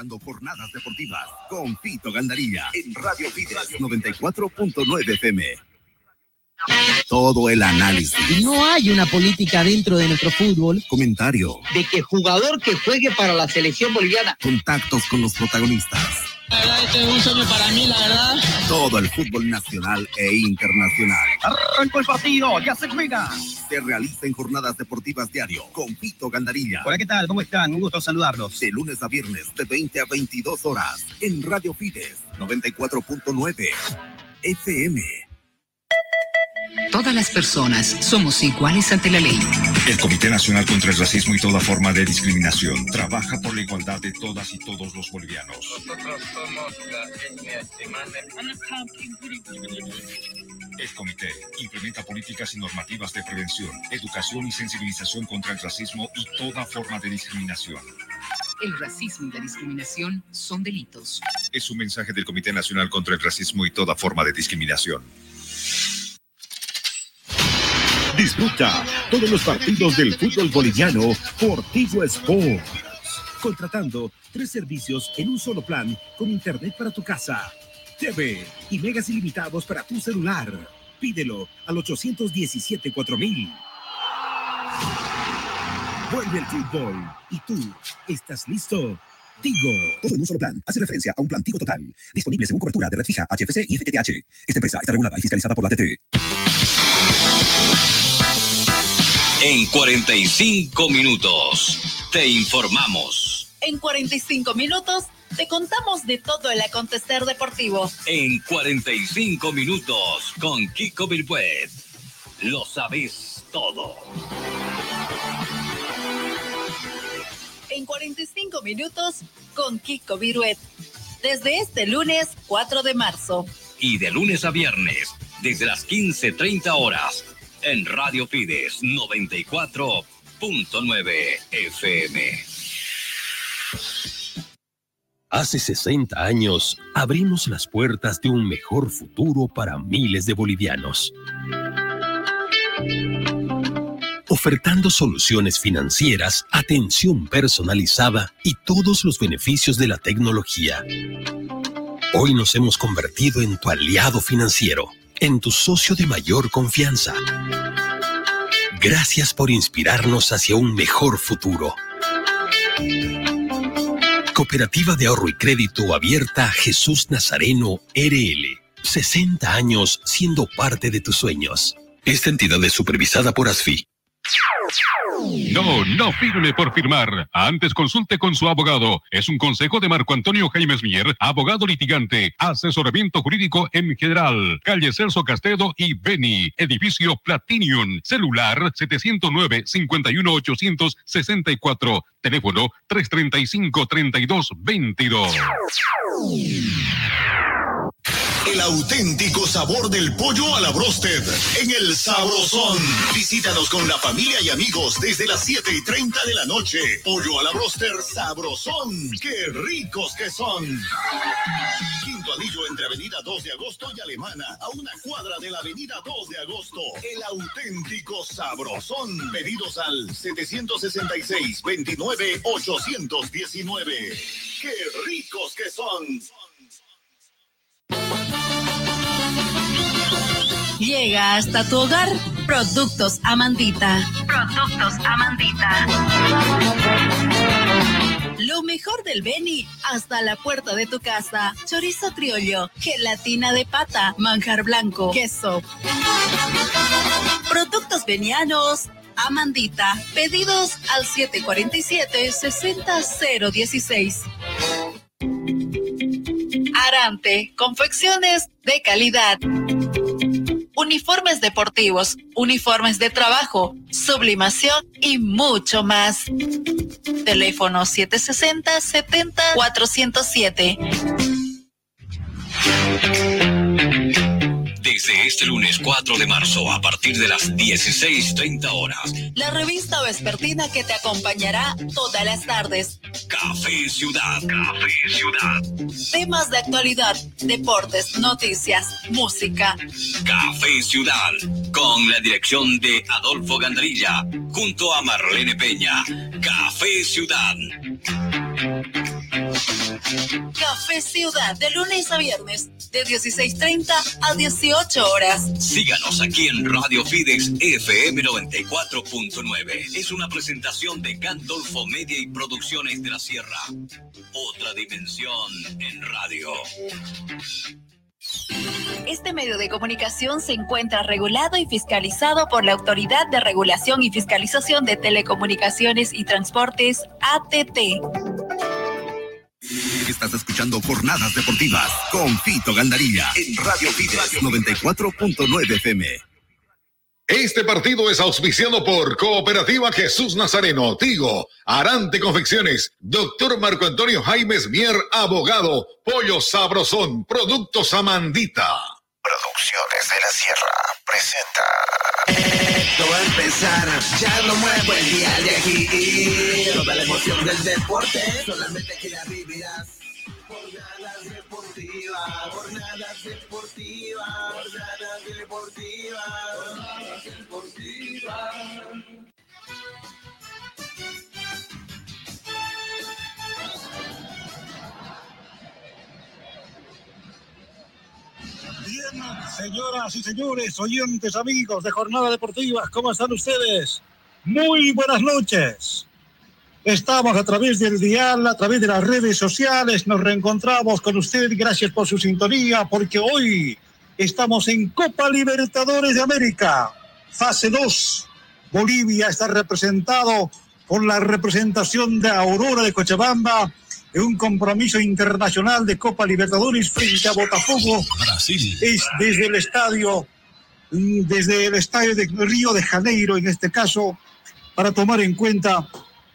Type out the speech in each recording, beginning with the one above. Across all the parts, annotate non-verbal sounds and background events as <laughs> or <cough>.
escuchando Jornadas Deportivas con Pito Gandarilla en Radio Fides 94.9 FM. Todo el análisis. No hay una política dentro de nuestro fútbol. Comentario. De que jugador que juegue para la selección boliviana. Contactos con los protagonistas. La verdad, este es un sueño para mí, la verdad. Todo el fútbol nacional e internacional. Arrancó el partido, ya se juega. Se realiza en jornadas deportivas diario con Pito Gandarilla. Hola, ¿qué tal? ¿Cómo están? Un gusto saludarlos. De lunes a viernes, de 20 a 22 horas, en Radio Fides 94.9 FM. Todas las personas somos iguales ante la ley. El Comité Nacional contra el Racismo y toda forma de discriminación trabaja por la igualdad de todas y todos los bolivianos. Nosotros somos la etnia El comité implementa políticas y normativas de prevención, educación y sensibilización contra el racismo y toda forma de discriminación. El racismo y la discriminación son delitos. Es un mensaje del Comité Nacional contra el Racismo y toda forma de discriminación. Disfruta todos los partidos del fútbol boliviano por Tigo Sports. Contratando tres servicios en un solo plan con internet para tu casa, TV y megas ilimitados para tu celular. Pídelo al 817 4000. Vuelve el fútbol y tú estás listo. Tigo. Todo en un solo plan. Hace referencia a un plan Tigo total. Disponible según cobertura de red fija, HFC y FTTH. Esta empresa está regulada y fiscalizada por la TT. En 45 minutos te informamos. En 45 minutos te contamos de todo el acontecer deportivo. En 45 minutos con Kiko Bilbuet. Lo sabes todo. En 45 minutos con Kiko Viruet. Desde este lunes 4 de marzo. Y de lunes a viernes, desde las 15.30 horas, en Radio Fides 94.9 FM. Hace 60 años abrimos las puertas de un mejor futuro para miles de bolivianos. Ofertando soluciones financieras, atención personalizada y todos los beneficios de la tecnología. Hoy nos hemos convertido en tu aliado financiero, en tu socio de mayor confianza. Gracias por inspirarnos hacia un mejor futuro. Cooperativa de Ahorro y Crédito Abierta Jesús Nazareno RL. 60 años siendo parte de tus sueños. Esta entidad es supervisada por ASFI. No, no firme por firmar. Antes consulte con su abogado. Es un consejo de Marco Antonio Jaimes Mier, abogado litigante, asesoramiento jurídico en general. Calle Celso Castedo y Beni, edificio Platinium, celular 709-51864, teléfono 335-3222. El auténtico sabor del pollo a la brosted en el Sabrosón. Visítanos con la familia y amigos desde las 7 y 30 de la noche. Pollo a la broster Sabrosón. ¡Qué ricos que son! Quinto anillo entre Avenida 2 de Agosto y Alemana, a una cuadra de la Avenida 2 de Agosto. El auténtico Sabrosón. Pedidos al 766-29-819. ¡Qué ricos que son! Llega hasta tu hogar Productos Amandita. Productos Amandita. Lo mejor del Beni hasta la puerta de tu casa. Chorizo criollo, gelatina de pata, manjar blanco, queso. Productos venianos. Amandita. Pedidos al 747-60016. Confecciones de calidad. Uniformes deportivos, uniformes de trabajo, sublimación y mucho más. Teléfono 760-70-407. Desde este lunes 4 de marzo a partir de las 16.30 horas. La revista vespertina que te acompañará todas las tardes. Café Ciudad. Café Ciudad. Temas de actualidad, deportes, noticias, música. Café Ciudad. Con la dirección de Adolfo Gandarilla. Junto a Marlene Peña. Café Ciudad. Café Ciudad, de lunes a viernes, de 16.30 a 18 horas. Síganos aquí en Radio Fides FM 94.9. Es una presentación de Gandolfo Media y Producciones de la Sierra. Otra dimensión en radio. Este medio de comunicación se encuentra regulado y fiscalizado por la Autoridad de Regulación y Fiscalización de Telecomunicaciones y Transportes, ATT. Estás escuchando Jornadas Deportivas con Fito Gandarilla en Radio Fides 94.9 FM. Este partido es auspiciado por Cooperativa Jesús Nazareno, Tigo, Arante Confecciones, Doctor Marco Antonio Jaimes Mier, abogado, Pollo Sabrosón, Productos Amandita. Producciones de la Sierra presenta. Esto va a empezar, ya lo muevo el día de aquí. Toda la emoción del deporte, solamente que la vivirás. Jornadas deportivas, jornadas deportivas, jornadas deportivas, deportivas. Bien, señoras y señores, oyentes, amigos de Jornada Deportiva, ¿cómo están ustedes? Muy buenas noches. Estamos a través del dial, a través de las redes sociales, nos reencontramos con usted, gracias por su sintonía, porque hoy estamos en Copa Libertadores de América, fase 2. Bolivia está representado por la representación de Aurora de Cochabamba en un compromiso internacional de Copa Libertadores frente a Botafogo. Brasil. Es desde el estadio, desde el estadio de Río de Janeiro, en este caso, para tomar en cuenta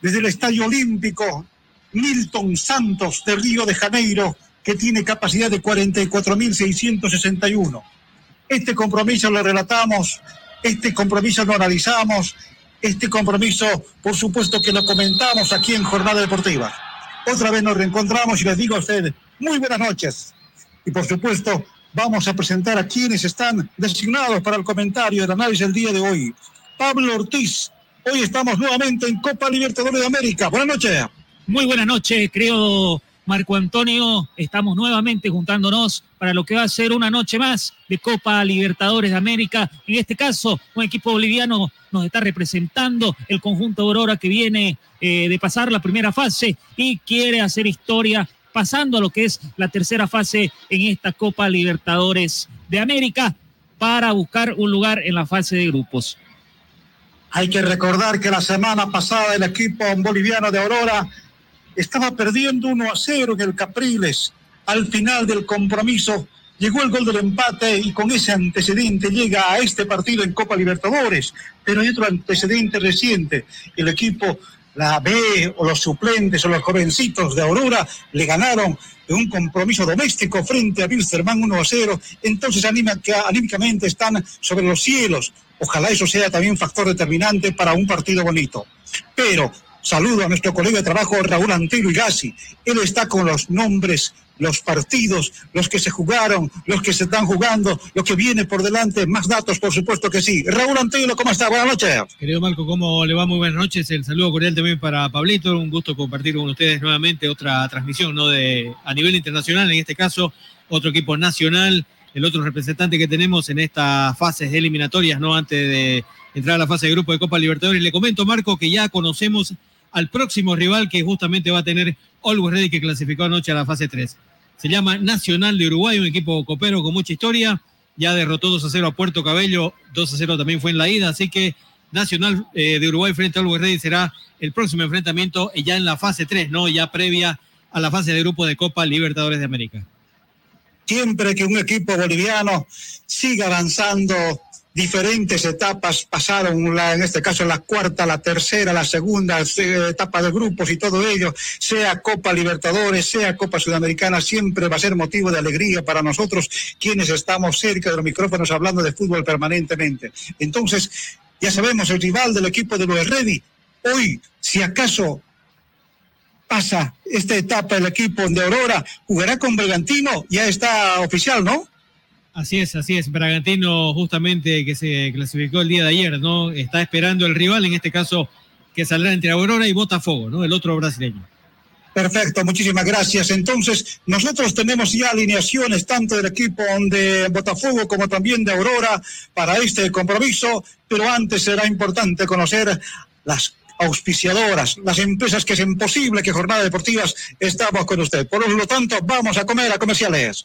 desde el estadio olímpico Milton Santos de Río de Janeiro, que tiene capacidad de 44.661. Este compromiso lo relatamos, este compromiso lo analizamos, este compromiso, por supuesto que lo comentamos aquí en Jornada Deportiva. Otra vez nos reencontramos y les digo a ustedes, muy buenas noches. Y por supuesto, vamos a presentar a quienes están designados para el comentario del análisis del día de hoy. Pablo Ortiz, hoy estamos nuevamente en Copa Libertadores de América. Buenas noches. Muy buenas noches, creo, Marco Antonio. Estamos nuevamente juntándonos para lo que va a ser una noche más de Copa Libertadores de América. En este caso, un equipo boliviano nos está representando el conjunto Aurora que viene eh, de pasar la primera fase y quiere hacer historia pasando a lo que es la tercera fase en esta Copa Libertadores de América para buscar un lugar en la fase de grupos. Hay que recordar que la semana pasada el equipo boliviano de Aurora estaba perdiendo 1 a 0 en el Capriles. Al final del compromiso llegó el gol del empate y con ese antecedente llega a este partido en Copa Libertadores. Pero hay otro antecedente reciente. El equipo, la B o los suplentes o los jovencitos de Aurora le ganaron un compromiso doméstico frente a Wilstermann 1 a 0. Entonces anímicamente están sobre los cielos. Ojalá eso sea también factor determinante para un partido bonito. Pero Saludo a nuestro colega de trabajo Raúl Antelo Gassi. Él está con los nombres, los partidos, los que se jugaron, los que se están jugando, lo que viene por delante. Más datos, por supuesto que sí. Raúl Antelo, ¿cómo está? Buenas noches. Querido Marco, ¿cómo le va? Muy buenas noches. El saludo cordial también para Pablito. Un gusto compartir con ustedes nuevamente otra transmisión ¿no? de, a nivel internacional, en este caso, otro equipo nacional, el otro representante que tenemos en estas fases eliminatorias, ¿no? Antes de entrar a la fase de grupo de Copa Libertadores. Le comento, Marco, que ya conocemos al próximo rival que justamente va a tener Always Ready que clasificó anoche a la fase 3. Se llama Nacional de Uruguay, un equipo copero con mucha historia. Ya derrotó 2 a 0 a Puerto Cabello, 2 a 0 también fue en la ida, así que Nacional eh, de Uruguay frente a Always Ready será el próximo enfrentamiento ya en la fase 3, ¿no? Ya previa a la fase de grupo de Copa Libertadores de América. Siempre que un equipo boliviano siga avanzando diferentes etapas pasaron, la, en este caso la cuarta, la tercera, la segunda eh, etapa de grupos y todo ello, sea Copa Libertadores, sea Copa Sudamericana, siempre va a ser motivo de alegría para nosotros quienes estamos cerca de los micrófonos hablando de fútbol permanentemente. Entonces, ya sabemos, el rival del equipo de los Ready, hoy, si acaso pasa esta etapa el equipo de Aurora. Jugará con Bragantino, ya está oficial, ¿no? Así es, así es. Bragantino justamente que se clasificó el día de ayer, ¿no? Está esperando el rival, en este caso que saldrá entre Aurora y Botafogo, ¿no? El otro brasileño. Perfecto, muchísimas gracias. Entonces, nosotros tenemos ya alineaciones tanto del equipo de Botafogo como también de Aurora para este compromiso, pero antes será importante conocer las auspiciadoras, las empresas que hacen posible que Jornada Deportivas estamos con usted. Por lo tanto, vamos a comer a comerciales.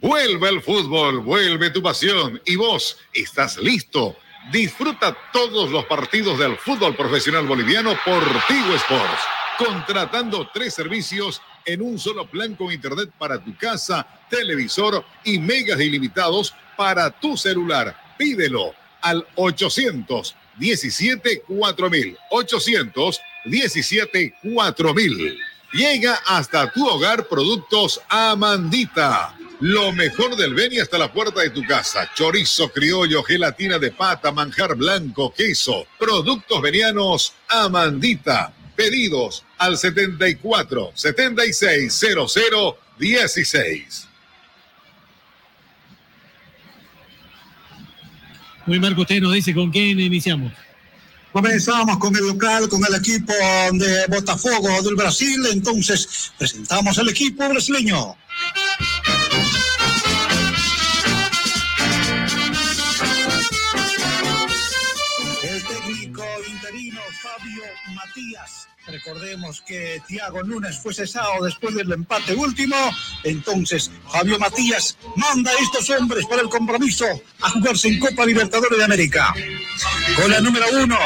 Vuelve el fútbol, vuelve tu pasión y vos estás listo Disfruta todos los partidos del fútbol profesional boliviano por Tigo Sports, contratando tres servicios en un solo plan con internet para tu casa, televisor y megas ilimitados para tu celular. Pídelo al 817 4000. 817 4000. Llega hasta tu hogar productos Amandita lo mejor del Beni hasta la puerta de tu casa. Chorizo criollo, gelatina de pata, manjar blanco, queso, productos venianos, Amandita. Pedidos al 74 76 00 16. Muy Marco, usted nos dice con quién iniciamos. Comenzamos con el local, con el equipo de Botafogo del Brasil. Entonces, presentamos al equipo brasileño. Recordemos que Tiago Núñez fue cesado después del empate último. Entonces, Fabio Matías manda a estos hombres para el compromiso a jugarse en Copa Libertadores de América. Con la número uno,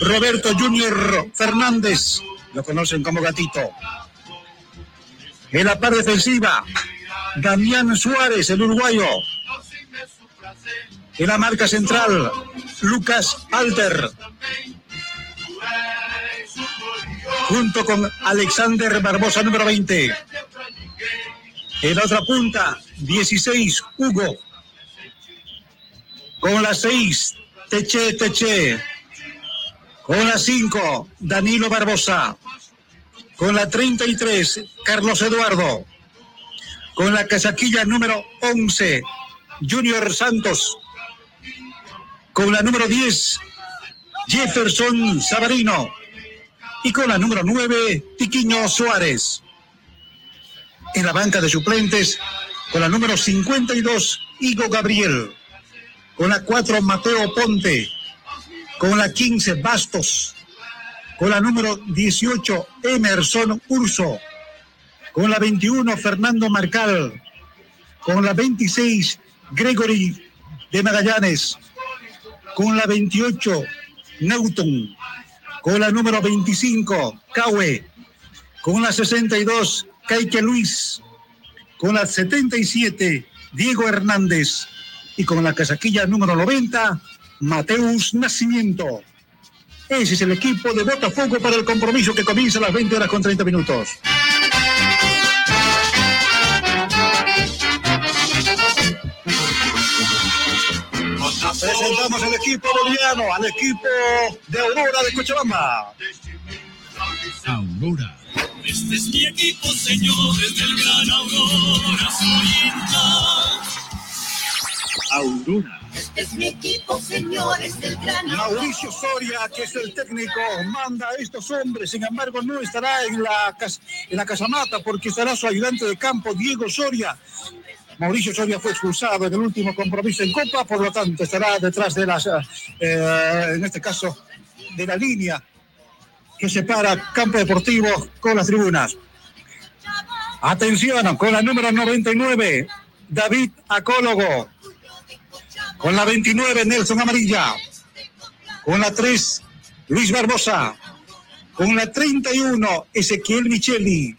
Roberto Junior Fernández. Lo conocen como Gatito. En la parte defensiva, Damián Suárez, el uruguayo. En la marca central, Lucas Alter junto con Alexander Barbosa, número 20. En otra punta, 16, Hugo. Con la 6, Teche Teche. Con la 5, Danilo Barbosa. Con la 33, Carlos Eduardo. Con la casaquilla número 11, Junior Santos. Con la número 10, Jefferson Sabarino y con la número 9, Tiquiño Suárez. En la banca de suplentes, con la número 52, Higo Gabriel. Con la 4, Mateo Ponte. Con la 15, Bastos. Con la número 18, Emerson Urso. Con la 21, Fernando Marcal. Con la 26, Gregory de Magallanes. Con la 28, Newton con la número 25, Caue. Con la 62, Caique Luis. Con la 77, Diego Hernández. Y con la casaquilla número 90, Mateus Nacimiento. Ese es el equipo de Botafogo para el compromiso que comienza a las 20 horas con 30 minutos. Presentamos al equipo boliviano, al equipo de Aurora de Cochabamba. Aurora. Este es mi equipo, señores del Gran Aurora. Soy Aurora. Este es mi equipo, señores del Gran Aurora. Mauricio Soria, que es el técnico, manda a estos hombres. Sin embargo, no estará en la, en la casamata porque estará su ayudante de campo, Diego Soria. Mauricio Soria fue expulsado en el último compromiso en Copa, por lo tanto estará detrás de las, eh, en este caso, de la línea que separa campo deportivo con las tribunas. Atención, con la número 99, David Acólogo. Con la 29, Nelson Amarilla. Con la 3, Luis Barbosa. Con la 31, Ezequiel Micheli.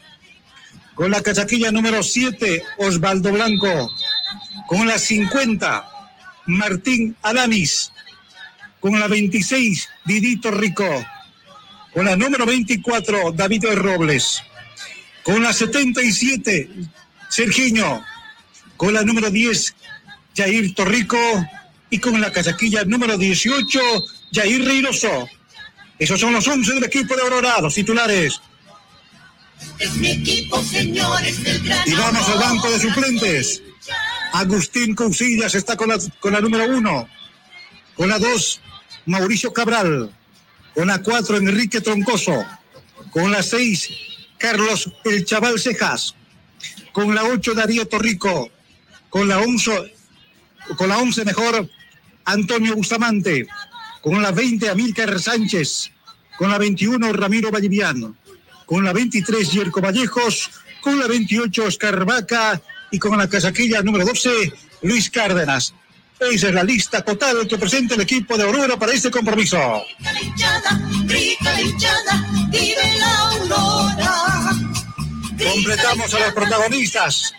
Con la casaquilla número 7, Osvaldo Blanco. Con la 50, Martín Alanis. Con la 26, Didito Rico. Con la número 24, David Robles. Con la 77, Sergiño. Con la número 10, Jair Torrico. Y con la casaquilla número 18, Jair Reiroso. Esos son los 11 del equipo de Aurora, los titulares. Es mi equipo, señores del gran Y vamos al banco de suplentes. Agustín Cousillas está con la, con la número uno. Con la dos, Mauricio Cabral. Con la cuatro, Enrique Troncoso. Con la seis, Carlos El Chaval Cejas. Con la ocho, Darío Torrico. Con la once, con la once mejor, Antonio Bustamante. Con la 20, Amílcar Sánchez. Con la 21, Ramiro Valliviano. Con la 23, Yerko Vallejos. Con la 28, Oscar Vaca. Y con la casaquilla número 12, Luis Cárdenas. Esa es la lista total que presenta el equipo de Aurora para este compromiso. la hinchada, grita la hinchada, vive la aurora. Completamos a los protagonistas.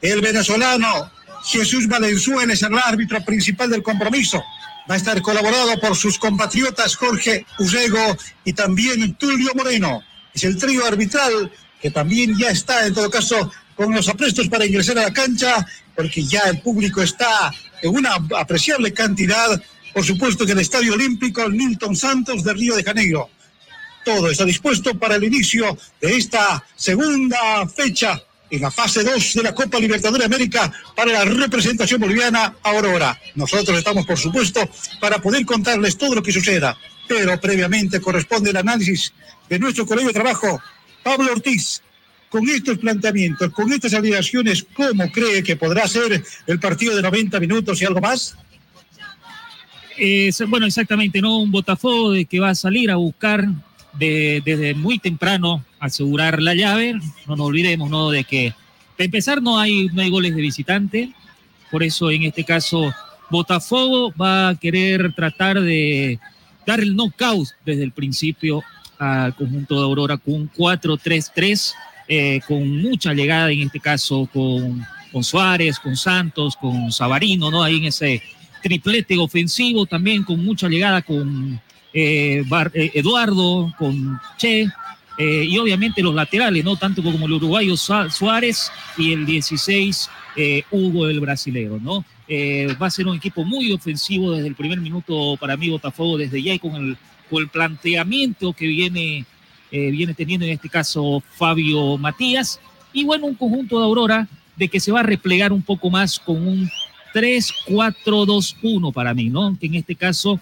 El venezolano Jesús Valenzuela es el árbitro principal del compromiso. Va a estar colaborado por sus compatriotas Jorge Urego y también Tulio Moreno. Es el trío arbitral que también ya está, en todo caso, con los aprestos para ingresar a la cancha, porque ya el público está en una apreciable cantidad. Por supuesto que el Estadio Olímpico Milton Santos de Río de Janeiro. Todo está dispuesto para el inicio de esta segunda fecha en la fase 2 de la Copa Libertadores de América para la representación boliviana Aurora. Nosotros estamos, por supuesto, para poder contarles todo lo que suceda, pero previamente corresponde el análisis de nuestro colega de trabajo, Pablo Ortiz. Con estos planteamientos, con estas alineaciones, ¿cómo cree que podrá ser el partido de 90 minutos y algo más? Bueno, exactamente, ¿no? Un Botafogo de que va a salir a buscar de, desde muy temprano asegurar la llave. No nos olvidemos, ¿no? De que, para empezar, no hay, no hay goles de visitante. Por eso, en este caso, Botafogo va a querer tratar de dar el knockout desde el principio al conjunto de Aurora con un 4-3-3, eh, con mucha llegada, en este caso, con, con Suárez, con Santos, con Sabarino, ¿no? Ahí en ese triplete ofensivo también, con mucha llegada con eh, Bar, eh, Eduardo, con Che, eh, y obviamente los laterales, ¿no? Tanto como el uruguayo Suárez y el 16 eh, Hugo el brasilero, ¿no? Eh, va a ser un equipo muy ofensivo desde el primer minuto para mí Botafogo desde ya y con el, con el planteamiento que viene, viene teniendo en este caso Fabio Matías y bueno, un conjunto de Aurora de que se va a replegar un poco más con un 3-4-2-1 para mí, ¿no? Que en este caso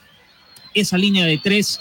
esa línea de tres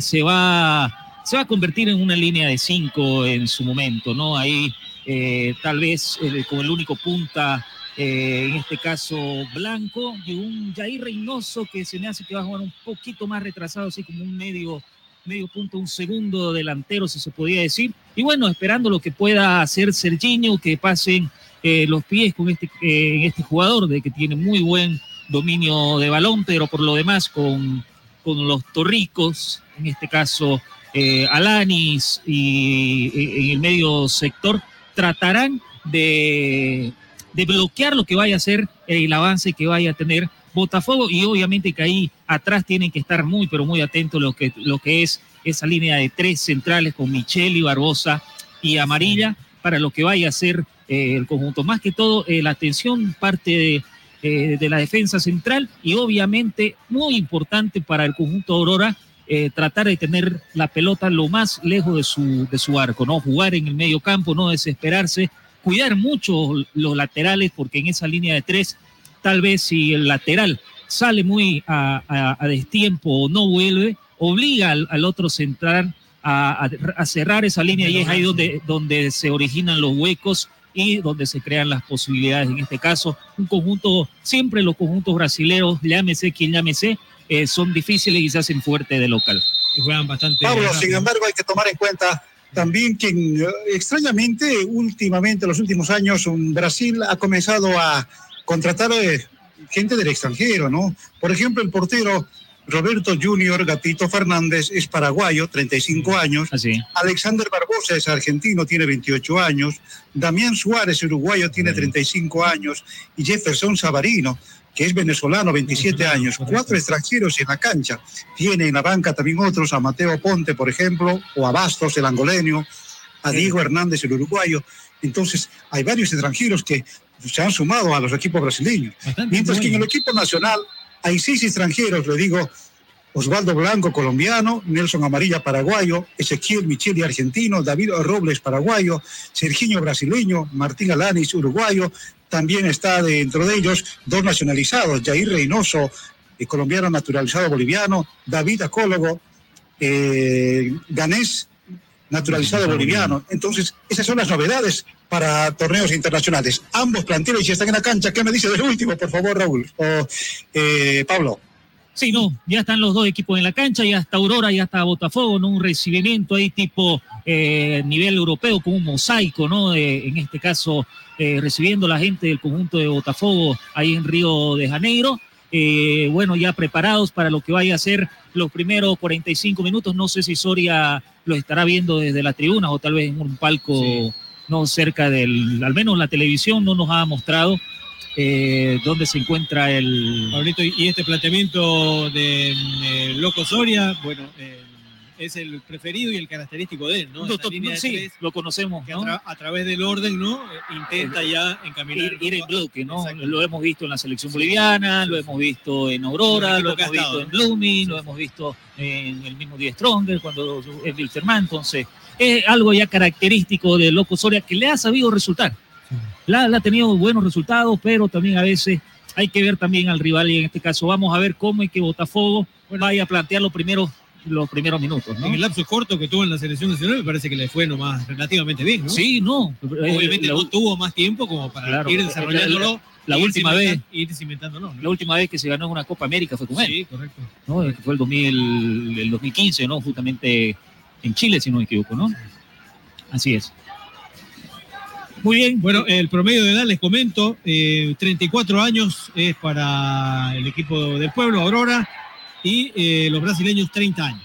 se va se va a convertir en una línea de cinco en su momento, ¿no? Ahí eh, tal vez eh, con el único punta, eh, en este caso Blanco, y un Jair Reynoso que se me hace que va a jugar un poquito más retrasado, así como un medio, medio punto, un segundo delantero, si se podía decir. Y bueno, esperando lo que pueda hacer Serginho, que pasen los pies con este, en este jugador, de que tiene muy buen dominio de balón, pero por lo demás con, con los torricos, en este caso eh, Alanis y, en el medio sector tratarán de, de, bloquear lo que vaya a ser el avance que vaya a tener Botafogo y obviamente que ahí atrás tienen que estar muy pero muy atentos lo que, lo que es esa línea de tres centrales con Micheli, Barbosa y Amarilla para lo que vaya a ser eh, el conjunto. Más que todo, eh, la atención parte de, de la defensa central y obviamente muy importante para el conjunto Aurora eh, tratar de tener la pelota lo más lejos de su, de su arco, ¿no? Jugar en el medio campo, no desesperarse, cuidar mucho los laterales, porque en esa línea de tres, tal vez si el lateral sale muy a, a, a destiempo o no vuelve, obliga al, al otro central a, a, cerrar esa línea y es ahí donde, donde se originan los huecos y donde se crean las posibilidades. En este caso, un conjunto, siempre los conjuntos brasileños, llámese quien llámese, eh, son difíciles y se hacen fuerte de local. Y juegan bastante. Pablo, sin embargo, hay que tomar en cuenta también que eh, extrañamente, últimamente, los últimos años, un Brasil ha comenzado a contratar eh, gente del extranjero, ¿no? Por ejemplo, el portero Roberto Junior Gatito Fernández es paraguayo, 35 años. Así. Alexander Barbosa es argentino, tiene 28 años. Damián Suárez, uruguayo, tiene 35 años. Y Jefferson Savarino, que es venezolano, 27 años. Cuatro extranjeros en la cancha. Tiene en la banca también otros, a Mateo Ponte, por ejemplo, o a Bastos, el angoleño, a Diego Hernández, el uruguayo. Entonces, hay varios extranjeros que se han sumado a los equipos brasileños. Mientras que en el equipo nacional hay seis extranjeros, le digo, Osvaldo Blanco, colombiano, Nelson Amarilla, paraguayo, Ezequiel Micheli, argentino, David Robles, paraguayo, Serginho, brasileño, Martín Alanis, uruguayo, también está dentro de ellos dos nacionalizados, Jair Reynoso, eh, colombiano naturalizado boliviano, David Acólogo, eh, ganés naturalizado boliviano. Entonces, esas son las novedades para torneos internacionales. Ambos planteles ya están en la cancha. ¿Qué me dice del último, por favor, Raúl? O, eh, Pablo. Sí, no, ya están los dos equipos en la cancha, ya está Aurora, ya está Botafogo, ¿no? Un recibimiento ahí tipo eh, nivel europeo, como un mosaico, ¿no? Eh, en este caso, eh, recibiendo la gente del conjunto de Botafogo ahí en Río de Janeiro. Eh, bueno, ya preparados para lo que vaya a ser los primeros 45 minutos. No sé si Soria lo estará viendo desde la tribuna o tal vez en un palco Sí. no cerca del, al menos la televisión no nos ha mostrado eh, dónde se encuentra el... Pablito, y este planteamiento de eh, Loco Soria, bueno, eh, es el preferido y el característico de él, ¿no? No, Esa to- línea de sí, tres lo conocemos, que a, ¿no? tra- a través del orden, ¿no? Eh, Intenta ya encaminar. ir, ir en bloque, ¿no? Exacto. Lo hemos visto en la selección boliviana, lo hemos visto en Aurora, lo hemos visto en Blooming, lo hemos visto en el mismo Die Stronger, cuando es Wilterman, entonces es algo ya característico de Loco Soria que le ha sabido resultar. La, la ha tenido buenos resultados, pero también a veces hay que ver también al rival y en este caso vamos a ver cómo es que Botafogo vaya a plantear los primeros, los primeros minutos, ¿no? En el lapso corto que tuvo en la selección nacional, me parece que le fue nomás relativamente bien, ¿no? Sí, no. Obviamente La- no tuvo más tiempo como para Claro, ir desarrollándolo. la- última vez. Ir cimentándolo, ¿no? La última vez que se ganó una Copa América fue con él. Sí, correcto. ¿no? Fue el, 2000, el 2015, ¿no? Justamente en Chile, si no me equivoco, ¿no? Así es. Muy bien. Bueno, el promedio de edad, les comento, eh, 34 años es para el equipo del pueblo, Aurora, y eh, los brasileños 30 años.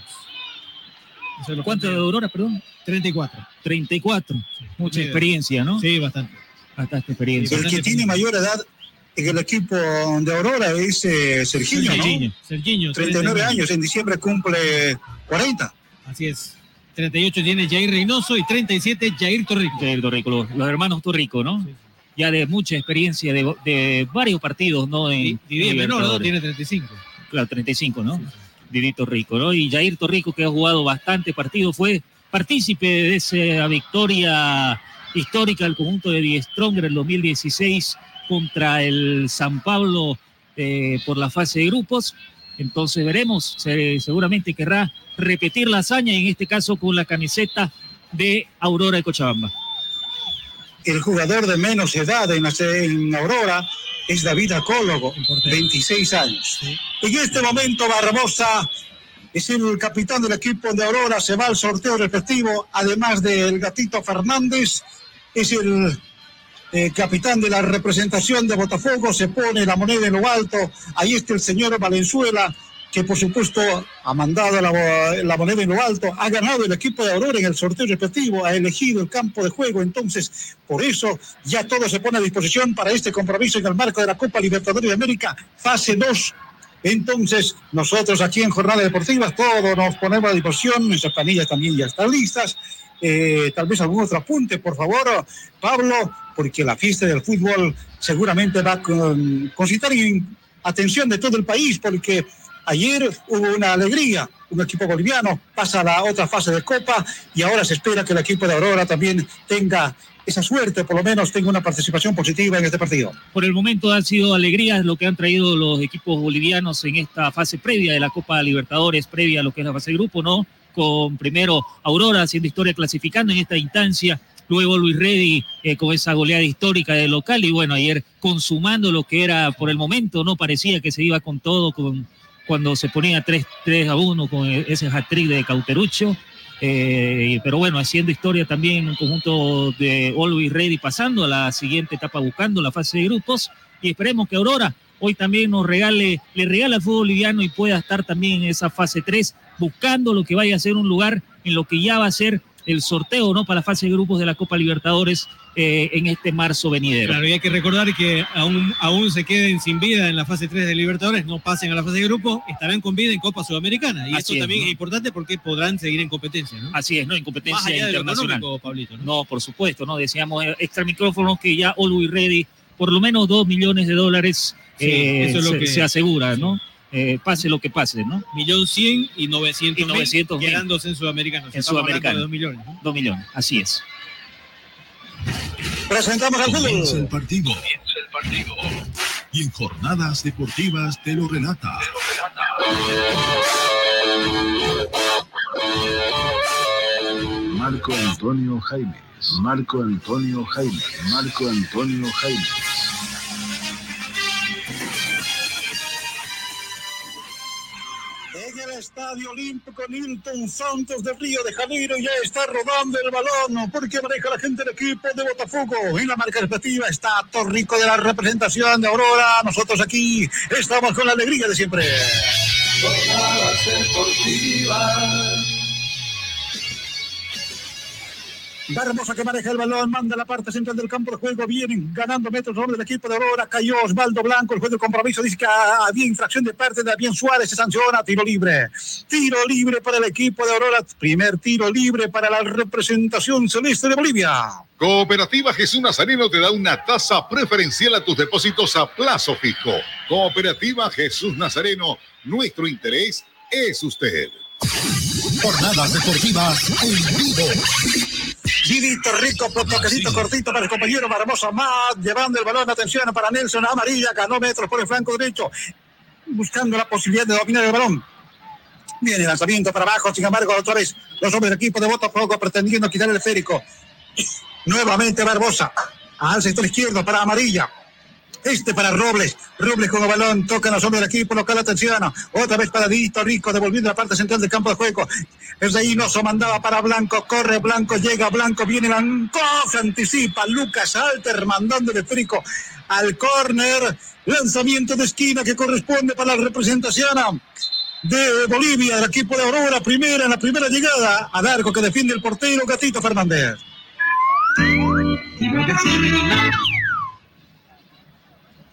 Eso es lo ¿Cuánto de Aurora, perdón? 34. 34. Mucha Sí. experiencia, ¿no? Sí, bastante. Bastante experiencia. El que tiene mayor edad en el equipo de Aurora es eh, Serginho, ¿no? Serginho. Serginho, 39 años, en diciembre cumple 40. Así es. 38 tiene Jair Reynoso y 37 Jair Torrico. Jair Torrico, los, los hermanos Torrico, ¿no? Ya de mucha experiencia de, de varios partidos, ¿no? En, Didi es en menor. Tiene 35. Claro, 35, ¿no? Didito Rico, ¿no? Y Jair Torrico, que ha jugado bastante partidos, fue partícipe de esa victoria histórica del conjunto de Die Stronger en 2016 contra el San Pablo eh, por la fase de grupos. Entonces veremos, se- seguramente querrá repetir la hazaña, en este caso con la camiseta de Aurora de Cochabamba. El jugador de menos edad en, la- en Aurora es David Acólogo, 26 años. En este momento Barbosa es el capitán del equipo de Aurora, se va al sorteo respectivo, además del gatito Fernández, es el eh, capitán de la representación de Botafogo, se pone la moneda en lo alto, ahí está el señor Valenzuela, que por supuesto ha mandado la, la moneda en lo alto, ha ganado el equipo de Aurora en el sorteo respectivo, ha elegido el campo de juego, entonces por eso ya todo se pone a disposición para este compromiso en el marco de la Copa Libertadores de América, fase 2. Entonces, nosotros aquí en Jornada Deportiva, todos nos ponemos a disposición, nuestras planillas también ya están listas. Eh, tal vez algún otro apunte, por favor, Pablo, porque la fiesta del fútbol seguramente va a con, concitar en atención de todo el país, porque ayer hubo una alegría, un equipo boliviano pasa a la otra fase de Copa y ahora se espera que el equipo de Aurora también tenga esa suerte, por lo menos tenga una participación positiva en este partido. Por el momento han sido alegrías lo que han traído los equipos bolivianos en esta fase previa de la Copa Libertadores, previa a lo que es la fase de grupo, ¿no? Con primero Aurora haciendo historia clasificando en esta instancia, luego Luis Reddy eh, con esa goleada histórica de local y bueno, ayer consumando lo que era por el momento, ¿no? Parecía que se iba con todo, con, cuando se ponía 3, 3 a 1 con ese hat-trick de Cauterucho. Eh, pero bueno, haciendo historia también un conjunto de Always Ready, pasando a la siguiente etapa, buscando la fase de grupos. Y esperemos que Aurora hoy también nos regale, le regala al fútbol boliviano y pueda estar también en esa fase 3, buscando lo que vaya a ser un lugar en lo que ya va a ser el sorteo ¿no? para la fase de grupos de la Copa Libertadores eh, en este marzo venidero. Claro, y hay que recordar que aún, aún se queden sin vida en la fase 3 de Libertadores, no pasen a la fase de grupo, estarán con vida en Copa Sudamericana. Y Así esto es, también ¿no? es importante porque podrán seguir en competencia, ¿no? Así es, ¿no? En competencia Más allá de lo internacional. Pablito, ¿no? No, por supuesto, ¿no? Decíamos extra micrófonos que ya Always Ready, por lo menos dos millones de dólares Sí, eh, eso es lo se, que- se asegura, ¿no? Eh, pase lo que pase, ¿no? Millón cien y novecientos Y 900 mil. quedándose en Sudamericano. En Sudamericano. dos millones. ¿no? Dos millones, así es. Presentamos al Comienza el fútbol. partido. Y en jornadas deportivas te lo relata. Marco Antonio Jaimes, Marco Antonio Jaimes, Marco Antonio Jaimes. Estadio Olímpico Nilton Santos de Río de Janeiro ya está rodando el balón porque maneja la gente del equipo de Botafogo. En la marca respectiva está Torrico de la representación de Aurora. Nosotros aquí estamos con la alegría de siempre. Barbosa que maneja el balón, manda la parte central del campo de juego, vienen ganando metros sobre el equipo de Aurora, cayó Osvaldo Blanco, el juez del compromiso dice que había infracción de parte de Damián Suárez, se sanciona, tiro libre, tiro libre para el equipo de Aurora, primer tiro libre para la representación celeste de Bolivia. Cooperativa Jesús Nazareno te da una tasa preferencial a tus depósitos a plazo fijo. Cooperativa Jesús Nazareno, nuestro interés es usted. Jornadas deportivas en vivo. Vidito rico, por toquecito cortito para el compañero Barbosa más, llevando el balón, atención para Nelson Amarilla, ganó metros por el flanco derecho, buscando la posibilidad de dominar el balón. Viene el lanzamiento para abajo, sin embargo, otra vez los hombres del equipo de Botafogo pretendiendo quitar el esférico. <coughs> Nuevamente Barbosa, al sector izquierdo para Amarilla. Este para Robles. Robles con el balón. Tocan los hombres del equipo local. Atención. Otra vez para Dito Rico. Devolviendo la parte central del campo de juego. Es de Reynoso mandaba para Blanco. Corre Blanco. Llega Blanco. Viene Blanco. Se anticipa. Lucas Alter mandando el esférico al córner. Lanzamiento de esquina que corresponde para la representación de Bolivia, del equipo de Aurora, primera en la primera llegada, a Dargo que defiende el portero Gatito Fernández.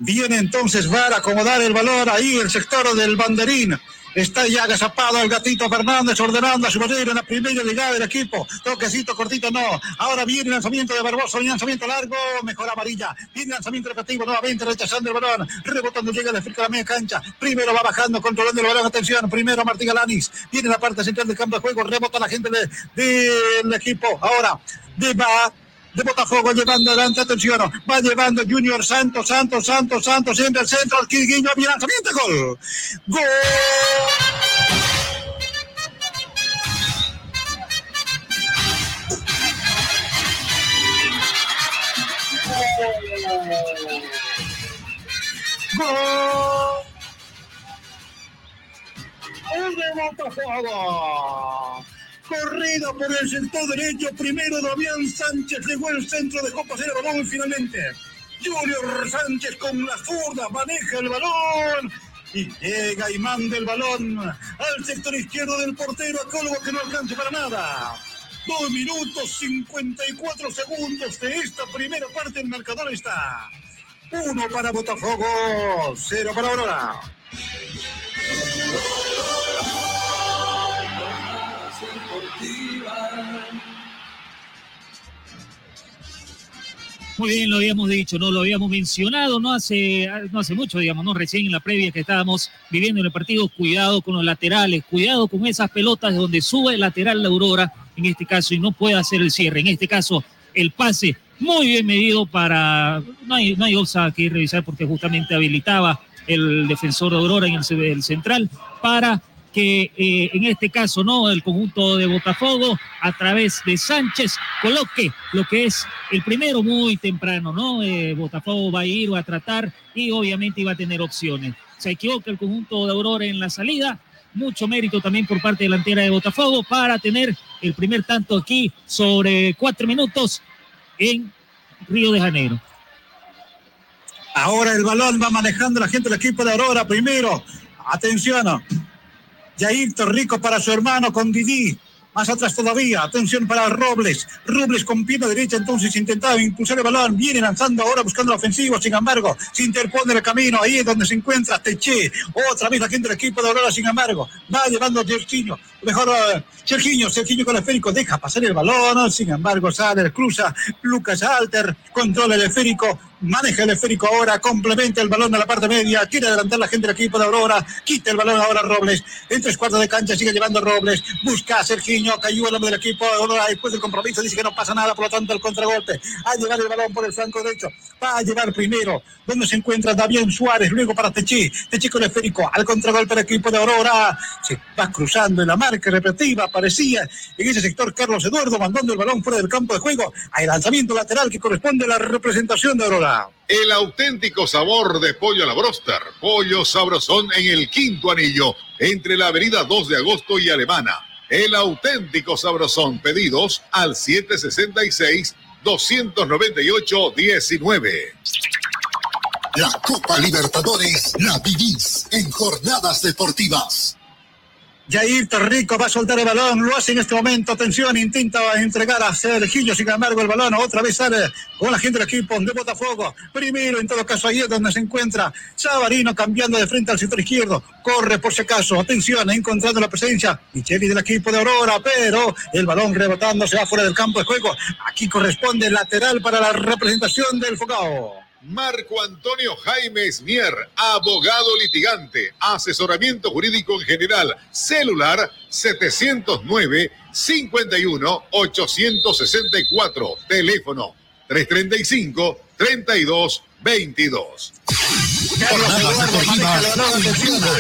Viene entonces Vara a acomodar el valor ahí, el sector del banderín. Está ya agazapado el gatito Fernández ordenando a su manera en la primera llegada del equipo. Toquecito cortito, no. Ahora viene el lanzamiento de Barbosa, el lanzamiento largo, mejor amarilla. Viene lanzamiento repetitivo nuevamente, rechazando el balón. Rebotando, llega el a la media cancha. Primero va bajando, controlando el balón. Atención, primero Martín Galanis. Viene la parte central del campo de juego, rebota la gente de- del equipo. Ahora, de va de Botafogo llevando adelante, atención, va llevando Junior Santos, Santos, Santos, Santos, entra al centro, al Quirguiño, lanzamiento, gol. Gol. Gol. El de Botafogo. Corrido por el sector derecho, primero Damián Sánchez llegó al centro, dejó pasar el balón finalmente Junior Sánchez con la zurda maneja el balón y llega y manda el balón al sector izquierdo del portero, Acólogo que no alcanza para nada. Dos minutos 54 segundos de esta primera parte, el marcador está uno para Botafogo, cero para Aurora. Muy bien, lo habíamos dicho, no lo habíamos mencionado, no hace, no hace mucho, digamos, no recién en la previa que estábamos viviendo en el partido, cuidado con los laterales, cuidado con esas pelotas de donde sube el lateral la Aurora, en este caso, y no puede hacer el cierre. En este caso, el pase muy bien medido para, no hay, no hay cosa que revisar porque justamente habilitaba el defensor de Aurora en el, el central para que eh, en este caso no el conjunto de Botafogo a través de Sánchez coloque lo que es el primero muy temprano, ¿no? Eh, Botafogo va a ir, a tratar y obviamente iba a tener opciones. Se equivoca el conjunto de Aurora en la salida, mucho mérito también por parte delantera de Botafogo para tener el primer tanto aquí sobre cuatro minutos en Río de Janeiro. Ahora el balón va manejando la gente del equipo de Aurora primero. Atención. Jair Torrico para su hermano con Didi. Más atrás todavía. Atención para Robles. Robles con pierna derecha. Entonces intentaba impulsar el balón. Viene lanzando ahora buscando la ofensiva. Sin embargo, se interpone el camino. Ahí es donde se encuentra Teche. Otra vez la gente del equipo de Aurora. Sin embargo, va llevando a. Mejor uh, Serginho. Serginho con el esférico. Deja pasar el balón. Sin embargo, sale, cruza. Lucas Alter. Controla el esférico. Maneja el esférico ahora, complementa el balón a la parte media, quiere adelantar la gente del equipo de Aurora, quita el balón ahora Robles, en tres cuartos de cancha sigue llevando Robles, busca a Serginho, cayó el hombre del equipo de Aurora después del compromiso, dice que no pasa nada, por lo tanto el contragolpe, a llevar el balón por el flanco derecho, va a llevar primero, donde se encuentra David Suárez, luego para Techi, Techi con el esférico, al contragolpe del equipo de Aurora, se va cruzando en la marca repetitiva, aparecía en ese sector Carlos Eduardo, mandando el balón fuera del campo de juego, hay lanzamiento lateral que corresponde a la representación de Aurora. El auténtico sabor de pollo a la broster. Pollo sabrosón en el quinto anillo, entre la avenida 2 de agosto y Alemana. El auténtico sabrosón. Pedidos al 766-298-19. La Copa Libertadores la vivís en jornadas deportivas. Jair Torrico va a soltar el balón, lo hace en este momento, atención, intenta entregar a Sergillo, sin embargo el balón otra vez sale con la gente del equipo de Botafogo, primero en todo caso ahí es donde se encuentra Sabarino cambiando de frente al sector izquierdo, corre por si acaso, atención, encontrando la presencia Micheli del equipo de Aurora, pero el balón rebotando se va fuera del campo de juego, aquí corresponde lateral para la representación del Fogao. Marco Antonio Jaime Mier, abogado litigante, asesoramiento jurídico en general, celular 709 51 864, teléfono 335 32 22.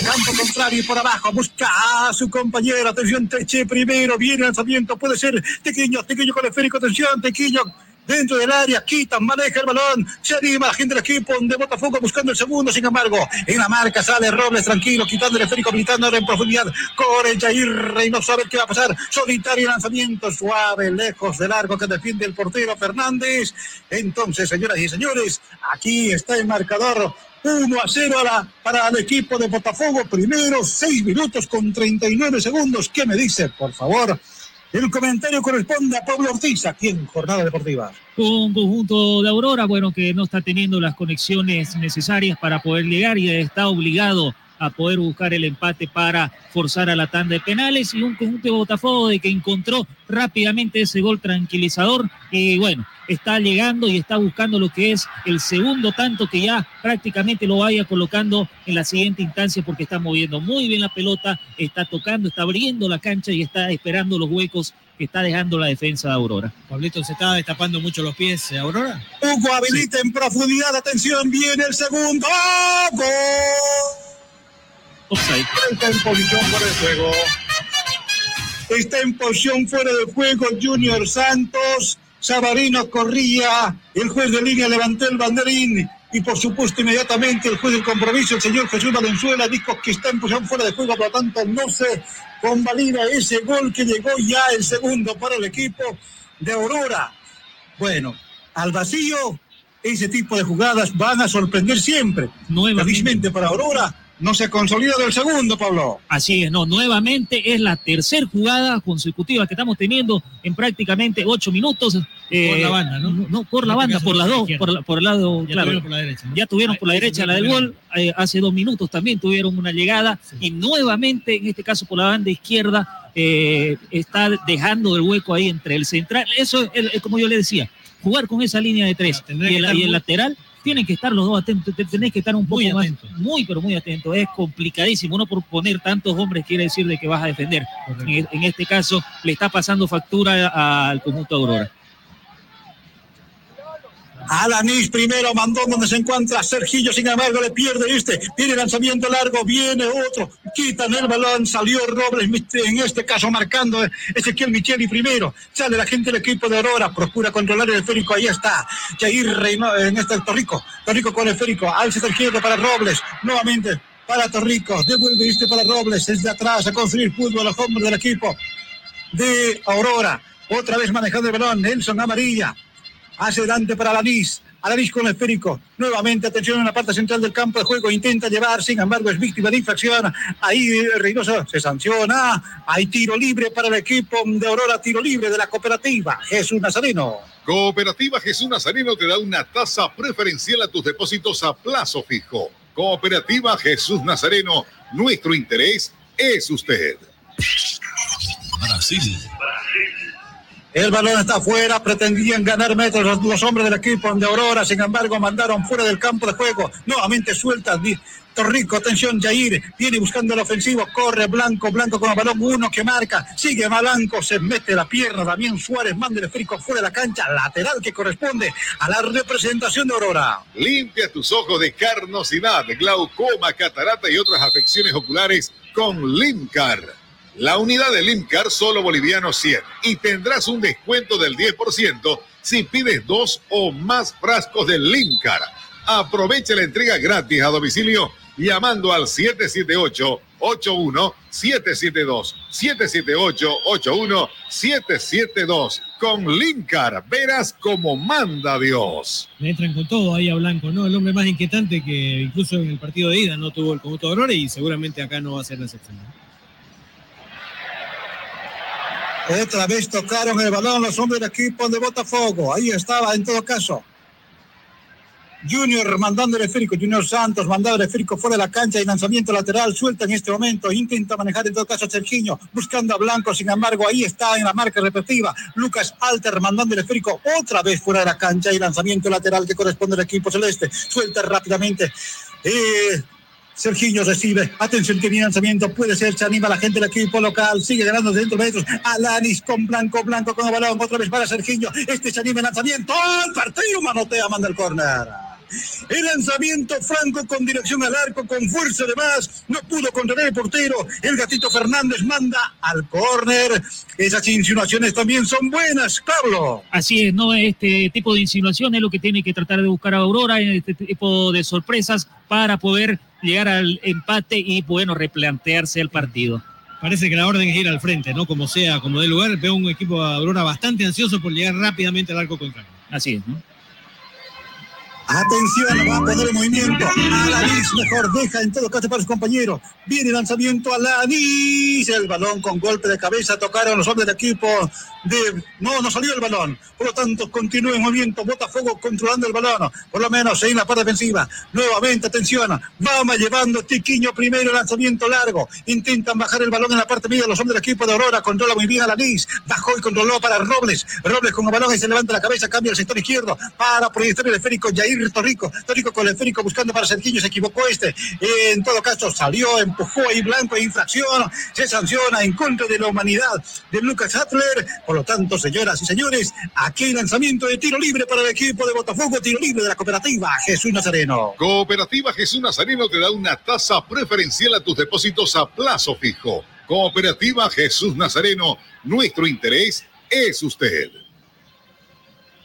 Campo contrario y por abajo, busca a su compañero. Atención, Teche primero, viene el lanzamiento, puede ser. Tequillo, Tequillo con esférico, atención, Tequillo dentro del área, quitan, maneja el balón, se anima la gente del equipo de Botafogo buscando el segundo, sin embargo, en la marca sale Robles tranquilo, quitando el esférico, militando ahora en profundidad, corre Jair y no sabe qué va a pasar, solitario lanzamiento suave, lejos del largo que defiende el portero Fernández. Entonces, señoras y señores, aquí está el marcador 1 a 0 para el equipo de Botafogo. Primero, 6 minutos con 39 segundos. ¿Qué me dice, por favor? El comentario corresponde a Pablo Ortiz, aquí en Jornada Deportiva. Un conjunto de Aurora, bueno, que no está teniendo las conexiones necesarias para poder llegar y está obligado a poder buscar el empate para forzar a la tanda de penales y un conjunto de Botafogo de que encontró rápidamente ese gol tranquilizador y bueno, está llegando y está buscando lo que es el segundo tanto que ya prácticamente lo vaya colocando en la siguiente instancia porque está moviendo muy bien la pelota, está tocando, está abriendo la cancha y está esperando los huecos que está dejando la defensa de Aurora. Pablito, ¿se está destapando mucho los pies Aurora? Hugo habilita en profundidad, atención, viene el segundo. ¡Gol! Está en posición fuera de juego. Está en posición fuera de juego Junior Santos. Sabarino corría. El juez de línea levantó el banderín. Y por supuesto, inmediatamente el juez del compromiso, el señor Jesús Valenzuela, dijo que está en posición fuera de juego, por lo tanto no se convalida ese gol que llegó ya el segundo para el equipo de Aurora. Bueno, al vacío, ese tipo de jugadas van a sorprender siempre. Felizmente para Aurora, no se ha consolidado el segundo, Pablo. Así es, no, nuevamente es la tercera jugada consecutiva que estamos teniendo en prácticamente ocho minutos. por la banda, ¿no? No, por la banda, por las dos, por, por, el lado, ya claro. Tuvieron por la derecha, Ya tuvieron por la derecha la del gol, eh, hace dos minutos también tuvieron una llegada y nuevamente, en este caso por la banda izquierda, eh, está dejando el hueco ahí entre el central. Eso es, como yo le decía, jugar con esa línea de tres y el, y el lateral tienen que estar los dos atentos, tenéis que estar un poco Muy más, muy pero muy atento, es complicadísimo, no por poner tantos hombres quiere decir de que vas a defender. En, en este caso le está pasando factura al conjunto Aurora. Alanis primero mandó donde se encuentra Sergillo, sin embargo le pierde este, viene lanzamiento largo, viene otro, quitan el balón, salió Robles, en este caso marcando Ezequiel Micheli primero, sale la gente del equipo de Aurora, procura controlar el esférico, ahí está, Jair Reino, en este Torrico, Torrico con el esférico, al sector izquierdo para Robles, nuevamente para Torrico, devuelve este para Robles, desde atrás a construir fútbol a los hombres del equipo de Aurora, otra vez manejando el balón, Nelson Amarilla, hacia adelante para Alanis. Alanis con el esférico. Nuevamente, atención en la parte central del campo de juego. Intenta llevar, sin embargo, es víctima de infracción. Ahí Reynoso se sanciona. Hay tiro libre para el equipo de Aurora, tiro libre de la cooperativa. Jesús Nazareno. Cooperativa Jesús Nazareno te da una tasa preferencial a tus depósitos a plazo fijo. Cooperativa Jesús Nazareno, nuestro interés es usted. Brasil. El balón está afuera, pretendían ganar metros los, los, hombres del equipo de Aurora, sin embargo mandaron fuera del campo de juego. Nuevamente suelta Torrico, atención, Jair, viene buscando el ofensivo, corre Blanco, Blanco con el balón, uno que marca, sigue Blanco, se mete la pierna, Damián Suárez manda el esférico fuera de la cancha, lateral que corresponde a la representación de Aurora. Limpia tus ojos de carnosidad, glaucoma, catarata y otras afecciones oculares con Limcar. La unidad de Limcar solo boliviano 100 y tendrás un descuento del 10% si pides dos o más frascos de Limcar. Aprovecha la entrega gratis a domicilio llamando al 778-81-772. 778-81-772. Con Linkar, verás como manda Dios. Le entran con todo ahí a Blanco, ¿no? El hombre más inquietante que incluso en el partido de ida no tuvo el conjunto de Aurora y seguramente acá no va a ser la excepción. Otra vez tocaron el balón los hombres del equipo de Botafogo. Ahí estaba en todo caso. Junior mandando el esférico, Junior Santos mandando el esférico fuera de la cancha y lanzamiento lateral, suelta en este momento, intenta manejar en todo caso a Serginho, buscando a Blanco, sin embargo ahí está en la marca repetitiva, Lucas Alter mandando el esférico otra vez fuera de la cancha y lanzamiento lateral que corresponde al equipo celeste, suelta rápidamente. Eh, Serginho recibe. Atención que viene lanzamiento. Puede ser. Se anima la gente del equipo local. Sigue ganando dentro de metros. Alanis con Blanco. Blanco con el balón. Otra vez para Serginho. Este se anima el lanzamiento. El partido manotea. Manda el córner. El lanzamiento franco con dirección al arco, con fuerza de más. No pudo contener el portero. El gatito Fernández manda al córner. Esas insinuaciones también son buenas, Pablo. Así es, ¿no? Este tipo de insinuaciones es lo que tiene que tratar de buscar a Aurora, este tipo de sorpresas para poder llegar al empate y, bueno, replantearse el partido. Parece que la orden es ir al frente, ¿no? Como sea, como de lugar. Veo un equipo de Aurora bastante ansioso por llegar rápidamente al arco contrario. Así es, ¿no? Atención, va a poner el movimiento. Alanis mejor deja en todo caso para su compañero. Viene el lanzamiento a Alanis. El balón con golpe de cabeza. Tocaron los hombres del equipo de. No, no salió el balón. Por lo tanto, continúa el movimiento. Botafogo controlando el balón. Por lo menos en la parte defensiva. Nuevamente, atención. Vamos llevando Tiquiño primero. Lanzamiento largo. Intentan bajar el balón en la parte media. Los hombres del equipo de Aurora. Controla muy bien Alanis. Bajó y controló para Robles. Robles con el balón y se levanta la cabeza. Cambia el sector izquierdo para proyectar el esférico. Jair Torrico, Torrico con el esférico buscando para Sergiño, se equivocó este. En todo caso, salió, empujó ahí Blanco, infracción, se sanciona en contra de la humanidad de Lucas Hattler. Por lo tanto, señoras y señores, aquí lanzamiento de tiro libre para el equipo de Botafogo, tiro libre de la cooperativa Jesús Nazareno. Cooperativa Jesús Nazareno te da una tasa preferencial a tus depósitos a plazo fijo. Cooperativa Jesús Nazareno, nuestro interés es usted.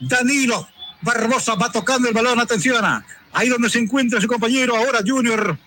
Danilo Barbosa va tocando el balón, atención. Ahí donde se encuentra su compañero, ahora Junior.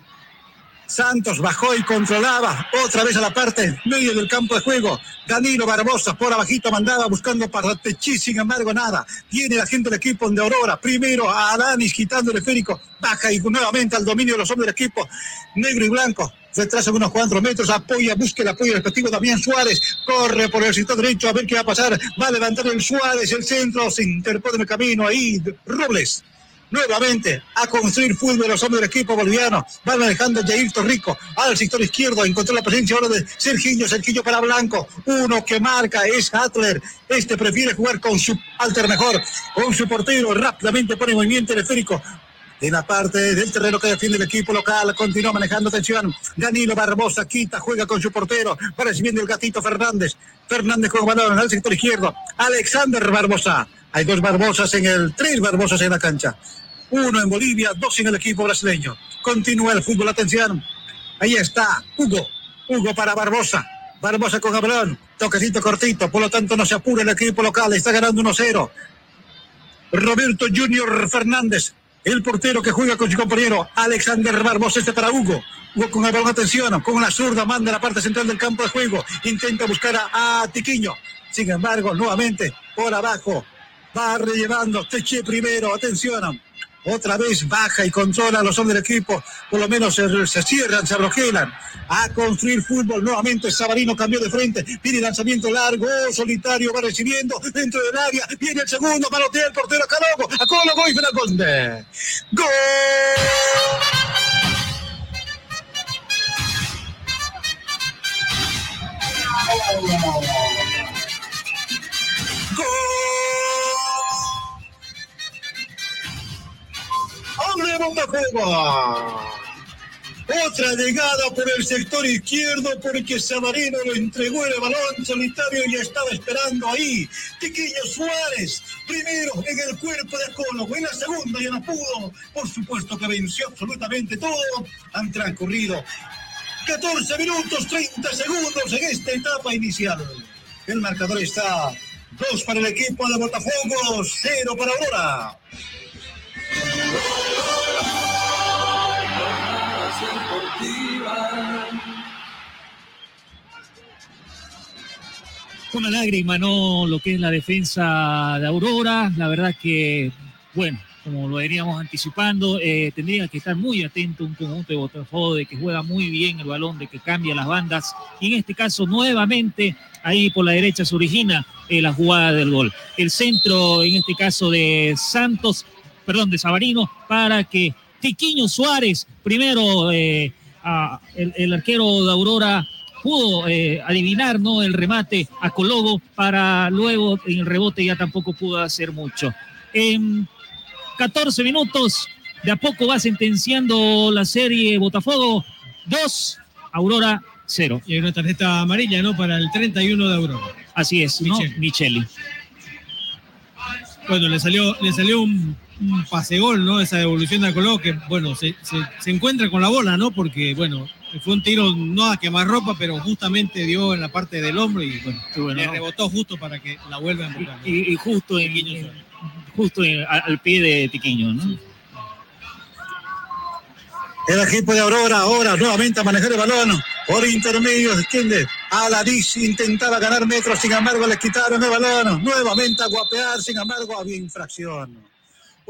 Santos bajó y controlaba otra vez a la parte medio del campo de juego. Danilo Barbosa por abajito mandaba buscando para Techí, sin embargo nada. Viene la gente del equipo de Aurora. Primero a Alanis quitando el esférico. Baja y nuevamente al dominio de los hombres del equipo. Negro y blanco retrasa unos cuatro metros, apoya, busca el apoyo respectivo Damián Suárez, corre por el sector derecho a ver qué va a pasar, va a levantar el Suárez, el centro, se interpone en el camino ahí, Robles. Nuevamente a construir fútbol los hombres del equipo boliviano. Va manejando Jair Torrico al sector izquierdo. Encontró la presencia ahora de Serginho. Serginho para Blanco. Uno que marca es Atler. Este prefiere jugar con su alter mejor. Con su portero. Rápidamente pone movimiento esférico en la parte del terreno que defiende el equipo local. Continúa manejando atención. Danilo Barbosa quita, juega con su portero. Va recibiendo el gatito Fernández. Fernández con balón al sector izquierdo. Alexander Barbosa. Hay dos Barbosas en el, tres Barbosas en la cancha. Uno en Bolivia, dos en el equipo brasileño. Continúa el fútbol, atención. Ahí está Hugo. Hugo para Barbosa. Barbosa con balón. Toquecito cortito, por lo tanto no se apura el equipo local. Está ganando 1-0. Roberto Junior Fernández el portero que juega con su compañero Alexander Barbosa, este para Hugo. Hugo con balón, atención, con una zurda, manda a la parte central del campo de juego. Intenta buscar a, Tiquiño. Sin embargo, nuevamente por abajo. Va relevando. Teche primero, atención. Otra vez baja y controla los hombres del equipo. Por lo menos se, cierran, se arrojelan. A construir fútbol. Nuevamente Sabarino cambió de frente. Viene lanzamiento largo. solitario va recibiendo. Dentro del área. Viene el segundo. Malotea el portero Calogo. A Cologo y Fernández. ¡Gol! ¡Hombre Botafogo! Otra llegada por el sector izquierdo porque Sabarino lo entregó el balón solitario y estaba esperando ahí. Pequeño Suárez, primero en el cuerpo de Colo, en la segunda ya no pudo. Por supuesto que venció absolutamente todo. Han transcurrido 14 minutos 30 segundos en esta etapa inicial. El marcador está 2 para el equipo de Botafogo, 0 para Aurora. Una lágrima, ¿no? Lo que es la defensa de Aurora. La verdad que, bueno, como lo veníamos anticipando, eh, tendría que estar muy atento un conjunto de Botafogo de que juega muy bien el balón, de que cambia las bandas. Y en este caso, nuevamente, ahí por la derecha se origina eh, la jugada del gol. El centro, en este caso de Santos, perdón, de Sabarino, para que Tiquiño Suárez, primero eh, el, el, arquero de Aurora pudo eh, adivinar ¿no? el remate a Colobo para luego en el rebote ya tampoco pudo hacer mucho. En 14 minutos, de a poco va sentenciando la serie Botafogo 2, Aurora 0. Y hay una tarjeta amarilla, ¿no? Para el 31 de Aurora. Así es, ¿no? Micheli. Bueno, le salió, le salió un, un pase gol, ¿no? Esa devolución de Colobo que, bueno, se, se, se encuentra con la bola, ¿no? Porque, bueno, fue un tiro no a quemar ropa, pero justamente dio en la parte del hombro y bueno, bueno le rebotó justo para que la vuelva a empujar. Y, y, justo, en, en, justo en, al pie de Tiquiño, ¿no? Sí. El equipo de Aurora ahora nuevamente a manejar el balón por intermedio, extiende a la Diz, intentaba ganar metros, sin embargo le quitaron el balón, nuevamente a guapear, sin embargo había infracción.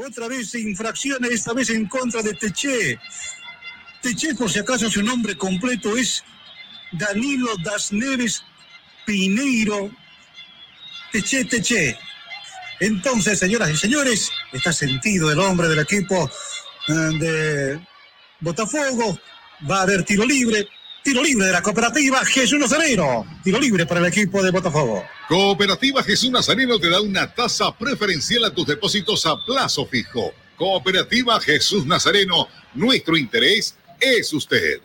Otra vez infracción, esta vez en contra de Teché. Teché, por si acaso su nombre completo es Danilo Das Neves Pineiro Teché Teché. Entonces, señoras y señores, está sentido el hombre del equipo eh, de Botafogo. Va a haber tiro libre. Tiro libre de la cooperativa Jesús Nazareno. Tiro libre para el equipo de Botafogo. Cooperativa Jesús Nazareno te da una tasa preferencial a tus depósitos a plazo fijo. Cooperativa Jesús Nazareno, nuestro interés es usted.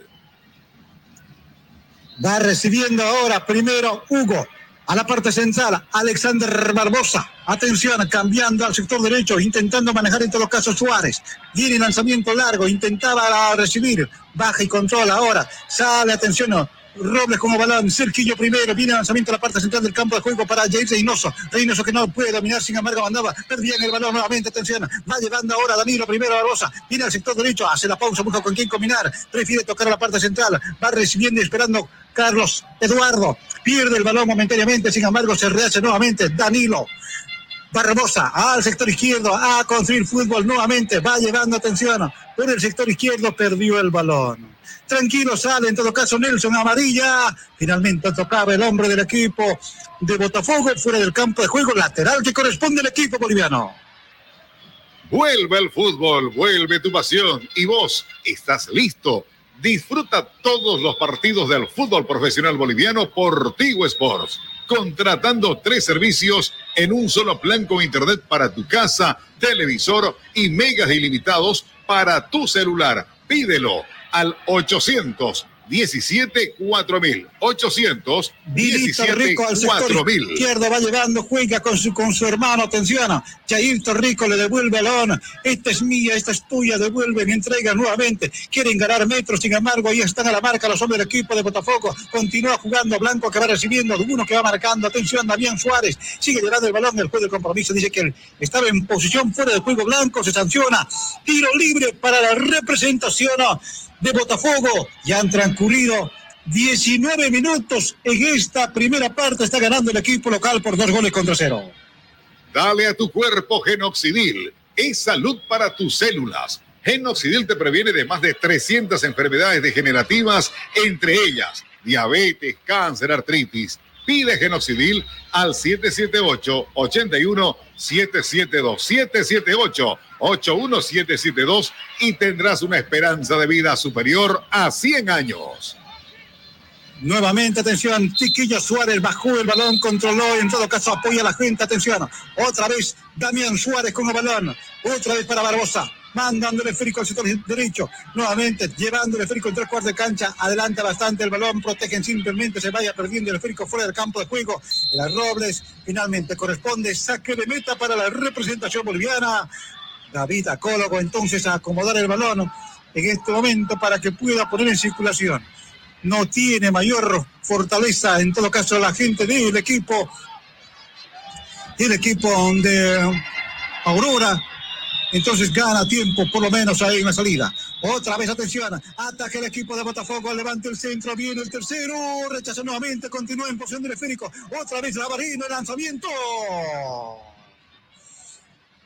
Va recibiendo ahora primero Hugo. A la parte central, Alexander Barbosa. Atención, cambiando al sector derecho, intentando manejar en todo caso Suárez. Viene lanzamiento largo, intentaba recibir. Baja y controla ahora. Sale, atención, Robles como balón, Cerquillo primero, viene lanzamiento a la parte central del campo de juego para James Reynoso, Reynoso que no puede dominar, sin embargo andaba, perdía en el balón nuevamente, atención, va llevando ahora Danilo primero a Barbosa, viene al sector derecho, hace la pausa, busca con quién combinar, prefiere tocar a la parte central, va recibiendo y esperando Carlos Eduardo, pierde el balón momentáneamente, sin embargo se rehace nuevamente Danilo, Barbosa al sector izquierdo a construir fútbol nuevamente, va llevando atención por el sector izquierdo, perdió el balón. Tranquilo sale en todo caso Nelson Amarilla, finalmente tocaba el hombre del equipo de Botafogo fuera del campo de juego lateral que corresponde al equipo boliviano. Vuelve el fútbol, vuelve tu pasión y vos estás listo. Disfruta todos los partidos del fútbol profesional boliviano por Tigo Sports contratando tres servicios en un solo plan con internet para tu casa, televisor y megas ilimitados para tu celular. Pídelo al 800 17 4000 800 17 4000 izquierdo va llevando juega con su con su hermano atención. Jair Torrico le devuelve el balón esta es mía esta es tuya devuelven entrega nuevamente. Quieren ganar metros sin embargo ahí están a la marca los hombres del equipo de Botafogo. Continúa jugando Blanco que va recibiendo uno que va marcando. Atención Damián Suárez. Sigue llevando el balón del juego de compromiso dice que estaba en posición fuera del juego Blanco se sanciona. Tiro libre para la representación de Botafogo. Ya han transcurrido 19 minutos en esta primera parte. Está ganando el equipo local por dos goles contra cero. Dale a tu cuerpo Genoxidil. Es salud para tus células. Genoxidil te previene de más de 300 enfermedades degenerativas, entre ellas diabetes, cáncer, artritis. Pide Genoxidil al 778-81-772. 778-81772 y tendrás una esperanza de vida superior a 100 años. Nuevamente, atención, Chiquillo Suárez bajó el balón, controló, en todo caso apoya a la gente, atención. Otra vez Damián Suárez con el balón, otra vez para Barbosa, mandando el esférico al sector derecho, nuevamente llevando el esférico en tres cuartos de cancha, adelanta bastante el balón, protegen simplemente, se vaya perdiendo el esférico fuera del campo de juego. Las Robles finalmente corresponde saque de meta para la representación boliviana. David Acólogo entonces a acomodar el balón en este momento para que pueda poner en circulación no tiene mayor fortaleza, en todo caso, la gente del equipo, el equipo de Aurora. Entonces gana tiempo, por lo menos ahí en la salida. Otra vez, atención, ataque el equipo de Botafogo, levanta el centro, viene el tercero, rechaza nuevamente, continúa en posición del esférico. Otra vez la varina, lanzamiento.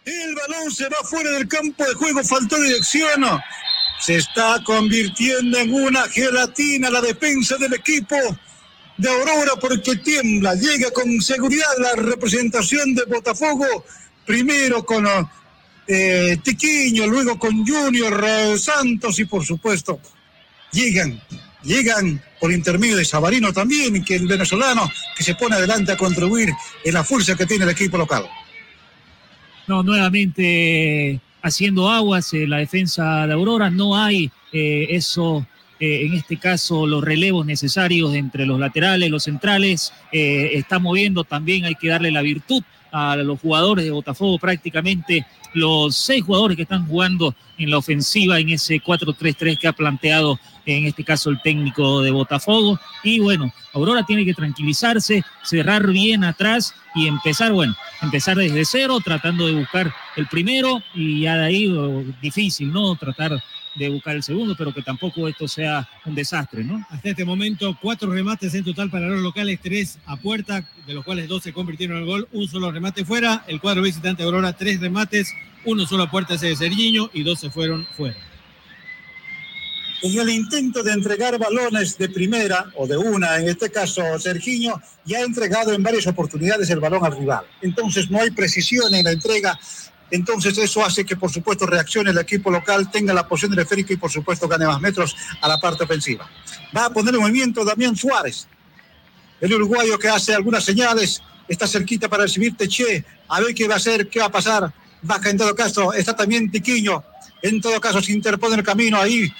El balón se va fuera del campo de juego, faltó dirección se está convirtiendo en una gelatina la defensa del equipo de Aurora porque tiembla, llega con seguridad la representación de Botafogo, primero con eh, Tiquiño, luego con Junior eh, Santos y por supuesto llegan, llegan por intermedio de Sabarino también, que el venezolano que se pone adelante a contribuir en la fuerza que tiene el equipo local. No, nuevamente haciendo aguas la defensa de Aurora. No hay eh, eso, eh, en este caso, los relevos necesarios entre los laterales, los centrales. Eh, está moviendo también, hay que darle la virtud a los jugadores de Botafogo, prácticamente los seis jugadores que están jugando en la ofensiva en ese 4-3-3 que ha planteado en este caso el técnico de Botafogo. Y bueno, Aurora tiene que tranquilizarse, cerrar bien atrás y empezar, bueno, empezar desde cero, tratando de buscar el primero y ya de ahí oh, difícil, ¿no? Tratar de buscar el segundo, pero que tampoco esto sea un desastre, ¿no? Hasta este momento, cuatro remates en total para los locales, tres a puerta, de los cuales dos se convirtieron en gol, un solo remate fuera, el cuadro visitante Aurora, tres remates, uno solo a puerta ese de Sergiño y dos se fueron fuera. En el intento de entregar balones de primera o de una, en este caso Sergiño, ya ha entregado en varias oportunidades el balón al rival. Entonces no hay precisión en la entrega entonces eso hace que por supuesto reaccione el equipo local, tenga la posición del esférico y por supuesto gane más metros a la parte ofensiva. Va a poner en movimiento Damián Suárez, el uruguayo que hace algunas señales, está cerquita para recibir Teche, a ver qué va a hacer, qué va a pasar. Baja en todo caso, está también Tiquiño, en todo caso se interpone el camino ahí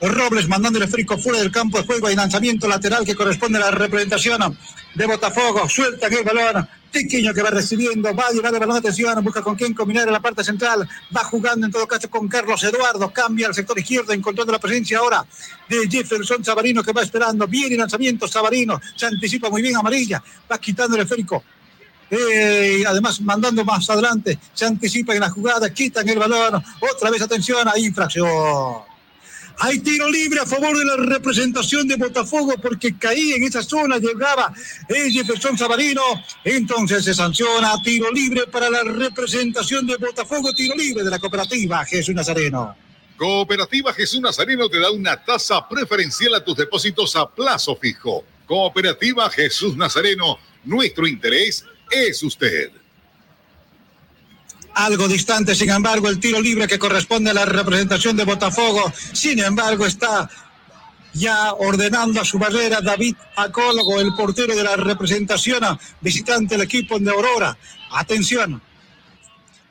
Robles mandando el esférico fuera del campo de juego. Y lanzamiento lateral que corresponde a la representación de Botafogo. Suelta el balón. Tiquiño que va recibiendo, va a llevar el balón atención, busca con quién combinar en la parte central, va jugando en todo caso con Carlos Eduardo, cambia al sector izquierdo, encontrando la presencia ahora de Jefferson Sabarino que va esperando, viene el lanzamiento Sabarino, se anticipa muy bien amarilla, va quitando el esférico, eh, además mandando más adelante, se anticipa en la jugada, quitan el balón, otra vez atención a infracción. Hay tiro libre a favor de la representación de Botafogo porque caía en esa zona, llegaba el Jefferson Sabarino. Entonces se sanciona tiro libre para la representación de Botafogo, tiro libre de la cooperativa Jesús Nazareno. Cooperativa Jesús Nazareno te da una tasa preferencial a tus depósitos a plazo fijo. Cooperativa Jesús Nazareno, nuestro interés es usted algo distante, sin embargo, el tiro libre que corresponde a la representación de Botafogo, sin embargo, está ya ordenando a su barrera David Acólogo, el portero de la representación visitante del equipo de Aurora. Atención.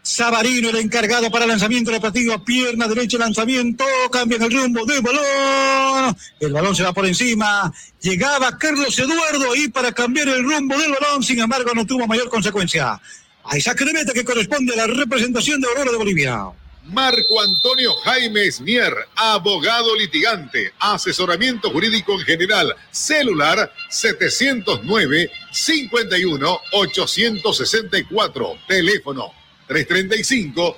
Sabarino, el encargado para lanzamiento del partido, pierna derecha, lanzamiento, cambia el rumbo del balón, el balón se va por encima, llegaba Carlos Eduardo ahí para cambiar el rumbo del balón, sin embargo no tuvo mayor consecuencia a esa meta que corresponde a la representación de Aurora de Bolivia. Marco Antonio Jaime Mier, abogado litigante, asesoramiento jurídico en general, celular 709 51 864, teléfono 335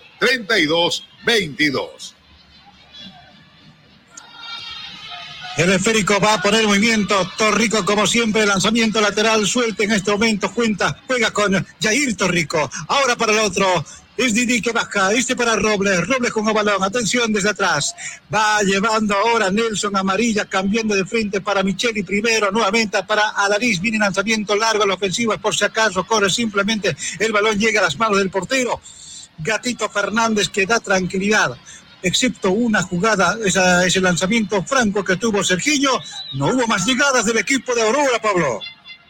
El esférico va a poner movimiento. Torrico, como siempre, lanzamiento lateral suelto en este momento. Cuenta, juega con Jair Torrico. Ahora para el otro. Es Didi que baja, este para Robles, Robles con el balón, atención desde atrás, va llevando ahora Nelson Amarilla, cambiando de frente para Micheli primero, nuevamente para Alariz, viene lanzamiento largo la ofensiva, por si acaso corre simplemente, el balón llega a las manos del portero, Gatito Fernández que da tranquilidad, excepto una jugada, ese lanzamiento franco que tuvo Sergiño, no hubo más llegadas del equipo de Aurora, Pablo.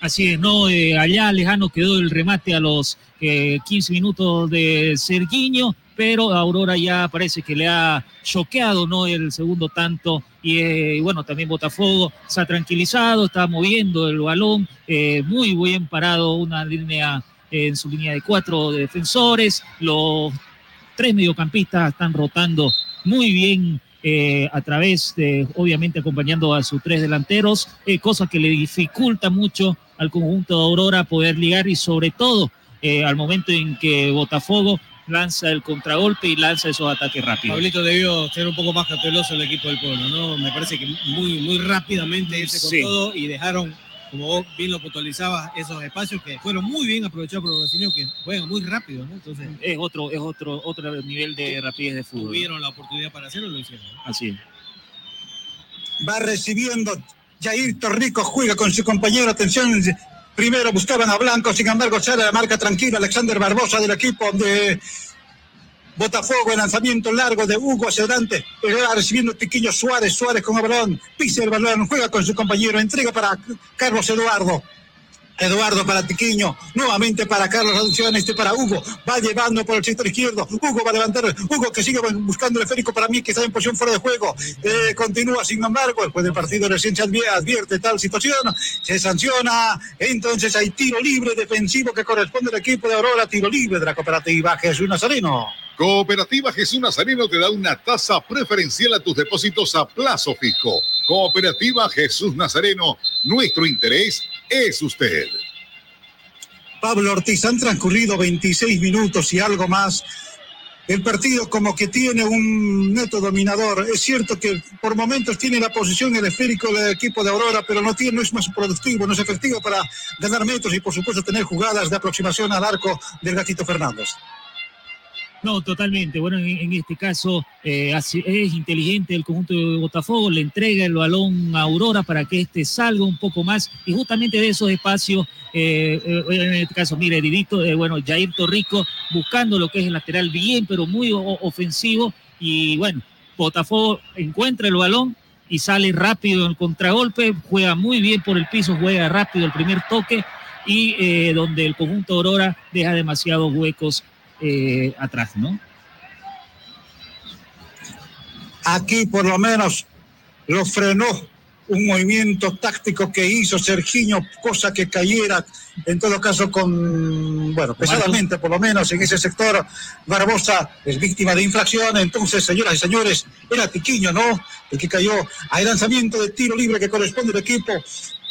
Así es, no, eh, allá lejano quedó el remate a los eh, 15 minutos de Sergiño, pero Aurora ya parece que le ha choqueado, ¿no? El segundo tanto y eh, bueno, también Botafogo se ha tranquilizado, está moviendo el balón, eh, muy bien parado, una línea eh, en su línea de cuatro defensores, los tres mediocampistas están rotando muy bien eh, a través de, obviamente, acompañando a sus tres delanteros, eh, cosa que le dificulta mucho al conjunto de Aurora poder ligar y sobre todo eh, al momento en que Botafogo lanza el contragolpe y lanza esos ataques rápidos. Pablito debió ser un poco más cauteloso el equipo del pueblo, ¿no? Me parece que muy, muy rápidamente irse con Sí. todo y dejaron, como vos bien lo puntualizabas, esos espacios que fueron muy bien aprovechados por los brasileños que juegan muy rápido, ¿no? Entonces Es otro, es otro, otro nivel de rapidez de fútbol. tuvieron la oportunidad para hacerlo y lo hicieron. Así es. Va recibiendo Jair Torrico, juega con su compañero, atención. Primero buscaban a Blanco, sin embargo sale la marca tranquila Alexander Barbosa del equipo de Botafogo, el lanzamiento largo de Hugo hacia adelante, recibiendo Tiquillo Suárez, Suárez con balón, pisa el balón, juega con su compañero, entrega para Carlos Eduardo. Eduardo para Tiquiño, nuevamente para Carlos, atención, este para Hugo, va llevando por el sector izquierdo, Hugo va a levantar, Hugo que sigue buscando el esférico para mí, que está en posición fuera de juego, Eh, continúa sin embargo, después del partido recién se advierte tal situación, se sanciona, entonces hay tiro libre defensivo que corresponde al equipo de Aurora, tiro libre de la cooperativa Jesús Nazareno. Cooperativa Jesús Nazareno te da una tasa preferencial a tus depósitos a plazo fijo. Cooperativa Jesús Nazareno, nuestro interés es usted. Pablo Ortiz, han transcurrido 26 minutos y algo más. El partido como que tiene un neto dominador. Es cierto que por momentos tiene la posición el esférico del equipo de Aurora, pero no, tiene, no es más productivo, no es efectivo para ganar metros y por supuesto tener jugadas de aproximación al arco del Gatito Fernández. No, totalmente. Bueno, en, este caso eh, es inteligente el conjunto de Botafogo, le entrega el balón a Aurora para que éste salga un poco más y justamente de esos espacios, eh, eh, en este caso, mire, Didito, eh, bueno, Jair Torrico buscando lo que es el lateral bien, pero muy ofensivo y bueno, Botafogo encuentra el balón y sale rápido en contragolpe, juega muy bien por el piso, juega rápido el primer toque y eh, donde el conjunto Aurora deja demasiados huecos eh, atrás, ¿no? Aquí por lo menos lo frenó un movimiento táctico que hizo Sergiño, cosa que cayera en todo caso con, bueno, pesadamente por lo menos en ese sector. Barbosa es víctima de infracción, entonces señoras y señores, era Tiquiño, ¿no? El que cayó al lanzamiento de tiro libre que corresponde al equipo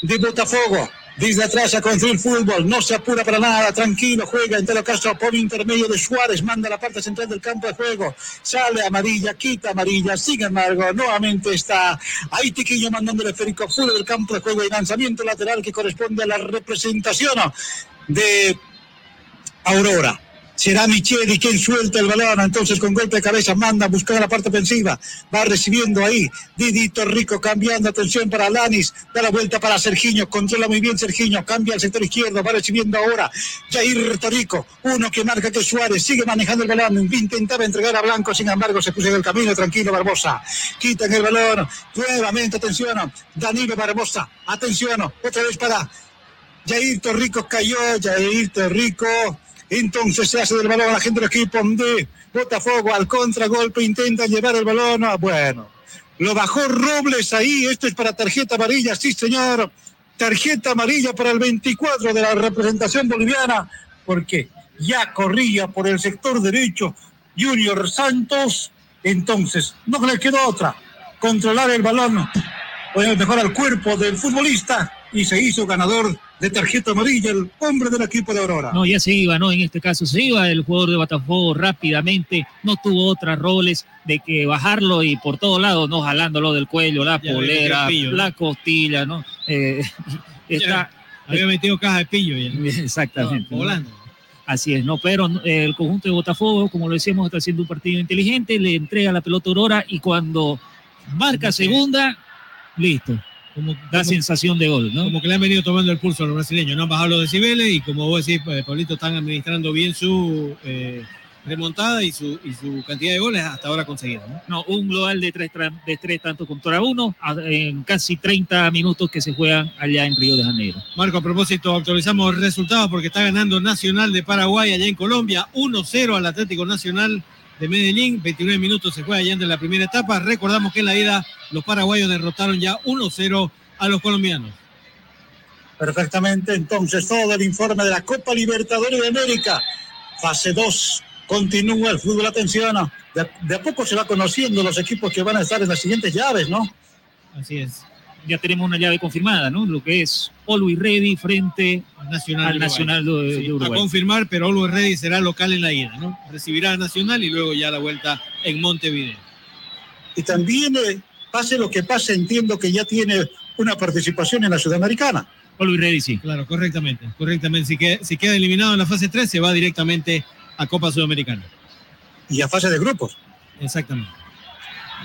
de Botafogo. Desde atrás a construir fútbol, no se apura para nada, tranquilo, juega en todo caso por intermedio de Suárez, manda a la parte central del campo de juego, sale amarilla, quita amarilla, sin embargo, nuevamente está ahí Tiquillo mandando el esférico fuera del campo de juego y lanzamiento lateral que corresponde a la representación de Aurora. Será Micheli quien suelta el balón, entonces con golpe de cabeza manda a buscar la parte ofensiva, va recibiendo ahí, Didito Rico cambiando, atención para Lanis, da la vuelta para Sergiño, controla muy bien Sergiño, cambia al sector izquierdo, va recibiendo ahora Jair Torico, uno que marca que Suárez sigue manejando el balón, intentaba entregar a Blanco, sin embargo se puso en el camino, tranquilo Barbosa, quitan el balón, nuevamente atención, Danilo Barbosa, atención, otra vez para Jair Torrico cayó, Jair Torrico. Entonces se hace del balón a la gente del equipo de Botafogo al contragolpe, intenta llevar el balón. ah, Bueno, lo bajó Robles ahí. Esto es para tarjeta amarilla, sí, señor. Tarjeta amarilla para el 24 de la representación boliviana, porque ya corría por el sector derecho Junior Santos. Entonces, no le quedó otra. Controlar el balón, o mejor al cuerpo del futbolista, y se hizo ganador de tarjeta amarilla el hombre del equipo de Aurora. No, ya se iba, ¿no? En este caso se iba el jugador de Botafogo rápidamente, no tuvo otras roles de que bajarlo y por todos lados, ¿no? Jalándolo del cuello, la Ya, polera, la costilla, ¿no? Eh, <laughs> está, Había metido caja de pillo ya. <laughs> Exactamente. ¿no? Volando. Así es, ¿no? Pero eh, el conjunto de Botafogo, como lo decíamos, está haciendo un partido inteligente, le entrega la pelota a Aurora y cuando marca segunda, listo. Como, da como- sensación de gol, ¿no? Como que le han venido tomando el pulso a los brasileños, no han bajado los decibeles y como vos decís, pues, Pablito, están administrando bien su, eh, remontada y su, y su cantidad de goles hasta ahora conseguida. ¿no? No, un global de tres, de tres tantos contra uno en casi 30 minutos que se juegan allá en Río de Janeiro. Marco, a propósito, actualizamos resultados porque está ganando Nacional de Paraguay allá en Colombia, 1-0 al Atlético Nacional de Medellín, 29 minutos se juega ya en la primera etapa. Recordamos que en la ida los paraguayos derrotaron ya 1-0 a los colombianos. Perfectamente, entonces todo el informe de la Copa Libertadores de América, fase 2, continúa el fútbol, atención, de, de a poco se va conociendo los equipos que van a estar en las siguientes llaves, ¿no? Así es. Ya tenemos una llave confirmada, ¿no? Lo que es Always Ready frente Nacional al Uruguay. Nacional de, Sí, de a confirmar, pero Always Ready será local en la ida, ¿no? Recibirá a Nacional y luego ya la vuelta en Montevideo. Y también, eh, pase lo que pase, entiendo que ya tiene una participación en la Sudamericana. Always Ready, sí. Claro, correctamente. Correctamente. Si queda, si queda eliminado en la fase 3, se va directamente a Copa Sudamericana. Y a fase de grupos. Exactamente.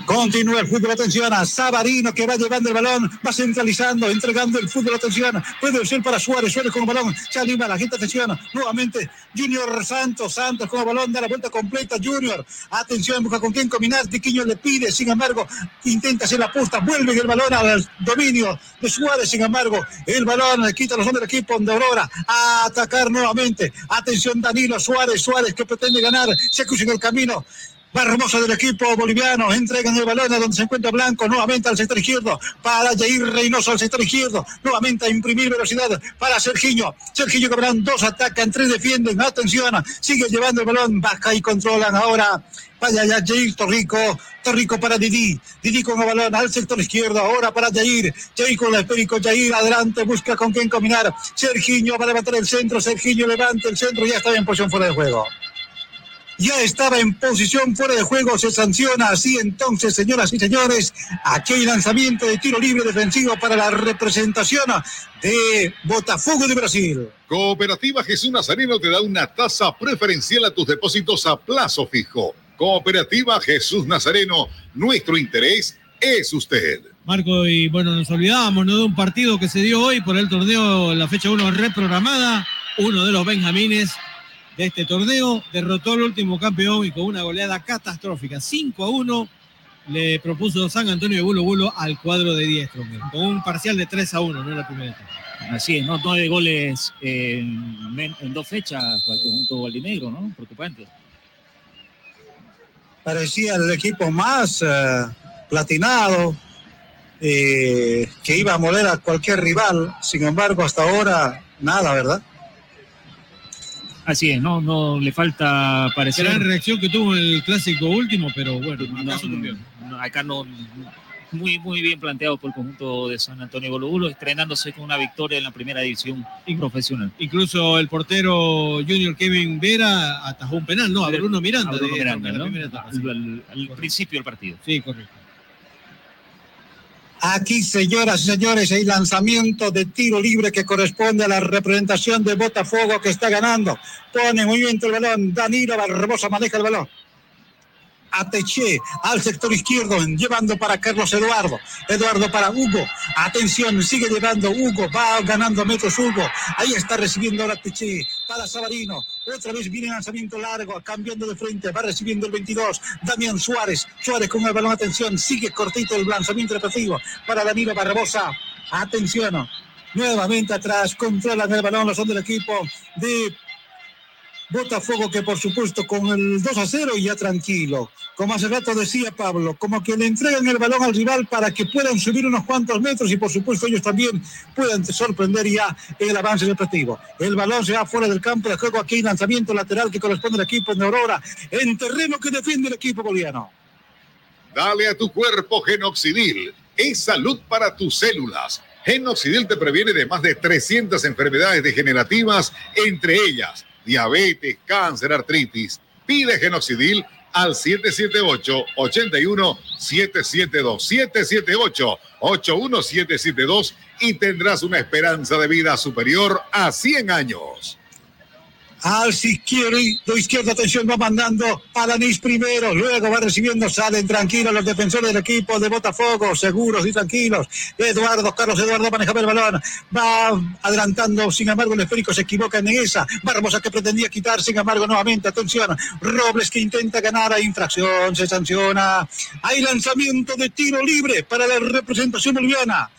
Continúa el fútbol, atención a Sabarino que va llevando el balón, va centralizando, entregando el fútbol, atención. Puede ser para Suárez, Suárez con el balón, se anima la gente, atención. Nuevamente Junior Santos, Santos con el balón, da la vuelta completa, Junior. Atención, busca con quién combinar, Tiquiño le pide, sin embargo, intenta hacer la puesta, vuelve el balón al dominio de Suárez, sin embargo, el balón le quita los hombres del equipo de Aurora a atacar nuevamente. Atención, Danilo Suárez, Suárez que pretende ganar, se cruza en el camino. Barbosa del equipo boliviano entregan el balón a donde se encuentra Blanco, nuevamente al sector izquierdo, para Jair Reynoso al sector izquierdo, nuevamente a imprimir velocidad para Sergiño. Sergiño Cabrán, dos atacan, tres defienden, atención, sigue llevando el balón, baja y controlan ahora. Vaya ya Jair Torrico, Torrico para Didi, Didi con el balón al sector izquierdo, ahora para Jair, Jair con el esférico, Jair adelante, busca con quién combinar. Sergiño va a levantar el centro, Sergiño levanta el centro, ya está en posición fuera de juego ya estaba en posición fuera de juego, se sanciona así entonces, señoras y señores, aquí hay lanzamiento de tiro libre defensivo para la representación de Botafogo de Brasil. Cooperativa Jesús Nazareno te da una tasa preferencial a tus depósitos a plazo fijo. Cooperativa Jesús Nazareno, nuestro interés es usted. Marco, y bueno, nos olvidábamos ¿no? de un partido que se dio hoy por el torneo, la fecha 1 reprogramada. Uno de los benjamines de este torneo derrotó al último campeón y con una goleada catastrófica. 5 a 1 le propuso San Antonio de Bulo Bulo al cuadro de Diestro, con un parcial de 3 a 1, no la primera etapa. Así es, ¿no? Nueve goles en dos fechas para el conjunto gualdinegro, ¿no? Preocupante. Parecía el equipo más eh, platinado, eh, que iba a moler a cualquier rival, sin embargo, hasta ahora nada, ¿verdad? Así es, no, no le falta parecer. Gran reacción que tuvo el clásico último, pero bueno, acá sucumbió. No, acá no, muy, muy bien planteado por el conjunto de San Antonio Bolubulo, estrenándose con una victoria en la primera división profesional. Incluso el portero Junior Kevin Vera atajó un penal, ¿no? A Bruno Miranda. A Bruno de- Miranda, ¿no? etapa, sí. Al, al principio del partido. Sí, correcto. Aquí, señoras y señores, hay lanzamiento de tiro libre que corresponde a la representación de Botafogo que está ganando. Pone en movimiento el balón. Danilo Barbosa maneja el balón. Ateche al sector izquierdo, llevando para Carlos Eduardo. Eduardo para Hugo. Atención, sigue llevando Hugo. Va ganando metros Hugo. Ahí está recibiendo ahora Ateche para Sabarino. Otra vez viene lanzamiento largo, cambiando de frente. Va recibiendo el 22. Damián Suárez. Suárez con el balón. Atención, sigue cortito el lanzamiento repetido para Danilo Barbosa. Atención. Nuevamente atrás, controlan el balón los son del equipo de Botafogo que por supuesto con el 2 a 0 ya tranquilo. Como hace rato decía Pablo, como que le entregan el balón al rival para que puedan subir unos cuantos metros y por supuesto ellos también puedan sorprender ya el avance deportivo. El balón se va fuera del campo de juego aquí, lanzamiento lateral que corresponde al equipo de Aurora en terreno que defiende el equipo boliviano. Dale a tu cuerpo Genoxidil. Es salud para tus células. Genoxidil te previene de más de 300 enfermedades degenerativas, entre ellas diabetes, cáncer, artritis. Pide Genoxidil al 778-81-772. 778-81772 y tendrás una esperanza de vida superior a 100 años. Al izquierdo, izquierdo, atención, va mandando a Danís primero, luego va recibiendo, salen tranquilos los defensores del equipo de Botafogo, seguros y tranquilos. Eduardo, Carlos Eduardo manejaba el balón, va adelantando, sin embargo el esférico se equivoca en esa. Barbosa que pretendía quitar, sin embargo nuevamente, atención, Robles que intenta ganar a infracción, se sanciona. Hay lanzamiento de tiro libre para la representación boliviana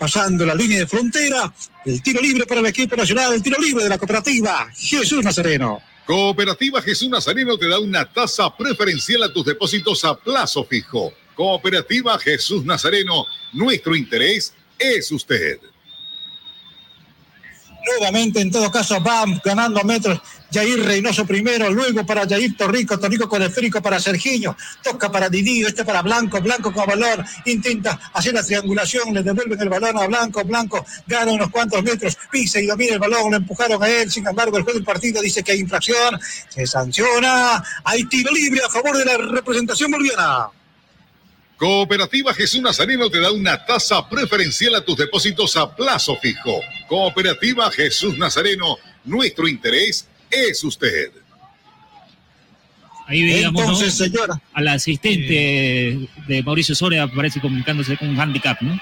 pasando la línea de frontera. El tiro libre para el equipo nacional, el tiro libre de la cooperativa Jesús Nazareno. Cooperativa Jesús Nazareno te da una tasa preferencial a tus depósitos a plazo fijo. Cooperativa Jesús Nazareno, nuestro interés es usted. Nuevamente, en todo caso, va ganando metros. Jair Reynoso primero, luego para Jair Torrico, Torrico con esférico para Sergiño, toca para Didío, este para Blanco, Blanco con balón, intenta hacer la triangulación, le devuelven el balón a Blanco, Blanco gana unos cuantos metros, pisa y domina el balón, lo empujaron a él, sin embargo el juez del partido dice que hay infracción, se sanciona, hay tiro libre a favor de la representación boliviana. Cooperativa Jesús Nazareno te da una tasa preferencial a tus depósitos a plazo fijo. Cooperativa Jesús Nazareno, nuestro interés es usted. Ahí veíamos Entonces, señora. al asistente de Mauricio Soria, parece comunicándose con un handicap, ¿no?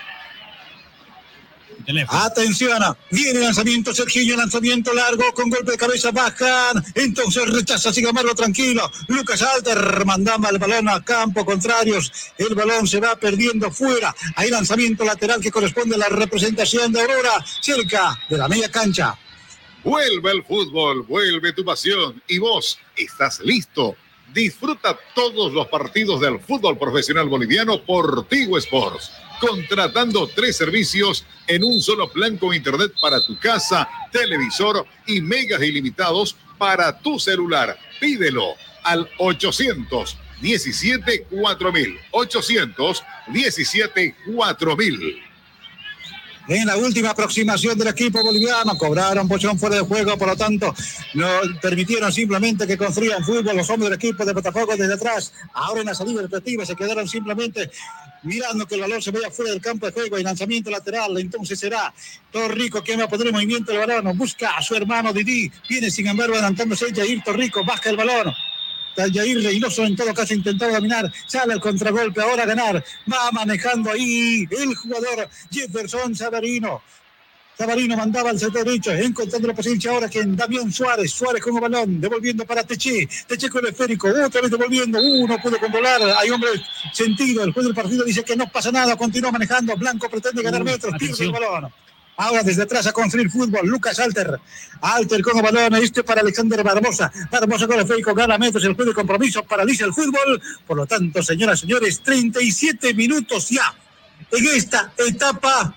Atención, viene lanzamiento, Sergio, lanzamiento largo con golpe de cabeza, bajan, entonces rechaza, sin embargo, tranquilo. Lucas Alter mandaba el balón a campo contrarios, el balón se va perdiendo fuera. Hay lanzamiento lateral que corresponde a la representación de Aurora, cerca de la media cancha. Vuelve el fútbol, vuelve tu pasión y vos estás listo. Disfruta todos los partidos del fútbol profesional boliviano por Tigo Sports contratando tres servicios en un solo plan con internet para tu casa, televisor y megas ilimitados para tu celular. Pídelo al 817 4000. 817 4000 en la última aproximación del equipo boliviano. Cobraron pochón fuera de juego, por lo tanto, no permitieron simplemente que construyan fútbol los hombres del equipo de Botafogo desde atrás. Ahora en la salida respectiva se quedaron simplemente mirando que el balón se vaya fuera del campo de juego y lanzamiento lateral. Entonces será Torrico quien va a poner el movimiento del balón. Busca a su hermano Didi. Viene sin embargo adelantándose Jair Torrico. Baja el balón. Jair Reynoso en todo caso intentó dominar, sale el contragolpe, ahora a ganar, va manejando ahí el jugador Jefferson Sabarino. Sabarino mandaba al sector derecho, encontrando la paciencia ahora que en Damián Suárez, Suárez con el balón, devolviendo para Teche, Teche con el esférico, otra vez devolviendo, uno pudo controlar, hay hombre sentido, el juez del partido dice que no pasa nada, continúa manejando, Blanco pretende ganar metros, pierde el balón. Ahora desde atrás a construir fútbol. Lucas Alter. Alter con el balón. Este para Alexander Barbosa. Barbosa con el férico. Gana metros. El juego de compromiso. Paraliza el fútbol. Por lo tanto, señoras y señores, 37 minutos ya. En esta etapa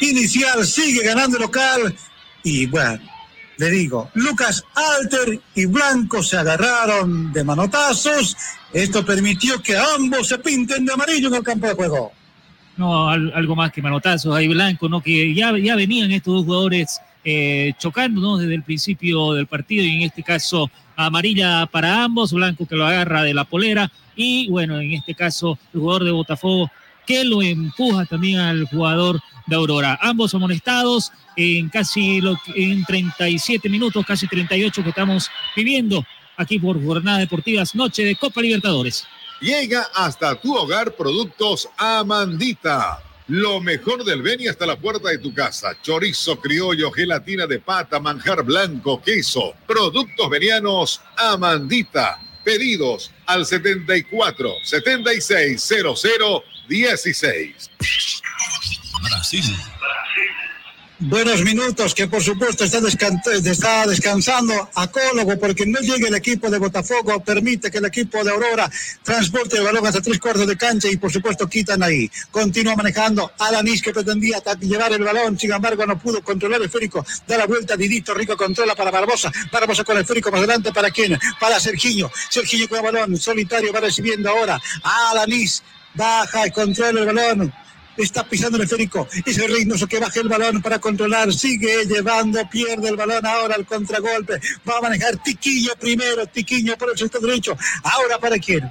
inicial sigue ganando el local. Y bueno, le digo, Lucas Alter y Blanco se agarraron de manotazos. Esto permitió que ambos se pinten de amarillo en el campo de juego no algo más que manotazos ahí blanco, ¿no? Que ya, ya venían estos dos jugadores eh, chocando, ¿no? Desde el principio del partido y en este caso amarilla para ambos, blanco que lo agarra de la polera y bueno, en este caso el jugador de Botafogo que lo empuja también al jugador de Aurora. Ambos amonestados en casi lo, en 37 minutos, casi 38 que estamos viviendo aquí por Jornadas Deportivas, noche de Copa Libertadores. Llega hasta tu hogar productos Amandita. Lo mejor del Beni hasta la puerta de tu casa. Chorizo criollo, gelatina de pata, manjar blanco, queso. Productos venianos Amandita. Pedidos al 74 76 00 16. Brasil buenos minutos, que por supuesto está, descansando Acólogo, porque no llega el equipo de Botafogo, permite que el equipo de Aurora transporte el balón hasta tres cuartos de cancha y por supuesto quitan ahí. Continúa manejando Alanis que pretendía llevar el balón, sin embargo no pudo controlar el esférico, da la vuelta, Didito Rico controla para Barbosa, Barbosa con el esférico más adelante para quién, para Sergiño, Sergiño con el balón, solitario va recibiendo ahora, Alanis baja y controla el balón está pisando el esférico. Es el Reynoso que baja el balón para controlar. Sigue llevando, pierde el balón ahora al contragolpe. Va a manejar Tiquillo primero, Tiquillo por el sector derecho. Ahora para quién?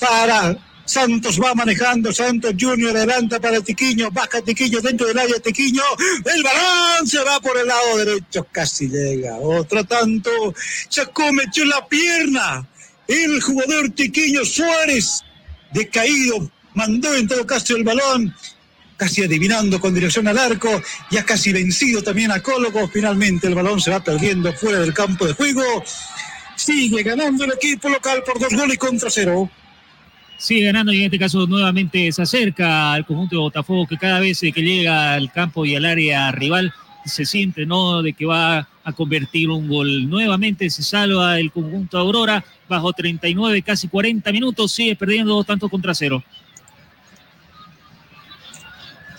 Para Santos va manejando, Santos Junior adelanta para Tiquiño, baja Tiquiño dentro del área Tiquiño, el balón se va por el lado derecho, casi llega, otro tanto, se cometió la pierna, el jugador Tiquiño Suárez, decaído, mandó en todo caso el balón, casi adivinando con dirección al arco, ya casi vencido también a Cólogo, finalmente el balón se va perdiendo fuera del campo de juego, sigue ganando el equipo local por dos goles contra cero sigue ganando y en este caso nuevamente se acerca al conjunto de Botafogo que cada vez que llega al campo y al área rival se siente no de que va a convertir un gol. Nuevamente se salva el conjunto Aurora bajo 39, casi 40 minutos, sigue perdiendo dos tantos contra cero.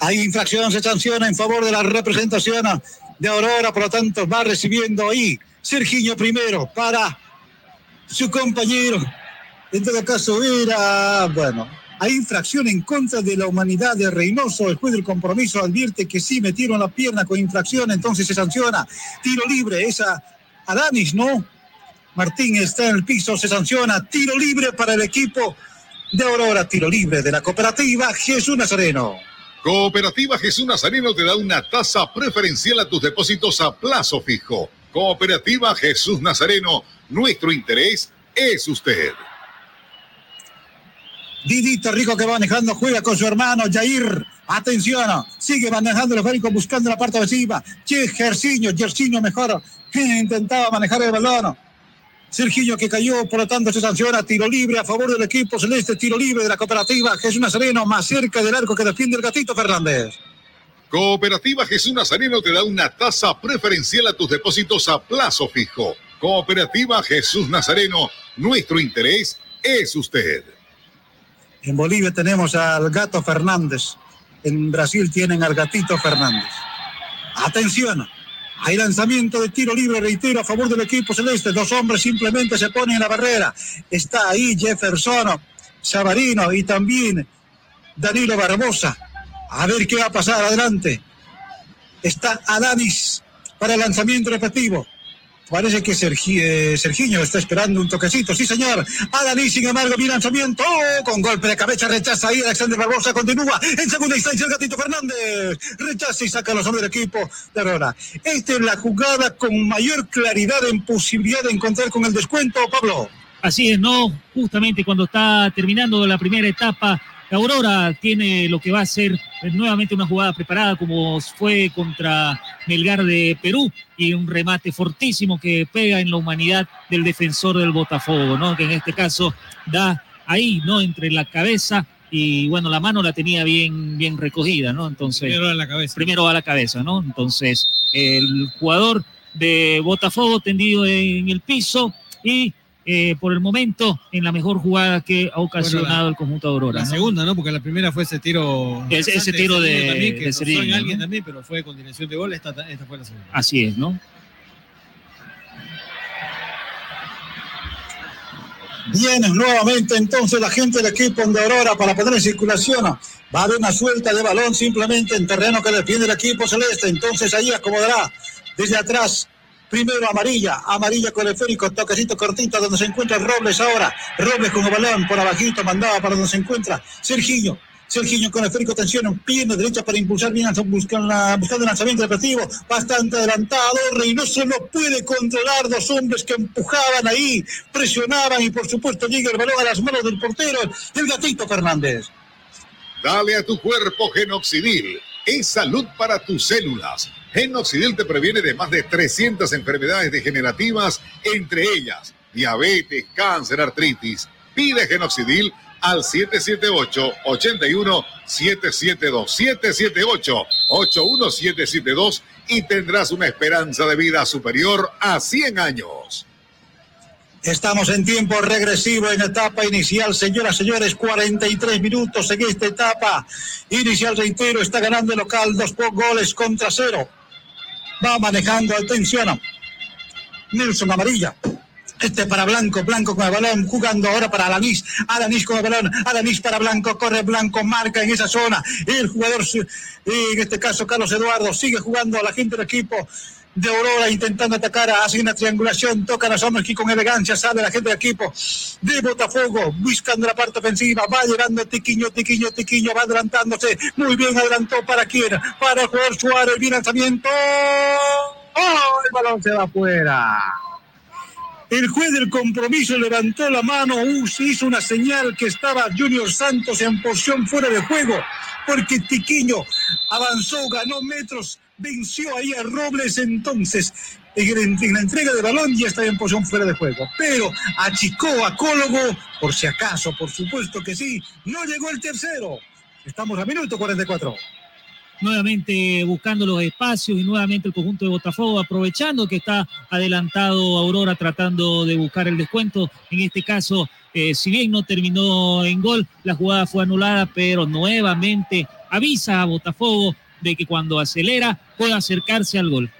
Hay infracción, se sanciona en favor de la representación de Aurora, por lo tanto va recibiendo ahí Sergiño primero para su compañero en todo caso era, bueno, hay infracción en contra de la humanidad de Reynoso. Juez del compromiso advierte que sí metieron la pierna con infracción, entonces se sanciona. Tiro libre, esa Adanis, ¿no? Martín está en el piso, se sanciona. Tiro libre para el equipo de Aurora. Tiro libre de la cooperativa Jesús Nazareno. Cooperativa Jesús Nazareno te da una tasa preferencial a tus depósitos a plazo fijo. Cooperativa Jesús Nazareno, nuestro interés es usted. Didito Rico que va manejando, juega con su hermano Jair. Atención, sigue manejando el esférico buscando la parte ofensiva. Che, Gerciño, Gerciño mejor. Intentaba manejar el balón. Sergio que cayó, por lo tanto se sanciona tiro libre a favor del equipo celeste, tiro libre de la cooperativa Jesús Nazareno, más cerca del arco que defiende el gatito Fernández. Cooperativa Jesús Nazareno te da una tasa preferencial a tus depósitos a plazo fijo. Cooperativa Jesús Nazareno, nuestro interés es usted. En Bolivia tenemos al gato Fernández. En Brasil tienen al gatito Fernández. Atención. Hay lanzamiento de tiro libre, reitero, a favor del equipo celeste. Dos hombres simplemente se ponen en la barrera. Está ahí Jefferson, Sabarino y también Danilo Barbosa. A ver qué va a pasar adelante. Está Adanis para el lanzamiento repetitivo. Parece que Sergi, eh, Sergiño está esperando un toquecito. Sí, señor. Adalí, sin embargo, mi lanzamiento. con golpe de cabeza rechaza ahí. Alexander Barbosa continúa. En segunda instancia, el gatito Fernández. Rechaza y saca a los hombres del equipo de Aurora. Esta es la jugada con mayor claridad en posibilidad de encontrar con el descuento, Pablo. Así es, ¿no? Justamente cuando está terminando la primera etapa Aurora tiene lo que va a ser nuevamente una jugada preparada como fue contra Melgar de Perú y un remate fortísimo que pega en la humanidad del defensor del Botafogo, ¿no? Que en este caso da ahí, ¿no? Entre la cabeza y bueno, la mano la tenía bien, bien recogida, ¿no? Entonces. Primero a la cabeza. Primero a la cabeza, ¿no? Entonces, el jugador de Botafogo tendido en el piso y eh, por el momento en la mejor jugada que ha ocasionado el conjunto de Aurora. La segunda, ¿no? Porque la primera fue ese tiro. ese tiro de, también, que de alguien también, pero fue con dirección de gol. Esta, esta fue la segunda. Así es, ¿no? Viene nuevamente entonces la gente del equipo de Aurora para poner en circulación. Va a haber una suelta de balón simplemente en terreno que defiende el equipo celeste. Entonces ahí acomodará desde atrás Primero amarilla, amarilla con el esférico, toquecito cortito donde se encuentra Robles ahora. Robles con el balón por abajito, mandaba para donde se encuentra Sergio. Sergio con esférico, tensión, pierna derecha para impulsar bien, buscando, el lanzamiento deportivo, bastante adelantado. Reynoso no puede controlar dos hombres que empujaban ahí, presionaban y por supuesto llega el balón a las manos del portero, el gatito Fernández. Dale a tu cuerpo genoxidil, es salud para tus células Genoxidil te previene de más de 300 enfermedades degenerativas, entre ellas diabetes, cáncer, artritis. Pide Genoxidil al 778-81-772, 778-81772 y tendrás una esperanza de vida superior a 100 años. Estamos en tiempo regresivo en etapa inicial, señoras, señores, 43 minutos en esta etapa inicial, reitero, está ganando el local dos goles contra cero va manejando, atención. Nelson Amarilla. Este para Blanco, Blanco con el balón, jugando ahora para Alanis, Alanis con el balón, Alanis para Blanco, corre Blanco, marca en esa zona. El jugador, en este caso Carlos Eduardo, sigue jugando a la gente del equipo de Aurora intentando atacar, hace una triangulación, toca los hombres aquí con elegancia, sale la gente del equipo de Botafogo, buscando la parte ofensiva, va llegando Tiquiño, Tiquiño, Tiquiño, va adelantándose, muy bien adelantó para quién, para el Suárez, bien lanzamiento, ¡oh! el balón se va afuera. El juez del compromiso levantó la mano, hizo una señal que estaba Junior Santos en posición fuera de juego, porque Tiquiño avanzó, ganó metros, venció ahí a Robles entonces. En la entrega de balón ya estaba en posición fuera de juego, pero achicó a Cólogo, por si acaso, por supuesto que sí, no llegó el tercero. Estamos a minuto 44 nuevamente buscando los espacios y nuevamente el conjunto de Botafogo aprovechando que está adelantado Aurora tratando de buscar el descuento. En este caso, eh, si bien no terminó en gol, la jugada fue anulada, pero nuevamente avisa a Botafogo de que cuando acelera puede acercarse al gol.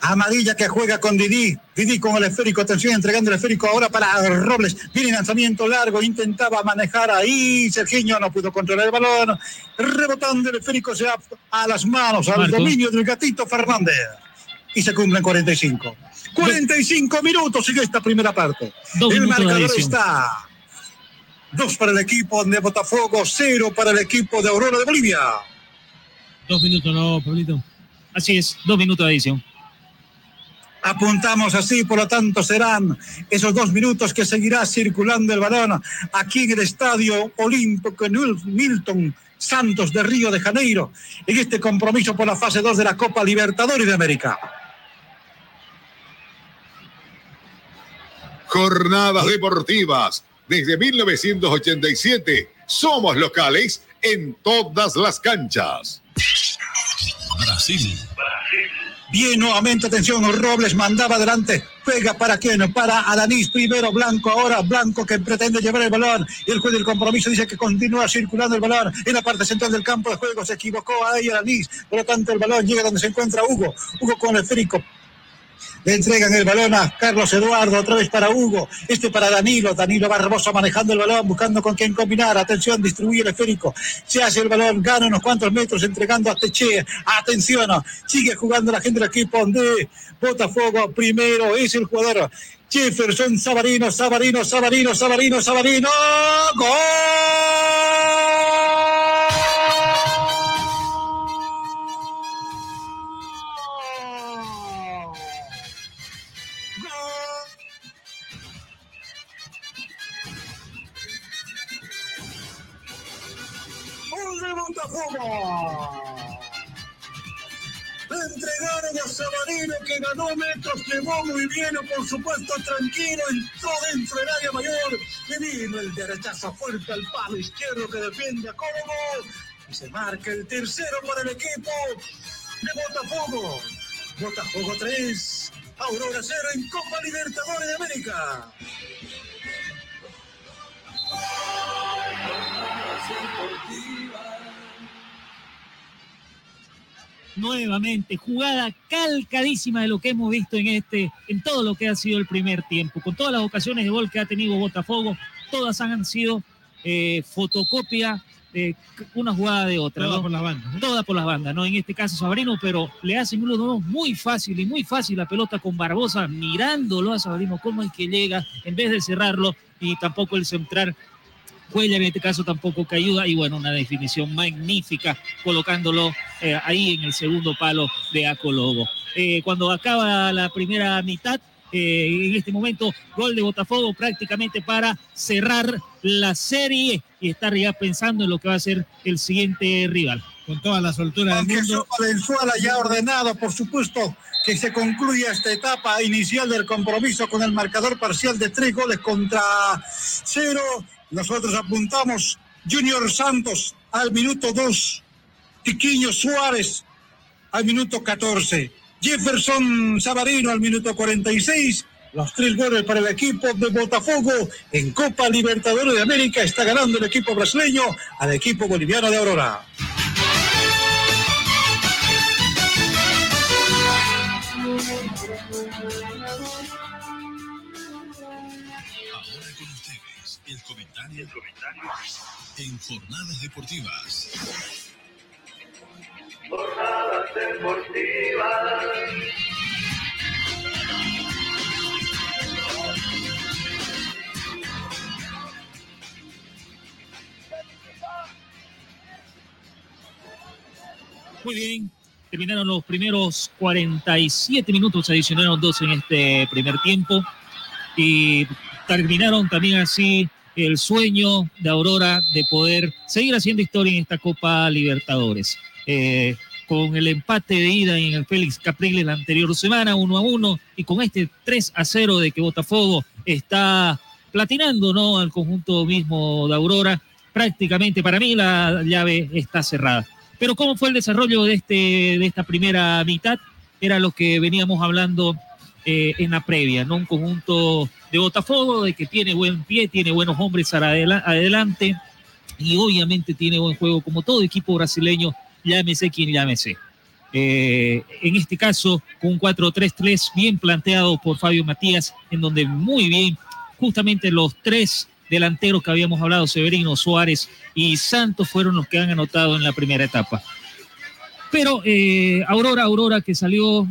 Amarilla que juega con Didi. Didi con el esférico. Atención, entregando el esférico ahora para Robles. Viene lanzamiento largo. Intentaba manejar ahí. Sergiño no pudo controlar el balón. Rebotando el esférico se va a las manos, al dominio del gatito Fernández. Y se cumplen 45. 45 minutos sigue esta primera parte. el marcador está. Dos para el equipo de Botafogo, cero para el equipo de Aurora de Bolivia. Dos minutos, no, Pablito. Así es, dos minutos de edición. Apuntamos así, por lo tanto serán esos dos minutos que seguirá circulando el balón aquí en el Estadio Olímpico Milton Santos de Río de Janeiro, en este compromiso por la fase 2 de la Copa Libertadores de América. Jornadas deportivas. Desde 1987 somos locales en todas las canchas. Brasil. Bien, nuevamente, atención, Robles mandaba adelante, pega para quién, para Adanís, primero Blanco, ahora Blanco que pretende llevar el balón, y el juez del compromiso dice que continúa circulando el balón en la parte central del campo de juego, se equivocó ahí Adanís, por lo tanto el balón llega donde se encuentra Hugo, Hugo con el esférico, le entregan el balón a Carlos Eduardo, otra vez para Hugo. Este para Danilo. Danilo Barbosa manejando el balón, buscando con quién combinar. Atención, distribuye el esférico. Se hace el balón, gana unos cuantos metros, entregando a Teche. Atención, sigue jugando la gente del equipo de Botafogo. Primero es el jugador Jefferson Sabarino, Sabarino, Sabarino, Sabarino, Sabarino. ¡Gol! Entregaron a Sabarino que ganó metros, llevó muy bien, por supuesto tranquilo, entró dentro del área mayor y vino el derechazo fuerte al palo izquierdo que defiende a Cómodo y se marca el tercero para el equipo de Botafogo. Botafogo 3, Aurora 0 en Copa Libertadores de América. Nuevamente, jugada calcadísima de lo que hemos visto en este, en todo lo que ha sido el primer tiempo, con todas las ocasiones de gol que ha tenido Botafogo, todas han sido eh, fotocopia de una jugada de otra. Todas por las bandas. Todas por las bandas, ¿no? En este caso Sabrino, pero le hacen uno dos muy fácil y muy fácil la pelota con Barbosa, mirándolo a Sabrino cómo es que llega, en vez de cerrarlo y tampoco el centrar Cuella en este caso tampoco que ayuda y bueno, una definición magnífica colocándolo eh, ahí en el segundo palo de Acologo. Eh, cuando acaba la primera mitad, eh, en este momento, gol de Botafogo prácticamente para cerrar la serie y estar ya pensando en lo que va a ser el siguiente rival. Con toda la soltura del mundo. Valenzuela ya ordenado, por supuesto, que se concluya esta etapa inicial del compromiso con el marcador parcial de tres goles contra cero nosotros apuntamos Junior Santos al minuto 2, Tiquiño Suárez al minuto 14, Jefferson Sabarino al minuto 46. Los tres goles para el equipo de Botafogo en Copa Libertadores de América. Está ganando el equipo brasileño al equipo boliviano de Aurora. En jornadas deportivas. Jornadas deportivas. Muy bien, terminaron los primeros 47 minutos, se adicionaron dos en este primer tiempo y terminaron también así el sueño de Aurora de poder seguir haciendo historia en esta Copa Libertadores. Eh, con el empate de ida en el Félix Capriles la anterior semana, 1 a 1, y con este 3 a 0 de que Botafogo está platinando ¿no? al conjunto mismo de Aurora, prácticamente para mí la llave está cerrada. Pero ¿cómo fue el desarrollo de, este, de esta primera mitad? Era lo que veníamos hablando eh, en la previa, ¿no? Un conjunto de Botafogo, de que tiene buen pie, tiene buenos hombres adelante y obviamente tiene buen juego como todo equipo brasileño, llámese quien llámese. Eh, en este caso, con un 4-3-3 bien planteado por Fabio Matías, en donde muy bien, justamente los tres delanteros que habíamos hablado, Severino, Suárez y Santos, fueron los que han anotado en la primera etapa. Pero eh, Aurora, Aurora que salió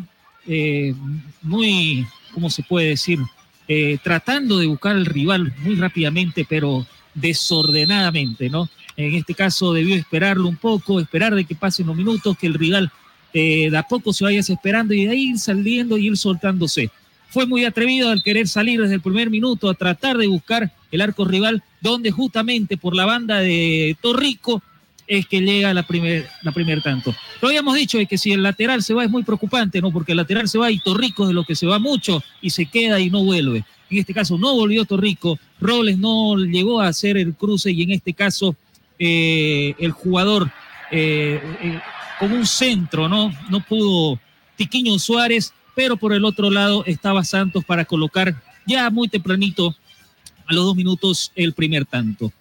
eh, muy, ¿cómo se puede decir? Eh, tratando de buscar al rival muy rápidamente, pero desordenadamente, ¿no? En este caso debió esperarlo un poco, esperar de que pasen los minutos, que el rival eh, de a poco se vaya esperando y de ahí ir saliendo y ir soltándose. Fue muy atrevido al querer salir desde el primer minuto a tratar de buscar el arco rival, donde justamente por la banda de Torrico es que llega la primer, la primer tanto. Lo habíamos dicho de que si el lateral se va es muy preocupante, ¿no? Porque el lateral se va y Torrico es de lo que se va mucho y se queda y no vuelve. En este caso no volvió Torrico, Robles no llegó a hacer el cruce y en este caso eh, el jugador eh, eh, como un centro, ¿no? No pudo Tiquiño Suárez, pero por el otro lado estaba Santos para colocar ya muy tempranito a los dos minutos el primer tanto.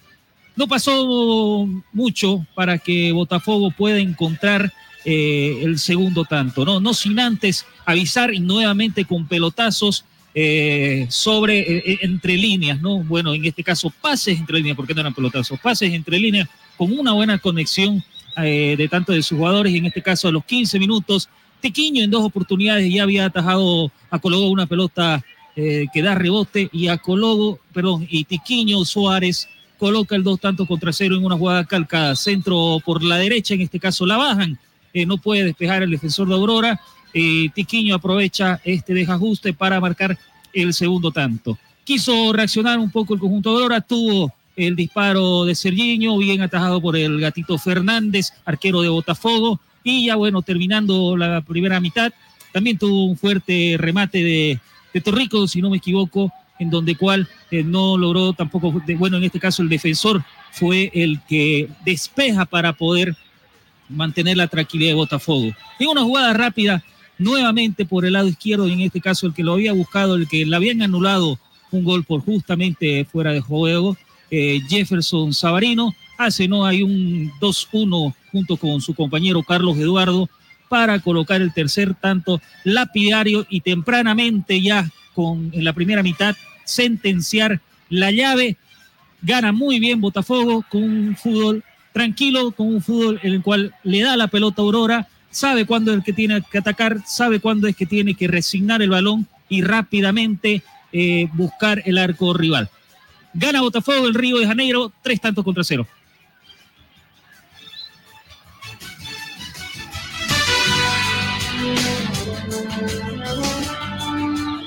No pasó mucho para que Botafogo pueda encontrar eh, el segundo tanto, ¿no? No sin antes avisar y nuevamente con pelotazos eh, sobre, eh, entre líneas, ¿no? Bueno, en este caso pases entre líneas, porque no eran pelotazos, pases entre líneas con una buena conexión de tanto de sus jugadores, y en este caso a los 15 minutos, Tequiño en dos oportunidades ya había atajado a Cologo una pelota que da rebote y a Cologo, perdón, y Tiquiño Suárez coloca el dos tantos contra cero en una jugada calcada. Centro por la derecha, en este caso la bajan. Eh, no puede despejar el defensor de Aurora. Eh, Tiquiño aprovecha este desajuste para marcar el segundo tanto. Quiso reaccionar un poco el conjunto de Aurora, tuvo el disparo de Sergiño, bien atajado por el gatito Fernández, arquero de Botafogo. Y ya bueno, terminando la primera mitad, también tuvo un fuerte remate de, de Torrico, si no me equivoco, en donde cual eh, no logró tampoco, bueno, en este caso el defensor fue el que despeja para poder mantener la tranquilidad de Botafogo. En una jugada rápida, nuevamente por el lado izquierdo, y en este caso el que lo había buscado, el que le habían anulado un gol por justamente fuera de juego, eh, Jefferson Sabarino, hace, ¿no? Hay un 2-1 junto con su compañero Carlos Eduardo para colocar el tercer tanto lapidario y tempranamente ya con en la primera mitad sentenciar la llave. Gana muy bien Botafogo con un fútbol tranquilo, con un fútbol en el cual le da la pelota a Aurora, sabe cuándo es que tiene que atacar, sabe cuándo es que tiene que resignar el balón y rápidamente eh, buscar el arco rival. Gana Botafogo el Río de Janeiro, tres tantos contra cero.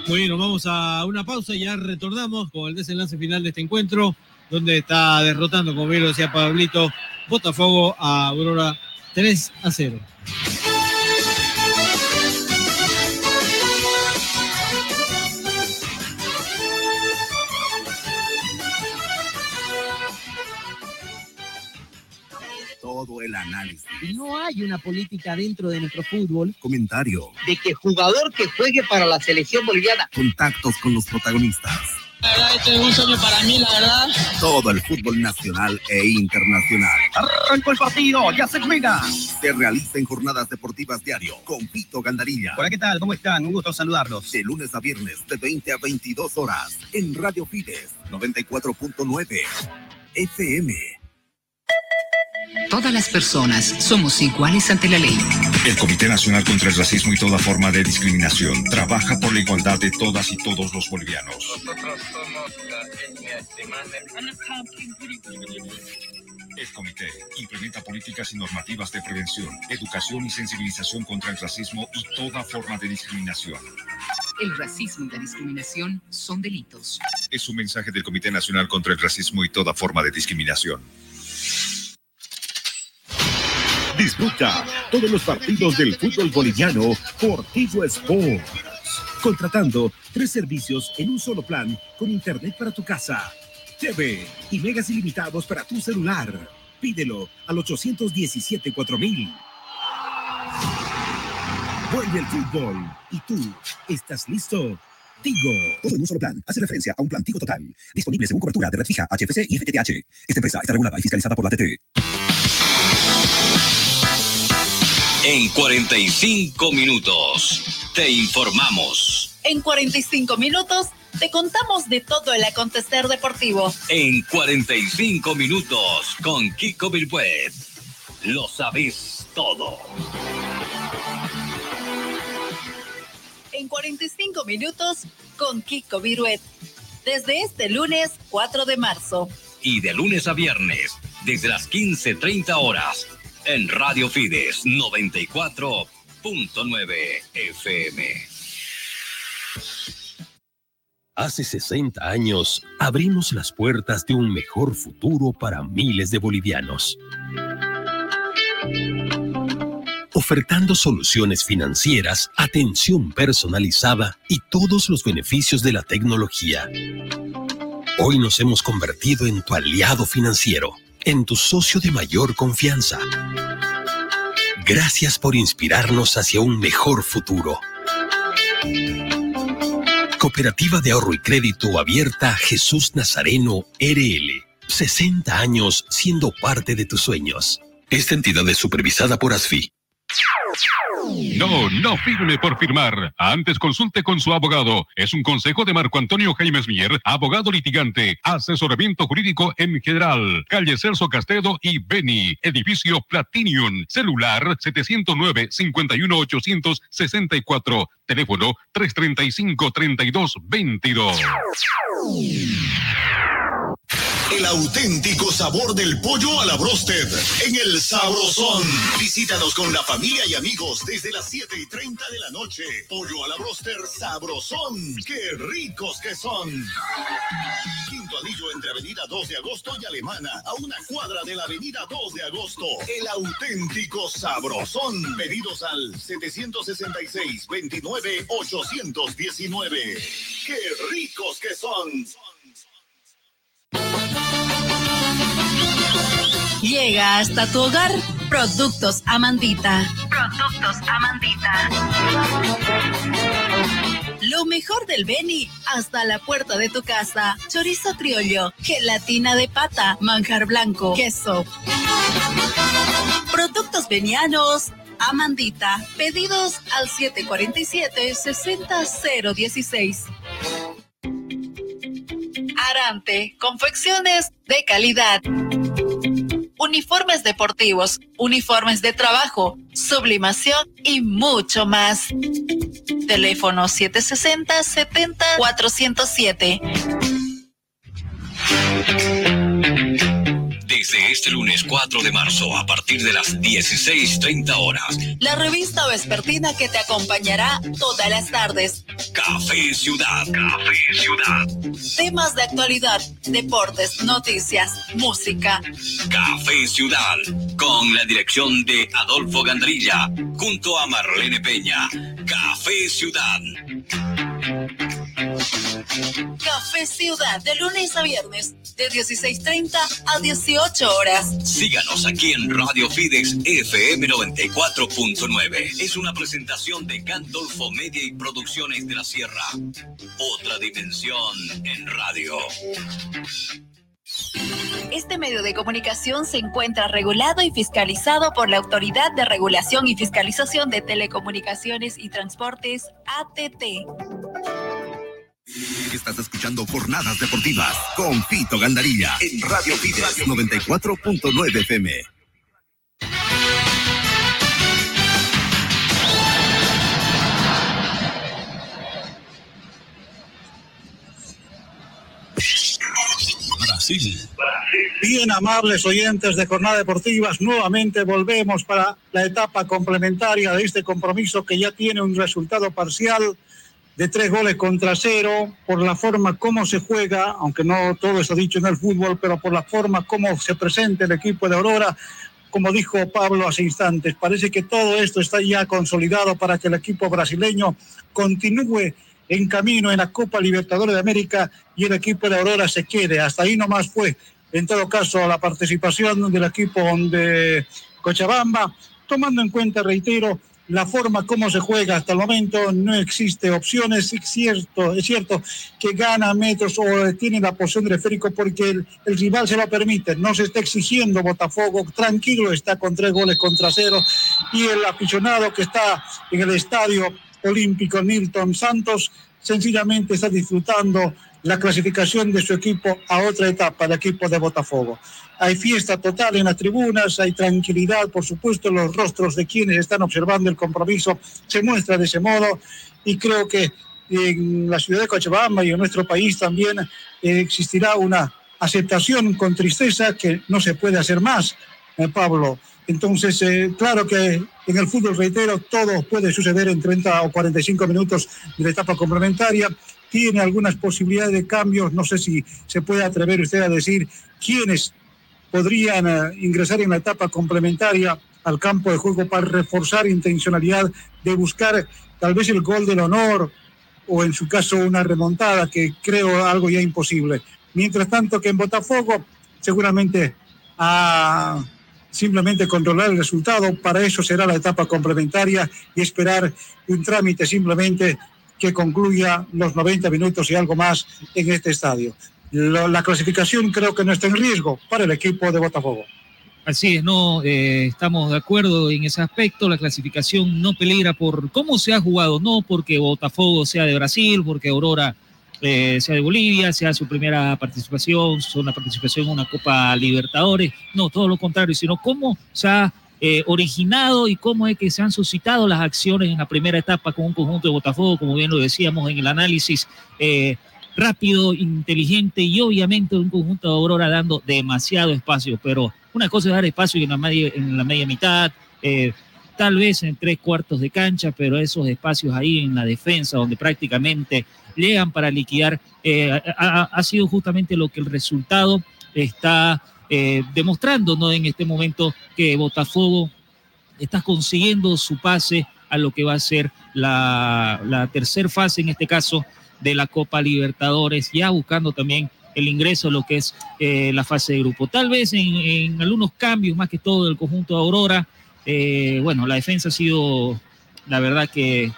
Bueno, vamos a una pausa y ya retornamos con el desenlace final de este encuentro, donde está derrotando, como bien lo decía Pablito, Botafogo a Aurora 3 a 0. Hay una política dentro de nuestro fútbol. Comentario. De que jugador que juegue para la selección boliviana. Contactos con los protagonistas. La verdad, este es un sueño para mí, la verdad. Todo el fútbol nacional e internacional. Arrancó el partido, ya se juega. Se realiza en jornadas deportivas diario con Pito Gandarilla. Hola, ¿qué tal? ¿Cómo están? Un gusto saludarlos. De lunes a viernes, de 20 a 22 horas, en Radio Fides 94.9 FM. Todas las personas somos iguales ante la ley. El Comité Nacional contra el Racismo y toda forma de discriminación trabaja por la igualdad de todas y todos los bolivianos. Nosotros somos la etnia El comité implementa políticas y normativas de prevención, educación y sensibilización contra el racismo y toda forma de discriminación. El racismo y la discriminación son delitos. Es un mensaje del Comité Nacional contra el Racismo y toda forma de discriminación. Disfruta todos los partidos del fútbol boliviano por Tigo Sports. Contratando tres servicios en un solo plan con internet para tu casa, TV y megas ilimitados para tu celular. Pídelo al 817-4000. Vuelve el fútbol. ¿Y tú estás listo? Tigo. Todo en un solo plan. Hace referencia a un plan Tigo total. Disponible según cobertura de red fija, HFC y FTTH. Esta empresa está regulada y fiscalizada por la TT. En 45 minutos te informamos. En 45 minutos te contamos de todo el acontecer deportivo. En 45 minutos con Kiko Bilbuet. Lo sabes todo. En 45 minutos con Kiko Viruet. Desde este lunes 4 de marzo. Y de lunes a viernes, desde las 15.30 horas, en Radio Fides 94.9 FM. Hace 60 años abrimos las puertas de un mejor futuro para miles de bolivianos. Ofertando soluciones financieras, atención personalizada y todos los beneficios de la tecnología. Hoy nos hemos convertido en tu aliado financiero, en tu socio de mayor confianza. Gracias por inspirarnos hacia un mejor futuro. Cooperativa de Ahorro y Crédito Abierta Jesús Nazareno RL. 60 años siendo parte de tus sueños. Esta entidad es supervisada por ASFI. No, no firme por firmar. Antes consulte con su abogado. Es un consejo de Marco Antonio Jaimes Mier, abogado litigante, asesoramiento jurídico en general. Calle Celso Castedo y Beni, edificio Platinium, celular 709-51864, teléfono 335-3222. El auténtico sabor del pollo a la brosted en el Sabrosón. Visítanos con la familia y amigos desde las 7 y 30 de la noche. Pollo a la broster Sabrosón. ¡Qué ricos que son! Quinto anillo entre Avenida 2 de Agosto y Alemana, a una cuadra de la Avenida 2 de Agosto. El auténtico Sabrosón. Pedidos al 766-29-819. ¡Qué ricos que son! Llega hasta tu hogar Productos Amandita. Productos Amandita. Lo mejor del Beni hasta la puerta de tu casa. Chorizo criollo, gelatina de pata, manjar blanco, queso. Productos venianos. Amandita. Pedidos al 747-60016. Arante. Confecciones de calidad. Uniformes deportivos, uniformes de trabajo, sublimación y mucho más. Teléfono 760-70-407. Desde este lunes 4 de marzo a partir de las 16.30 horas, La revista vespertina que te acompañará todas las tardes. Café Ciudad. Café Ciudad. Temas de actualidad, deportes, noticias, música. Café Ciudad. Con la dirección de Adolfo Gandrilla. Junto a Marlene Peña. Café Ciudad. Café Ciudad, de lunes a viernes, de 16.30 a 18 horas. Síganos aquí en Radio Fides FM 94.9. Es una presentación de Gandolfo Media y Producciones de la Sierra. Otra dimensión en radio. Este medio de comunicación se encuentra regulado y fiscalizado por la Autoridad de Regulación y Fiscalización de Telecomunicaciones y Transportes, ATT. Estás escuchando Jornadas Deportivas con Fito Gandarilla en Radio Fides 94.9 FM. Brasil. Bien amables oyentes de Jornadas Deportivas, nuevamente volvemos para la etapa complementaria de este compromiso que ya tiene un resultado parcial de tres goles contra cero, por la forma como se juega, aunque no todo está dicho en el fútbol, pero por la forma como se presenta el equipo de Aurora, como dijo Pablo hace instantes, parece que todo esto está ya consolidado para que el equipo brasileño continúe en camino en la Copa Libertadores de América y el equipo de Aurora se quede. Hasta ahí nomás fue, en todo caso, la participación del equipo de Cochabamba, tomando en cuenta, reitero, la forma como se juega hasta el momento, no existe opciones. Es cierto, es cierto que gana metros o tiene la posición de esférico porque el, el, rival se lo permite. No se está exigiendo Botafogo, tranquilo, está con tres goles contra cero. Y el aficionado que está en el estadio olímpico Milton Santos sencillamente está disfrutando la clasificación de su equipo a otra etapa, el equipo de Botafogo. Hay fiesta total en las tribunas, hay tranquilidad, por supuesto, los rostros de quienes están observando el compromiso se muestra de ese modo y creo que en la ciudad de Cochabamba y en nuestro país también eh, existirá una aceptación con tristeza que no se puede hacer más, eh, Pablo. Entonces, eh, claro que en el fútbol, reitero, todo puede suceder en 30 o 45 minutos de la etapa complementaria. Tiene algunas posibilidades de cambios. No sé si se puede atrever usted a decir quiénes podrían uh, ingresar en la etapa complementaria al campo de juego para reforzar intencionalidad de buscar tal vez el gol del honor o en su caso una remontada, que creo algo ya imposible. Mientras tanto que en Botafogo seguramente a simplemente controlar el resultado, para eso será la etapa complementaria y esperar un trámite simplemente que concluya los 90 minutos y algo más en este estadio la, la, clasificación creo que no está en riesgo para el equipo de Botafogo. Así es, no eh, estamos de acuerdo en ese aspecto. La clasificación no peligra por cómo se ha jugado, no porque Botafogo sea de Brasil, porque Aurora eh, sea de Bolivia, sea su primera participación, una participación en una Copa Libertadores. No, todo lo contrario, sino cómo se ha eh, originado y cómo es que se han suscitado las acciones en la primera etapa con un conjunto de Botafogo, como bien lo decíamos en el análisis. Eh, rápido, inteligente y obviamente un conjunto de Aurora dando demasiado espacio, pero una cosa es dar espacio en la media, en la media mitad, eh, tal vez en tres cuartos de cancha, pero esos espacios ahí en la defensa donde prácticamente llegan para liquidar, ha, sido justamente lo que el resultado está eh, demostrando ¿no? en este momento que Botafogo está consiguiendo su pase a lo que va a ser la, la tercera fase, en este caso, de la Copa Libertadores, ya buscando también el ingreso a lo que es eh, la fase de grupo. Tal vez en, en, algunos cambios, más que todo del conjunto de Aurora, eh, bueno, la defensa ha sido, la verdad que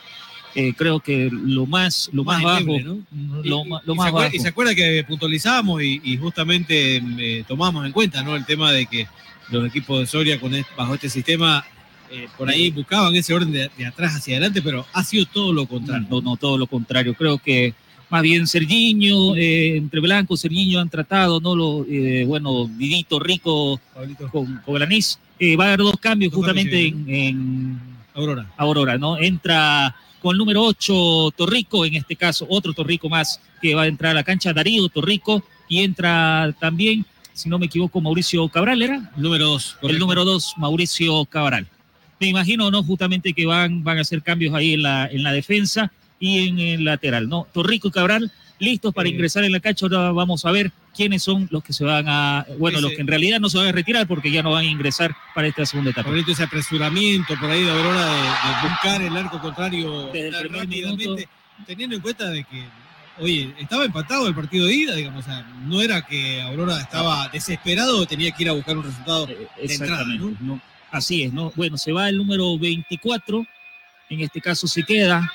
eh, creo que lo más, lo más, más bajo, ¿no? lo, y, lo y más se acuerda, bajo. Y se acuerda que puntualizamos y, y justamente eh, tomamos en cuenta ¿no? el tema de que los equipos de Soria con este, bajo este sistema eh, por ahí buscaban ese orden de, de, atrás hacia adelante, pero ha sido todo lo contrario. No, no todo lo contrario. Creo que más bien Sergiño, eh, entre Blanco, Sergiño han tratado, ¿no? Lo, eh, bueno, Didito Rico Pablito. con, con Granís. Va a haber dos cambios Dos justamente cambios, en, en, Aurora. Aurora, ¿no? Entra con el número 8 Torrico, en este caso otro Torrico más que va a entrar a la cancha, Darío Torrico, y entra también, si no me equivoco, Mauricio Cabral, ¿era? Número 2. El número 2, Mauricio Cabral. Me imagino, ¿no? Justamente que van, van a hacer cambios ahí en la, en la defensa y en el lateral, ¿no? Torrico y Cabral listos para ingresar en la cancha. Ahora vamos a ver quiénes son los que se van a, bueno, Ese- los que en realidad no se van a retirar porque ya no van a ingresar para esta segunda etapa. Pablito, ese apresuramiento por ahí de Aurora de, de buscar el arco contrario rápidamente, teniendo en cuenta de que oye, estaba empatado el partido de ida, digamos, o sea, no era que Aurora estaba desesperado o tenía que ir a buscar un resultado de entrada, ¿no? ¿no? Así es, ¿no? Bueno, se va el número 24, en este caso se queda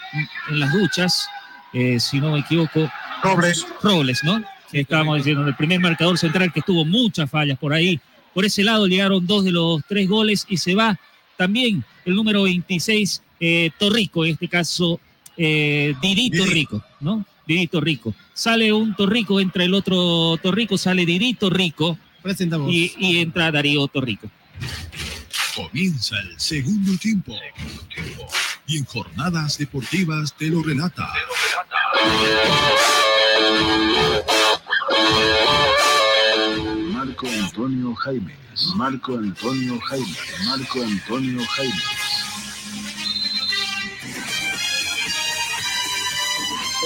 en las duchas, eh, si no me equivoco. Robles. Robles, ¿no? Estábamos diciendo, el primer marcador central que tuvo muchas fallas por ahí. Por ese lado llegaron dos de los tres goles y se va también el número 26, eh, Torrico, en este caso eh, Didito Rico, ¿no? Didito Rico. Sale un Torrico, entra el otro Torrico, sale Didito Rico. Presentamos. Y, y entra Darío Torrico. Comienza el segundo tiempo. Y en jornadas deportivas te lo relata. Marco Antonio Jaime. Marco Antonio Jaime. Marco Antonio Jaime.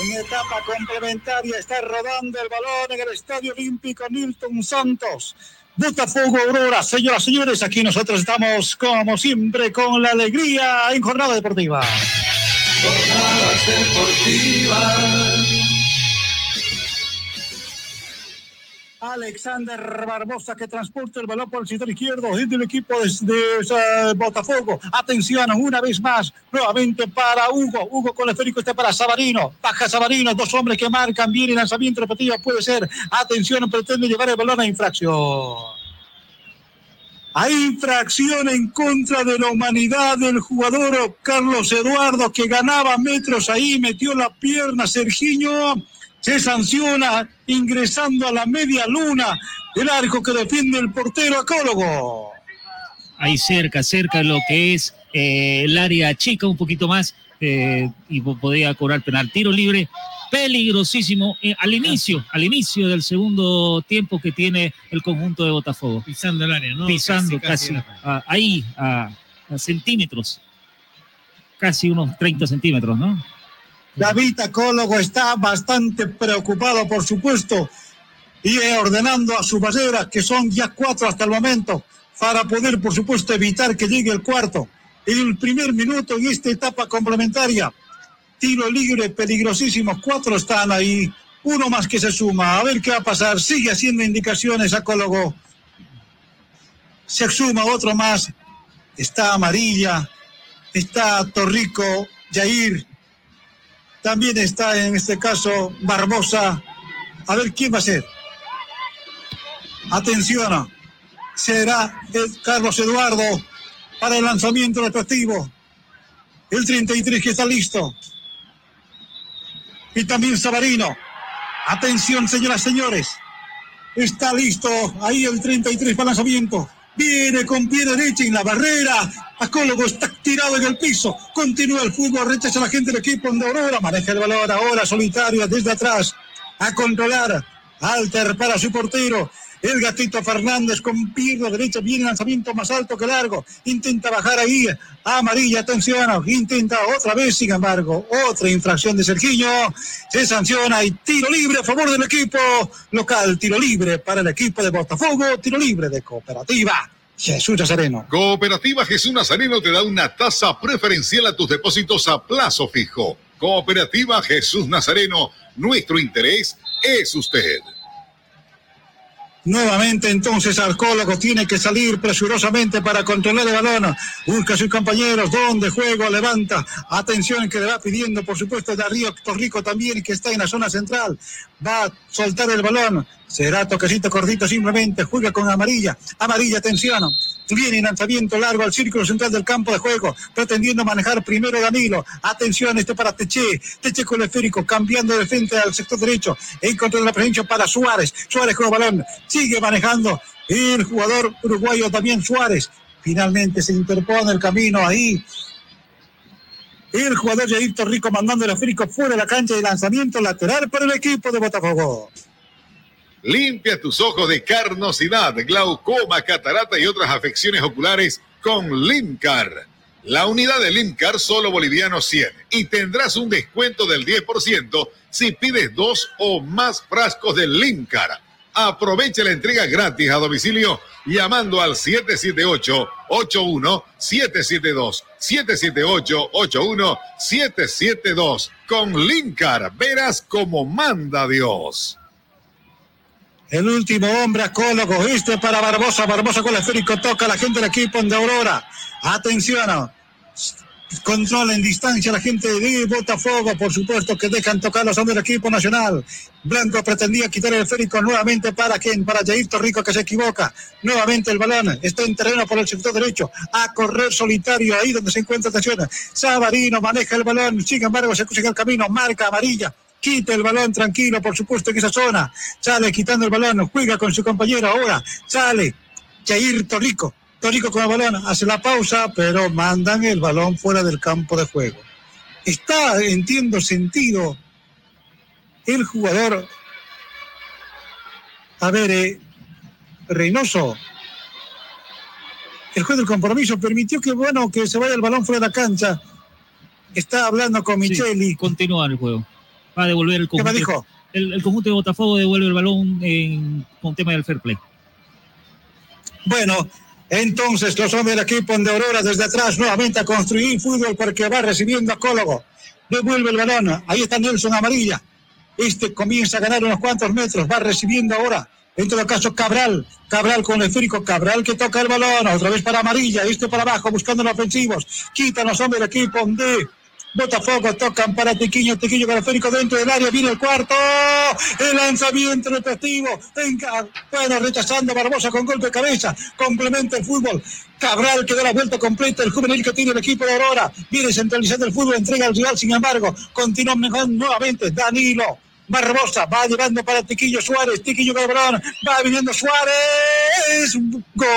En etapa complementaria está rodando el balón en el Estadio Olímpico Nilton Santos. Botafogo Aurora, señoras y señores, aquí nosotros estamos como siempre con la alegría en jornada deportiva. Jornadas deportivas. Alexander Barbosa que transporta el balón por el sector izquierdo es del equipo de, Botafogo. Atención, una vez más, nuevamente para Hugo. Hugo con el esférico está para Sabarino. Baja Sabarino, dos hombres que marcan bien el lanzamiento repetido. Puede ser. Atención, pretende llevar el balón a infracción. Hay infracción en contra de la humanidad del jugador Carlos Eduardo que ganaba metros ahí, metió la pierna Sergiño se sanciona ingresando a la media luna el arco que defiende el portero acólogo. Ahí cerca, cerca de lo que es eh, el área chica, un poquito más, eh, y podría cobrar penal. Tiro libre, peligrosísimo eh, al inicio, al inicio del segundo tiempo que tiene el conjunto de Botafogo. Pisando el área, ¿no? Pisando casi, casi, casi a, ahí, a, a centímetros, casi unos 30 centímetros, ¿no? David Acólogo está bastante preocupado, por supuesto, y ordenando a sus barreras, que son ya cuatro hasta el momento, para poder, por supuesto, evitar que llegue el cuarto. En el primer minuto, en esta etapa complementaria, tiro libre, peligrosísimo, cuatro están ahí, uno más que se suma, a ver qué va a pasar, sigue haciendo indicaciones Acólogo. Se suma otro más, está Amarilla, está Torrico, Jair, también está en este caso Barbosa. A ver quién va a ser. Atención, será Carlos Eduardo para el lanzamiento respectivo. El 33 que está listo. Y también Sabarino. Atención, señoras y señores. Está listo ahí el 33 para el lanzamiento. Viene con pie derecho en la barrera. Acólogo está tirado en el piso. Continúa el fútbol. Rechaza la gente del equipo de Aurora. Maneja el balón ahora solitario desde atrás. A controlar. Alter para su portero. El gatito Fernández con pierna derecha, viene lanzamiento más alto que largo. Intenta bajar ahí. Amarilla, atención. Intenta otra vez, sin embargo. Otra infracción de Sergiño. Se sanciona y tiro libre a favor del equipo local. Tiro libre para el equipo de Botafogo. Tiro libre de cooperativa. Jesús Nazareno. Cooperativa Jesús Nazareno te da una tasa preferencial a tus depósitos a plazo fijo. Cooperativa Jesús Nazareno. Nuestro interés es usted. Nuevamente entonces Arcólogo tiene que salir presurosamente para controlar el balón. Busca a sus compañeros. ¿Dónde juego? Levanta. Atención que le va pidiendo, por supuesto, Darío Torrico también, que está en la zona central. Va a soltar el balón. Será toquecito cortito simplemente. Juega con amarilla. Amarilla, atención. Viene lanzamiento largo al círculo central del campo de juego, pretendiendo manejar primero Danilo. Atención, este para Teche. Teche con el esférico, cambiando de frente al sector derecho. En contra de la presencia para Suárez. Suárez con el balón. Sigue manejando el jugador uruguayo también Suárez. Finalmente se interpone el camino ahí. El jugador Jair Torrico mandando el esférico fuera de la cancha de lanzamiento lateral para el equipo de Botafogo. Limpia tus ojos de carnosidad, glaucoma, catarata y otras afecciones oculares con Limcar. La unidad de Limcar solo boliviano 100 y tendrás un descuento del 10% si pides dos o más frascos de Limcar. Aproveche la entrega gratis a domicilio llamando al 778-81-772. 778-81-772. Con Linkar, verás como manda Dios. El último hombre acólogo, este para Barbosa, Barbosa con el esférico, toca a la gente del equipo de Aurora. Atención, controla en distancia la gente de Botafogo, por supuesto que dejan tocar los hombres del equipo nacional. Blanco pretendía quitar el esférico nuevamente para quien, para Jair Torrico que se equivoca. Nuevamente el balón está en terreno por el sector derecho, a correr solitario ahí donde se encuentra atención. Sabarino maneja el balón, sin embargo se cruza el camino, marca amarilla, quita el balón tranquilo, por supuesto, en esa zona. Sale quitando el balón, juega con su compañero ahora. Sale Jair Torrico. Torrico con el balón, hace la pausa, pero mandan el balón fuera del campo de juego. Está, entiendo, sentido el jugador. A ver, eh, Reynoso. El juez del compromiso permitió que, bueno, que se vaya el balón fuera de la cancha. Está hablando con Micheli. Sí, continúa el juego va a devolver el conjunto. ¿Qué me dijo? El, el, conjunto de Botafogo devuelve el balón en, con tema del fair play. Bueno, entonces los hombres del equipo de Aurora desde atrás nuevamente a construir fútbol porque va recibiendo a Cólogo. Devuelve el balón. Ahí está Nelson Amarilla. Este comienza a ganar unos cuantos metros. Va recibiendo ahora. En todo caso, Cabral. Cabral con el esférico. Cabral que toca el balón. Otra vez para Amarilla. Este para abajo buscando los ofensivos. Quitan los hombres del equipo de Botafogo tocan para Tiquiño, Tiquiño esférico dentro del área, viene el cuarto, el lanzamiento repetitivo, venga, bueno, rechazando Barbosa con golpe de cabeza, complementa el fútbol, Cabral que da la vuelta completa, el juvenil que tiene el equipo de Aurora, viene centralizando el fútbol, entrega al rival, sin embargo, continúa mejor nuevamente, Danilo, Barbosa va llevando para Tiquillo Suárez, Tiquillo Cabrón, va viniendo Suárez, gol.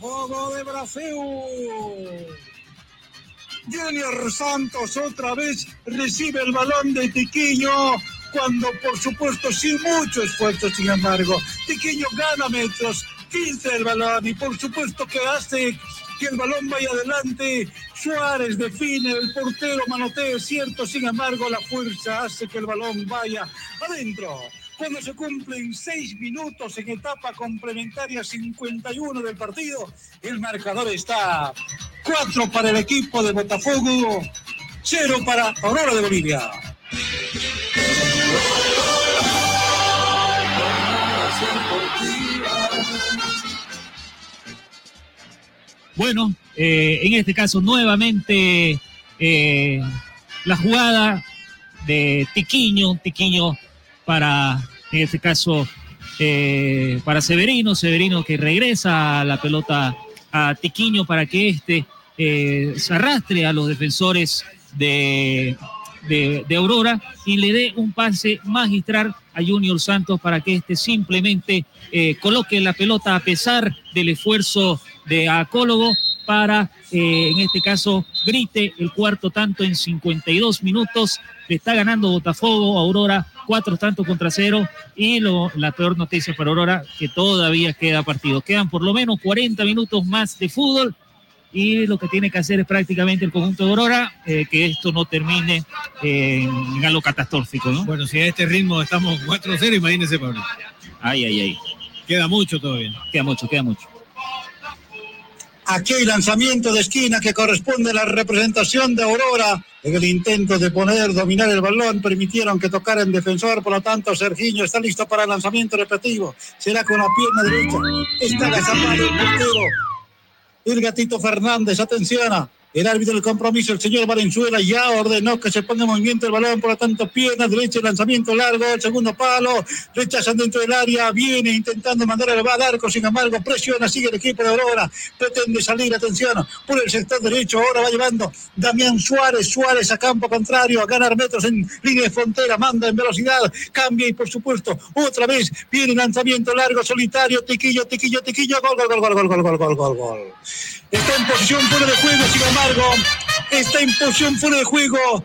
Botafogo de Brasil. Junior Santos otra vez recibe el balón de Tiquiño cuando por supuesto sin mucho esfuerzo, sin embargo, Tiquiño gana metros, 15 el balón y por supuesto que hace que el balón vaya adelante. Suárez define, el portero manotea, es cierto, sin embargo la fuerza hace que el balón vaya adentro cuando se cumplen seis minutos en etapa complementaria 51 del partido. El marcador está cuatro para el equipo de Botafogo, cero para Aurora de Bolivia. Bueno, eh, en este caso nuevamente eh, la jugada de Tiquiño, Tiquiño para, en este caso, eh, para Severino, Severino que regresa a la pelota a Tiquiño para que éste eh, se arrastre a los defensores de, de, Aurora y le dé un pase magistral a Junior Santos para que éste simplemente eh, coloque la pelota a pesar del esfuerzo de Acólogo para, eh, en este caso, grite el cuarto tanto en 52 minutos. Le está ganando Botafogo, Aurora, cuatro tantos contra cero. Y lo, la peor noticia para Aurora, que todavía queda partido. Quedan por lo menos 40 minutos más de fútbol. Y lo que tiene que hacer es prácticamente el conjunto de Aurora, eh, que esto no termine eh, en algo catastrófico, ¿no? Bueno, si a este ritmo estamos 4-0, imagínense, Pablo. Ay, ay, ay. Queda mucho todavía. Queda mucho, queda mucho. Aquí hay lanzamiento de esquina que corresponde a la representación de Aurora. En el intento de poner, dominar el balón, permitieron que tocara el defensor, por lo tanto, Sergiño está listo para el lanzamiento repetitivo. Será con la pierna derecha. Está agazapado el portero. El gatito Fernández, atención. El árbitro del compromiso, el señor Valenzuela, ya ordenó que se ponga en movimiento el balón, por lo tanto, pierna derecha, lanzamiento largo, el segundo palo, rechazan dentro del área, viene intentando mandar el al arco, sin embargo, presiona, sigue el equipo de Aurora, pretende salir, atención, por el sector derecho, ahora va llevando Damián Suárez, Suárez a campo contrario, a ganar metros en línea de frontera, manda en velocidad, cambia y por supuesto, otra vez, viene lanzamiento largo, solitario, tiquillo, tiquillo, tiquillo, gol, gol, gol, gol, gol, gol, gol, gol, gol, gol. Está en posición fuera de juego, sin embargo, está en posición fuera de juego.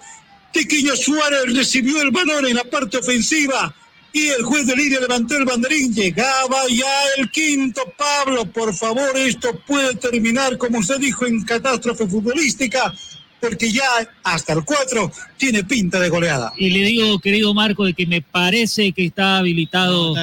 Tiquillo Suárez recibió el balón en la parte ofensiva. y el juez de línea levantó el banderín. Llegaba ya el quinto. Pablo, por favor, esto puede terminar, como usted dijo, en catástrofe futbolística, porque ya hasta el 4 tiene pinta de goleada. Y le digo, querido Marco, de que me parece que está habilitado.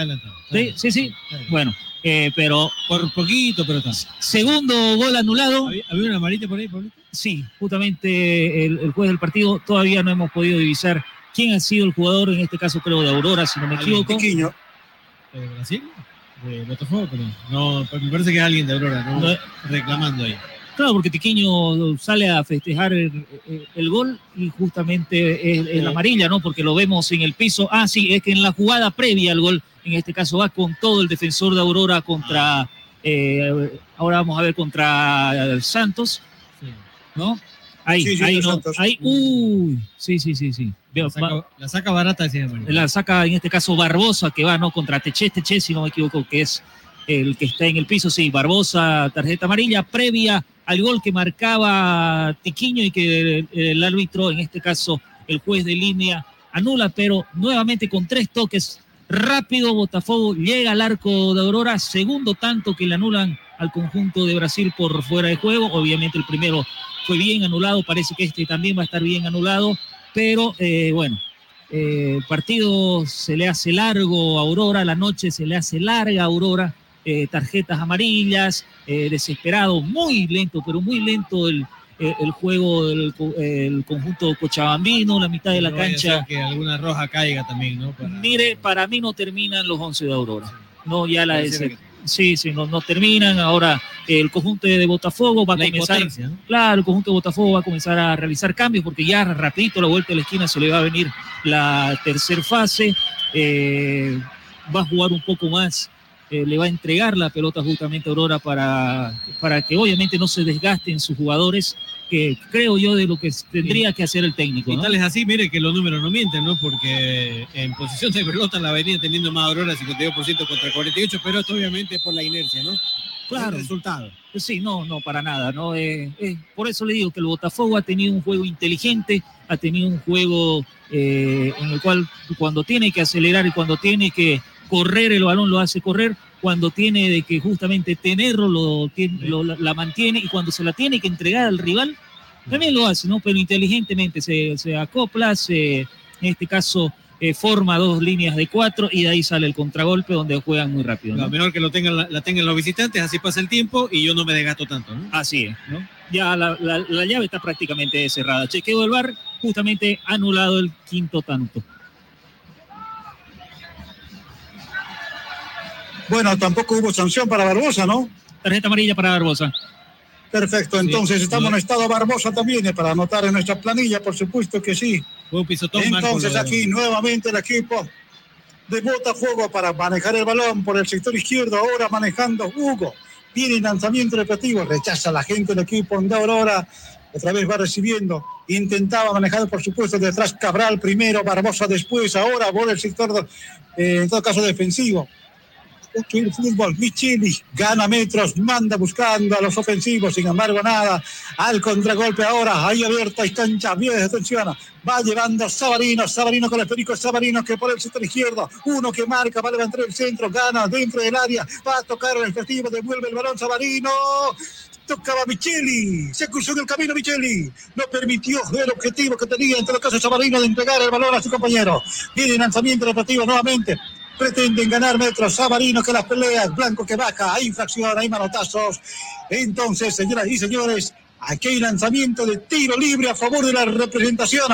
sí, sí, sí. Bueno, eh, pero. Por poquito, pero está. Segundo gol anulado. ¿Había, una amarilla por ahí, Pablito? Sí, justamente el, el juez del partido todavía no hemos podido divisar quién ha sido el jugador, en este caso creo de Aurora, si no me equivoco. ¿De Brasil? ¿De Botafogo? No, me parece que es alguien de Aurora, ¿no? reclamando ahí. Claro, porque Tiquiño sale a festejar el, gol y justamente es, la amarilla, ¿no? Porque lo vemos en el piso. Ah, sí, es que en la jugada previa al gol, en este caso va con todo el defensor de Aurora contra, eh, ahora vamos a ver contra Santos, ¿no? Ahí, ahí no, ahí, uy, sí, sí, sí, sí. La saca, barata, decía La saca, en este caso, Barbosa, que va, ¿no? Contra Teche, Teche, si no me equivoco, que es el que está en el piso, sí, Barbosa, tarjeta amarilla, previa al gol que marcaba Tiquiño y que el, árbitro, en este caso, el juez de línea, anula, pero nuevamente con tres toques, rápido, Botafogo llega al arco de Aurora, segundo tanto que le anulan al conjunto de Brasil por fuera de juego, obviamente el primero fue bien anulado, parece que este también va a estar bien anulado, pero eh, bueno, eh, el partido se le hace largo a Aurora, la noche se le hace larga a Aurora, eh, tarjetas amarillas, desesperado, muy lento, pero muy lento el, el juego del el conjunto cochabambino, la mitad de la cancha. Que alguna roja caiga también, ¿no? Mire, para mí no terminan los 11 de Aurora. No, ya la Sí, sí, no, no terminan. Ahora el conjunto de Botafogo va a comenzar. Claro, el conjunto de Botafogo va a comenzar a realizar cambios porque ya rapidito la vuelta a la esquina se le va a venir la tercera fase. Eh, va a jugar un poco más. Eh, le va a entregar la pelota justamente a Aurora para, para que obviamente no se desgasten sus jugadores que creo yo de lo que tendría que hacer el técnico. Y tal es así, mire que los números no mienten, ¿no? Porque en posición de pelota la venía teniendo más Aurora 52% contra 48, pero esto obviamente por la inercia, ¿no? Claro. El resultado. Sí, no, no, para nada, ¿no? Eh, eh, por eso le digo que el Botafogo ha tenido un juego inteligente, ha tenido un juego eh, en el cual cuando tiene que acelerar y cuando tiene que correr el balón lo hace correr, cuando tiene de que justamente tenerlo lo, la, mantiene y cuando se la tiene que entregar al rival, también lo hace, ¿no? Pero inteligentemente se, se acopla, se, en este caso eh, forma dos líneas de cuatro y de ahí sale el contragolpe donde juegan muy rápido. ¿no? mejor que lo tengan, la, tengan los visitantes, así pasa el tiempo y yo no me desgasto tanto. ¿no? Así es, ¿no? Ya la, la llave está prácticamente cerrada. Chequeo del bar, justamente anulado el quinto tanto. Bueno, tampoco hubo sanción para Barbosa, ¿no? Tarjeta amarilla para Barbosa. Perfecto, entonces estamos en estado Barbosa también, eh, para anotar en nuestra planilla, por supuesto que sí. Entonces aquí nuevamente el equipo de Botafogo para manejar el balón por el sector izquierdo, ahora manejando Hugo. Viene lanzamiento repetitivo, rechaza la gente del equipo de Aurora, otra vez va recibiendo, intentaba manejar por supuesto detrás Cabral primero, Barbosa después, ahora por el sector, eh, en todo caso defensivo el fútbol. Michili gana metros, manda buscando a los ofensivos, sin embargo, nada. Al contragolpe ahora, ahí abierta y cancha, bien, atención. Va llevando Sabarino, Sabarino con el perico, Sabarino que por el sector izquierdo, uno que marca, va a levantar el centro, gana dentro del área, va a tocar el efectivo, devuelve el balón Sabarino tocaba Micheli, se cruzó en el camino Micheli, no permitió el objetivo que tenía en todo caso Sabarino de entregar el balón a su compañero. Viene lanzamiento rotativo nuevamente, pretenden ganar metros. Sabarino que las peleas, Blanco que baja, hay infracción, hay manotazos. Entonces, señoras y señores, aquí hay lanzamiento de tiro libre a favor de la representación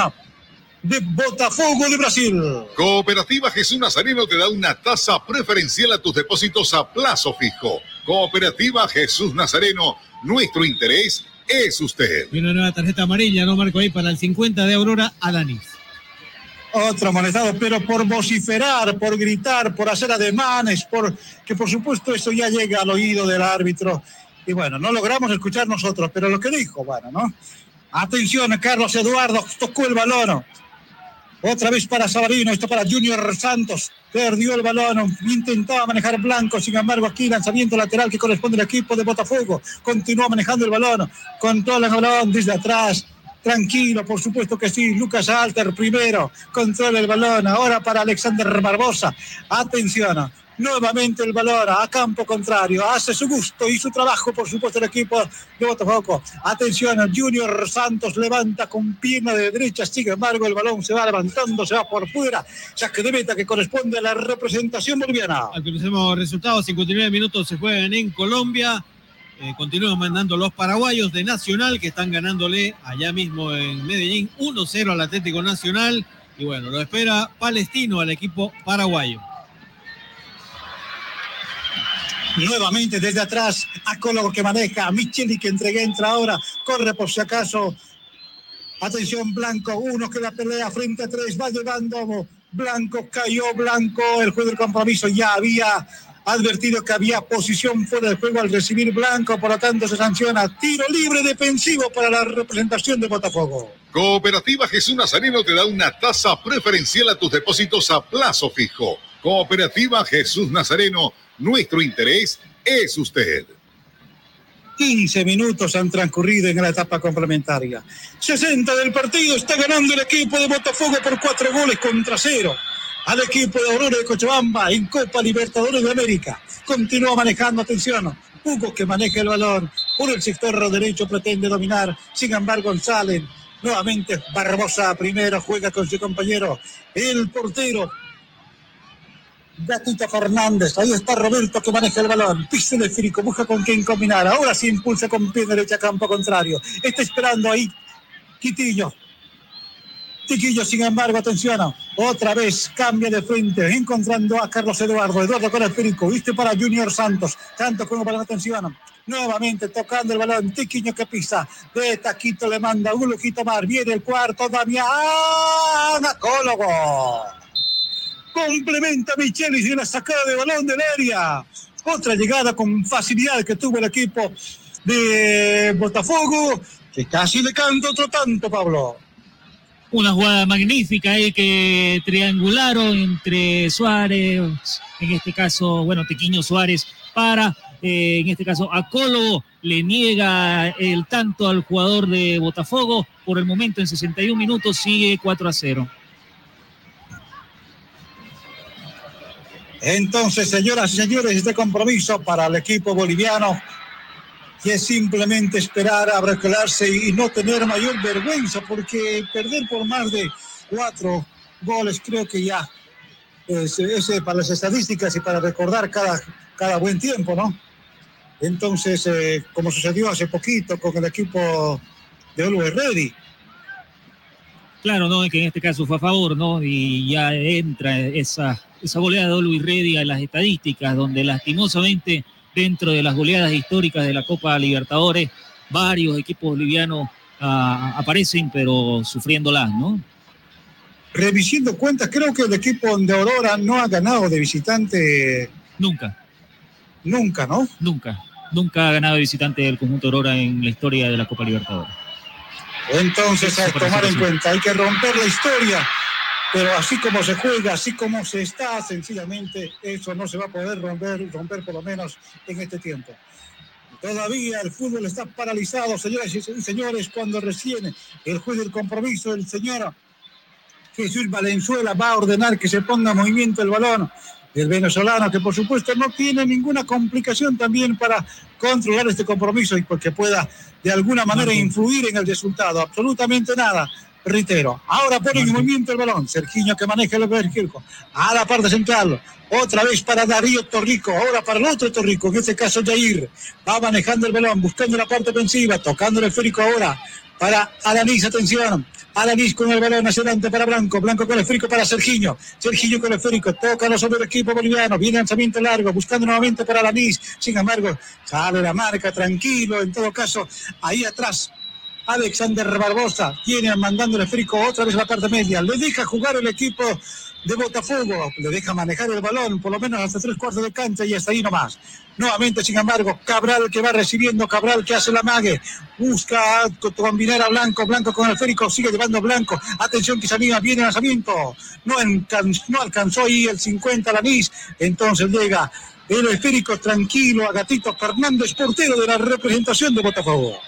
de Botafogo de Brasil. Cooperativa Jesús Nazareno te da una tasa preferencial a tus depósitos a plazo fijo. Cooperativa Jesús Nazareno, nuestro interés es usted. Y una nueva tarjeta amarilla, ¿no, Marco? Ahí para el 50 de Aurora, Danis otro amonestado, pero por vociferar, por gritar, por hacer ademanes, por que por supuesto eso ya llega al oído del árbitro. Y bueno, no logramos escuchar nosotros, pero lo que dijo, bueno, ¿no? Atención, Carlos Eduardo, tocó el balón. Otra vez para Sabarino, esto para Junior Santos. Perdió el balón, intentaba manejar Blanco, sin embargo aquí lanzamiento lateral que corresponde al equipo de Botafogo. Continúa manejando el balón, controla el balón desde atrás Tranquilo, por supuesto que sí. Lucas Alter primero. Controla el balón. Ahora para Alexander Barbosa. Atención. Nuevamente el balón a campo contrario. Hace su gusto y su trabajo, por supuesto, el equipo de Botafogo. Atención, Junior Santos levanta con pierna de derecha. Sin embargo, el balón se va levantando, se va por fuera. Saque de meta que corresponde a la representación boliviana. Actualicemos resultados. 59 minutos se juegan en Colombia. Eh, continúan mandando los paraguayos de Nacional que están ganándole allá mismo en Medellín 1-0 al Atlético Nacional. Y bueno, lo espera Palestino al equipo paraguayo. Nuevamente desde atrás, Acólogo que maneja, Micheli que entrega, entra ahora, corre por si acaso. Atención, Blanco, uno que la pelea frente a tres, va llevando. Blanco cayó, Blanco, el juego del compromiso ya había advertido que había posición fuera del juego al recibir Blanco, por lo tanto se sanciona tiro libre defensivo para la representación de Botafogo. Cooperativa Jesús Nazareno te da una tasa preferencial a tus depósitos a plazo fijo. Cooperativa Jesús Nazareno nuestro interés es usted. 15 minutos han transcurrido en la etapa complementaria. 60 del partido está ganando el equipo de Botafogo por cuatro goles contra cero. Al equipo de Aurora de Cochabamba en Copa Libertadores de América. Continúa manejando, atención. Hugo que maneja el balón. Por el sector derecho pretende dominar. Sin embargo, salen. Nuevamente Barbosa primero juega con su compañero. El portero Gatito Fernández, ahí está Roberto que maneja el balón, pisa el esférico, busca con quién combinar, ahora sí impulsa con pie derecha campo contrario, está esperando ahí Quitillo, Tiquillo, sin embargo, atención, otra vez cambia de frente, encontrando a Carlos Eduardo, Eduardo con el esférico, viste para Junior Santos, tanto como para atención, nuevamente tocando el balón, Tiquiño que pisa, de Taquito le manda un lujito más, viene el cuarto, Damián, Acólogo complementa Michelis y la sacada de balón del área. Otra llegada con facilidad que tuvo el equipo de Botafogo, que casi le canta otro tanto, Pablo. Una jugada magnífica ahí que triangularon entre Suárez, en este caso, bueno, Tequiño Suárez, para, eh, en este caso, Acólogo le niega el tanto al jugador de Botafogo. Por el momento, en 61 minutos, sigue 4 a 0. Entonces, señoras y señores, este compromiso para el equipo boliviano que es simplemente esperar a y no tener mayor vergüenza, porque perder por más de cuatro goles creo que ya es, para las estadísticas y para recordar cada, cada buen tiempo, ¿no? Entonces, eh, como sucedió hace poquito con el equipo de Always Ready. Claro, ¿no? Que en este caso fue a favor, ¿no? Y ya entra esa esa goleada de Luis Reddy a las estadísticas, donde lastimosamente dentro de las goleadas históricas de la Copa Libertadores, varios equipos bolivianos ah, aparecen, pero sufriéndolas, ¿no? Revisando cuentas, creo que el equipo de Aurora no ha ganado de visitante. Nunca. Nunca, ¿no? Nunca. Nunca ha ganado de visitante el conjunto Aurora en la historia de la Copa Libertadores. Entonces, a tomar en cuenta, hay que romper la historia pero así como se juega, así como se está, sencillamente eso no se va a poder romper, romper por lo menos en este tiempo. Todavía el fútbol está paralizado, señoras y señores, cuando recién el juez del compromiso, el señor Jesús Valenzuela va a ordenar que se ponga en movimiento el balón. El venezolano, que por supuesto no tiene ninguna complicación también para controlar este compromiso y porque pueda de alguna manera influir en el resultado. Absolutamente nada reitero. Ahora pone en movimiento el balón. Sergiño que maneja el Bergilco. A la parte central. Otra vez para Darío Torrico. Ahora para el otro Torrico. En este caso Jair. Va manejando el balón. Buscando la parte ofensiva. Tocando el esférico ahora. Para Alanis. Atención. Alanis con el balón hacia adelante para Blanco. Blanco con el esférico para Sergiño. Sergiño con el esférico. Toca los sobre el equipo boliviano. Viene lanzamiento largo. Buscando nuevamente para Alanis. Sin embargo, sale la marca tranquilo. En todo caso, ahí atrás Alexander Barbosa tiene mandando el esférico otra vez la parte media. Le deja jugar el equipo de Botafogo, le deja manejar el balón por lo menos hasta tres cuartos de cancha y hasta ahí nomás. Nuevamente, sin embargo, Cabral que va recibiendo, Cabral que hace la mague, busca combinar a Blanco, Blanco con el esférico, sigue llevando Blanco. Atención que viene el lanzamiento. No, no alcanzó ahí el 50 la NIS, entonces llega el esférico tranquilo a Gatito Fernández, portero de la representación de Botafogo.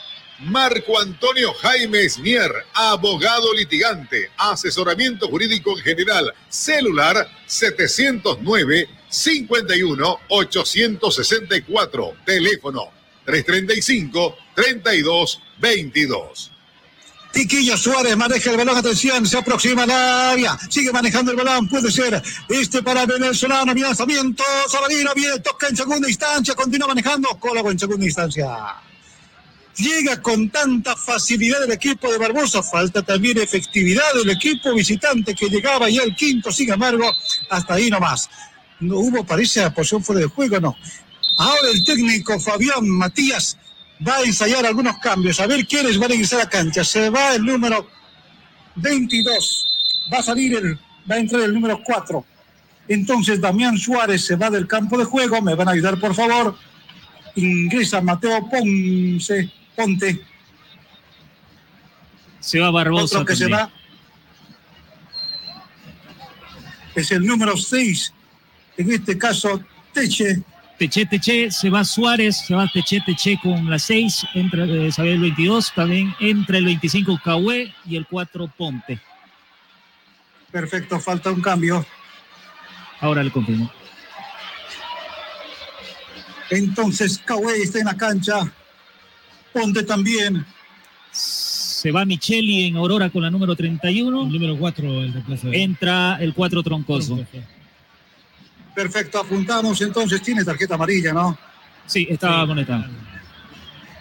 Marco Antonio Jaime Mier, abogado litigante, asesoramiento jurídico en general, celular 709 51 864, teléfono 335 32 22. Tiquillo Suárez maneja el balón, atención, se aproxima al área, sigue manejando el balón, puede ser este para venezolano, mi lanzamiento, Sabarino viene, toca en segunda instancia, continúa manejando, Cólago en segunda instancia. Llega con tanta facilidad el equipo de Barbosa, falta también efectividad del equipo visitante que llegaba ya el quinto, sin embargo, hasta ahí nomás. No hubo, parece, posición fuera de juego, no. Ahora el técnico Fabián Matías va a ensayar algunos cambios, a ver quiénes van a ingresar a cancha. Se va el número 22, va a salir el, va a entrar el número 4. Entonces Damián Suárez se va del campo de juego, me van a ayudar por favor. Ingresa Mateo Ponce, Ponte. Se va Barbosa. Otro que se va es el número 6, en este caso Teche. Teche, Teche, se va Suárez, se va Teche, Teche con la 6, entra eh, el 22, también entra el 25 Cahué y el 4 Ponte. Perfecto, falta un cambio. Ahora le confirmo. Entonces Cahué está en la cancha, Ponte también. Se va Micheli en Aurora con la número 31. El número 4 el reemplazo. Entra el 4 Troncoso. Perfecto, apuntamos entonces, tiene tarjeta amarilla, ¿no? Sí, está conectado.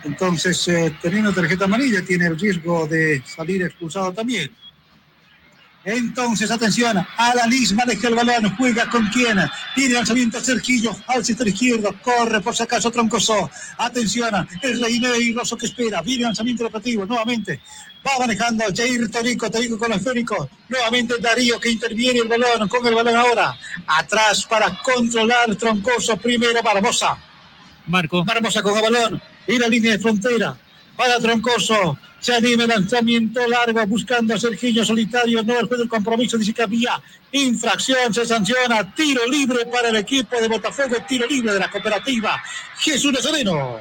Entonces, eh, teniendo tarjeta amarilla, tiene el riesgo de salir expulsado también. Entonces, atención, Alanis maneja el balón, juega con quién, tiene lanzamiento Sergillo, al sector izquierdo, corre por si acaso Troncoso, atención, es Rosso que espera, viene lanzamiento repetido, nuevamente, va manejando Jair Torico, Torico con el esférico, nuevamente Darío que interviene el balón, con el balón ahora, atrás para controlar Troncoso, primero Barbosa. Marco. Barbosa con el balón, y la línea de frontera, para Troncoso, se anima el lanzamiento largo buscando a Sergio Solitario, no el juez del compromiso, dice que había infracción, se sanciona, tiro libre para el equipo de Botafogo, tiro libre de la cooperativa Jesús Nazareno.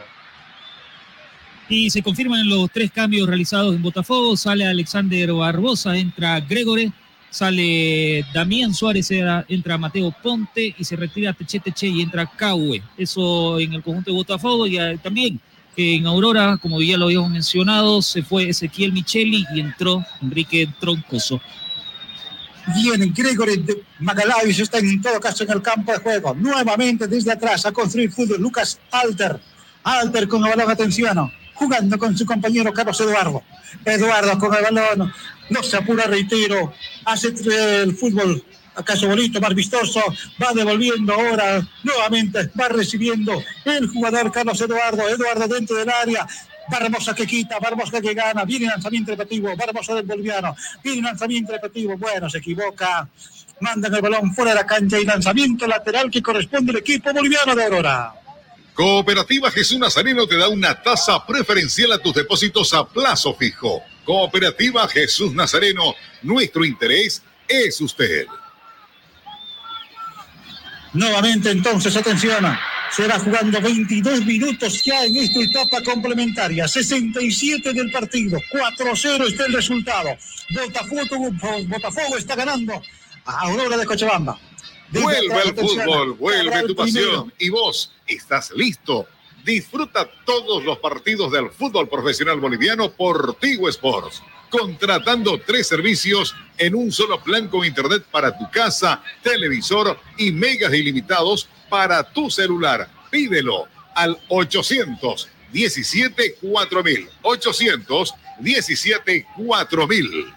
Y se confirman los tres cambios realizados en Botafogo, sale Alexander Barbosa, entra Gregore, sale Damián Suárez, entra Mateo Ponte y se retira Teche Teche y entra Caue. Eso en el conjunto de Botafogo y también en Aurora, como ya lo habíamos mencionado, se fue Ezequiel Micheli y entró Enrique Troncoso. Bien, Gregory Magalavis está en todo caso en el campo de juego. Nuevamente desde atrás a construir fútbol. Lucas Alter. Alter con el balón, atención. Jugando con su compañero Carlos Eduardo. Eduardo con el balón. No se apura, reitero. Hace el fútbol acaso bonito, más vistoso, va devolviendo ahora, nuevamente va recibiendo el jugador Carlos Eduardo, Eduardo dentro del área, Barbosa que quita, Barbosa que gana, viene lanzamiento repetitivo, Barbosa del boliviano, viene lanzamiento repetitivo, bueno, se equivoca, mandan el balón fuera de la cancha y lanzamiento lateral que corresponde al equipo boliviano de Aurora. Cooperativa Jesús Nazareno te da una tasa preferencial a tus depósitos a plazo fijo. Cooperativa Jesús Nazareno, nuestro interés es usted. Nuevamente entonces, atención, será jugando 22 minutos ya en esta etapa complementaria. 67 del partido, 4-0 está el resultado. Botafogo, Botafogo está ganando a Aurora de Cochabamba. vuelve el fútbol, vuelve tu pasión. Y vos estás listo. Disfruta todos los partidos del fútbol profesional boliviano por Tigo Sports contratando tres servicios en un solo plan con internet para tu casa, televisor y megas ilimitados para tu celular. Pídelo al 817 4000. 817 4000.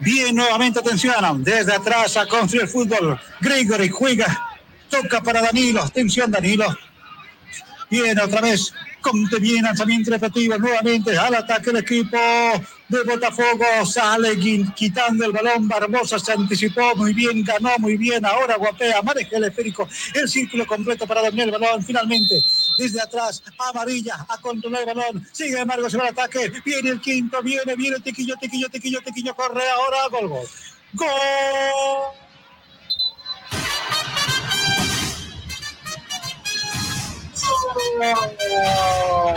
Bien, nuevamente atención, desde atrás a construir el fútbol. Gregory juega, toca para Danilo, atención Danilo. Bien, otra vez Conte bien, lanzamiento efectivo nuevamente al ataque el equipo de Botafogo. Sale quitando el balón. Barbosa se anticipó muy bien, ganó muy bien. Ahora guapea, maneja el esférico. El círculo completo para dominar el balón. Finalmente, desde atrás, amarilla, a controlar el balón. Sigue embargo, se va al ataque. Viene el quinto, viene, viene, tequillo, tequillo, tequillo, tequillo, corre ahora. Gol. Gol. ¡Gol!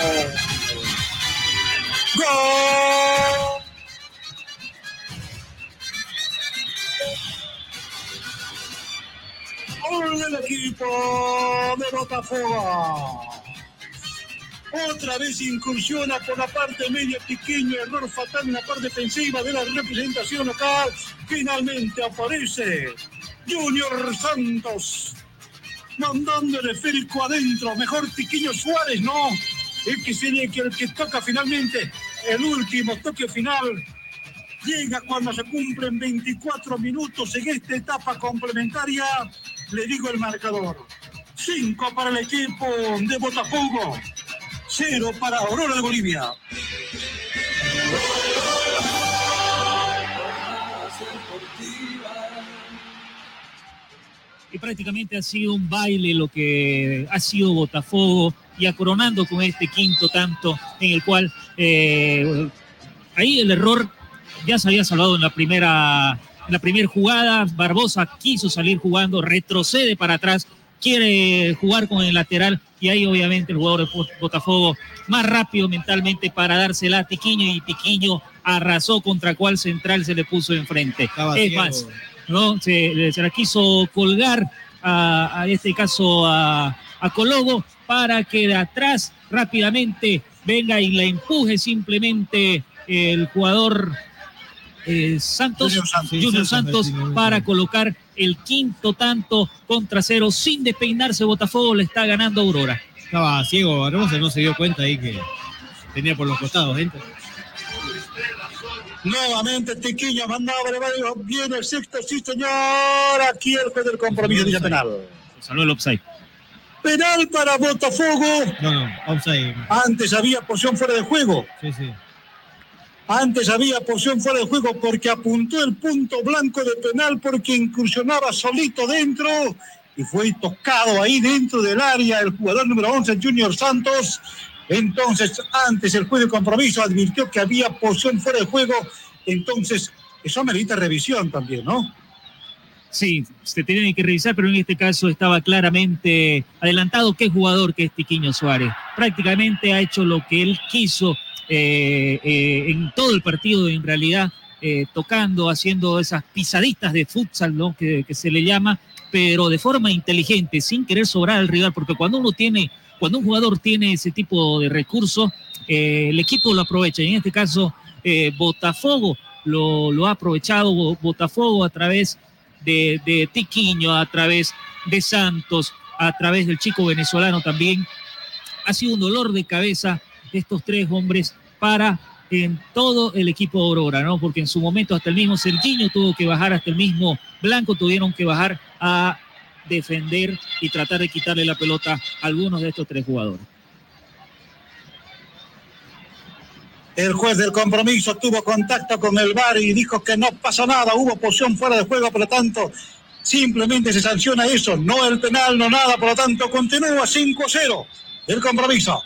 ¡Gol del equipo de Botafogo! Otra vez incursiona por la parte media pequeño, error fatal en la parte defensiva de la representación local. Finalmente aparece Junior Santos mandando el esférico adentro. Mejor Tiquiño Suárez, no. El que sería que el que toca finalmente el último toque final. Llega cuando se cumplen 24 minutos en esta etapa complementaria. Le digo el marcador. 5 para el equipo de Botafogo. 0 para Aurora de Bolivia. Y prácticamente ha sido un baile lo que ha sido Botafogo y acoronando con este quinto tanto en el cual eh, ahí el error ya se había salvado en la primera en la primera jugada Barbosa quiso salir jugando retrocede para atrás quiere jugar con el lateral y ahí obviamente el jugador de Botafogo más rápido mentalmente para dársela a Tiquiño y Tiquiño arrasó contra cuál central se le puso enfrente. es más, ¿no? Se, la quiso colgar a, este caso a, a, Colobo para que de atrás rápidamente venga y la empuje simplemente el jugador eh, Santos, Junior Santos, para colocar el quinto tanto contra cero sin despeinarse Botafogo le está ganando Aurora. Estaba ciego Barbosa, no se dio cuenta ahí que tenía por los costados gente. Nuevamente Tiquiño mandaba viene el sexto, sí señor, aquí el juez del compromiso de penal. Salud el offside. Penal para Botafogo. No, no, offside. Antes había posición fuera de juego. Sí, sí. Antes había posición fuera de juego porque apuntó el punto blanco de penal porque incursionaba solito dentro y fue tocado ahí dentro del área el jugador número 11, Junior Santos. Entonces, antes el juez de compromiso advirtió que había posición fuera de juego. Entonces, eso merita revisión también, ¿no? Sí, se tiene que revisar, pero en este caso estaba claramente adelantado qué jugador que es Tiquiño Suárez. Prácticamente ha hecho lo que él quiso eh, eh, en todo el partido, en realidad, eh, tocando, haciendo esas pisaditas de futsal, ¿no? Que, que, se le llama, pero de forma inteligente, sin querer sobrar al rival, porque cuando uno tiene cuando un jugador tiene ese tipo de recursos, eh, el equipo lo aprovecha. Y en este caso, eh, Botafogo lo, ha aprovechado, Botafogo a través de, de Tiquiño, a través de Santos, a través del chico venezolano también. Ha sido un dolor de cabeza estos tres hombres para todo el equipo Aurora, ¿no? Porque en su momento hasta el mismo Sergiño tuvo que bajar, hasta el mismo Blanco tuvieron que bajar a defender y tratar de quitarle la pelota a algunos de estos tres jugadores. El juez del compromiso tuvo contacto con el VAR y dijo que no pasó nada, hubo posición fuera de juego, por lo tanto, simplemente se sanciona eso, no el penal, no nada, por lo tanto, continúa 5-0 el compromiso.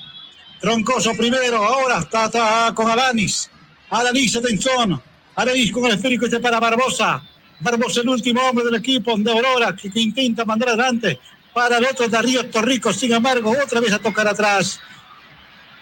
Troncoso primero, ahora está, con Alanis. Alanis, atención. Alanis con el esférico este para Barbosa. Barbosa, el último hombre del equipo de Aurora, que, intenta mandar adelante para el otro Darío Torrico. Sin embargo, otra vez a tocar atrás.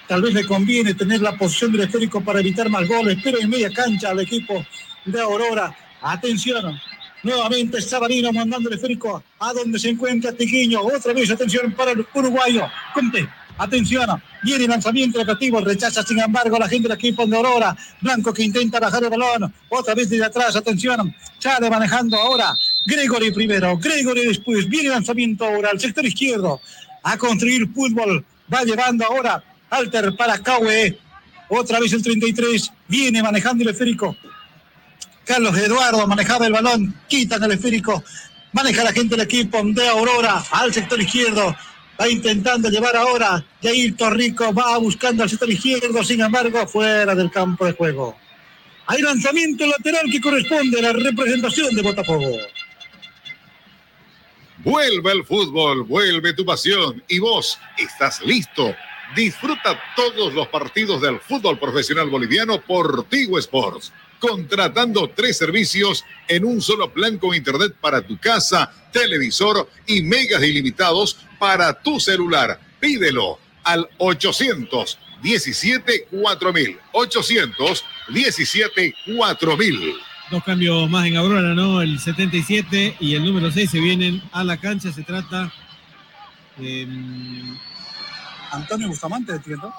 Tal vez le conviene tener la posición del esférico para evitar más goles, pero en media cancha al equipo de Aurora. Atención, nuevamente Sabarino mandando el esférico a donde se encuentra Tiquiño. Otra vez atención para el uruguayo. Conte, atención, viene lanzamiento educativo, rechaza sin embargo la gente del equipo de Aurora. Blanco que intenta bajar el balón, otra vez desde atrás, atención, Chale manejando ahora. Gregory primero, Gregory después, viene lanzamiento ahora al sector izquierdo, a construir fútbol, va llevando ahora Alter para Caue, otra vez el 33, viene manejando el esférico. Carlos Eduardo manejaba el balón, quitan el esférico, maneja la gente del equipo de Aurora al sector izquierdo, Va intentando llevar ahora. Jair Torrico va buscando al sector izquierdo, sin embargo, fuera del campo de juego. Hay lanzamiento lateral que corresponde a la representación de Botafogo. Vuelve el fútbol, vuelve tu pasión y vos estás listo. Disfruta todos los partidos del fútbol profesional boliviano por Tigo Sports contratando tres servicios en un solo plan con internet para tu casa, televisor y megas ilimitados para tu celular. Pídelo al 817 4000. 817 4000. Dos cambios más en Aurora, ¿no? El 77 y el número 6 se vienen a la cancha. Se trata Eh, Antonio Bustamante, ¿entiendo?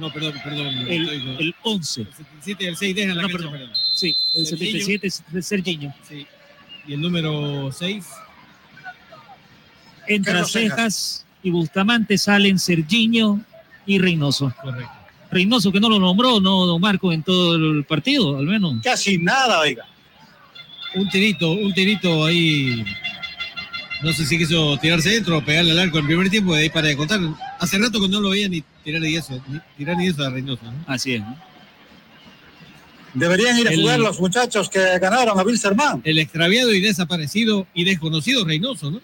No, perdón, perdón. El, estoy el 11. el 77 y el 6 dejan la No, cancha, perdón. perdón. Sí, el Serginho. 77 es de Serginho. Sí. Y el número 6, Entra Carlos Cejas. Cejas y Bustamante salen Serginho y Reynoso. correcto. Reynoso que no lo nombró, no don Marco, en todo el partido, al menos. Casi nada, oiga. Un tirito, un tirito ahí. No sé si quiso tirarse dentro o pegarle al arco en el primer tiempo, de ahí para de contar. Hace rato que no lo veía ni tirar ni eso, ni tirar ni eso a Reynoso. ¿no? Así es. ¿no? Deberían ir a El- jugar los muchachos que ganaron a Wilstermann. El extraviado y desaparecido y desconocido Reynoso, ¿no?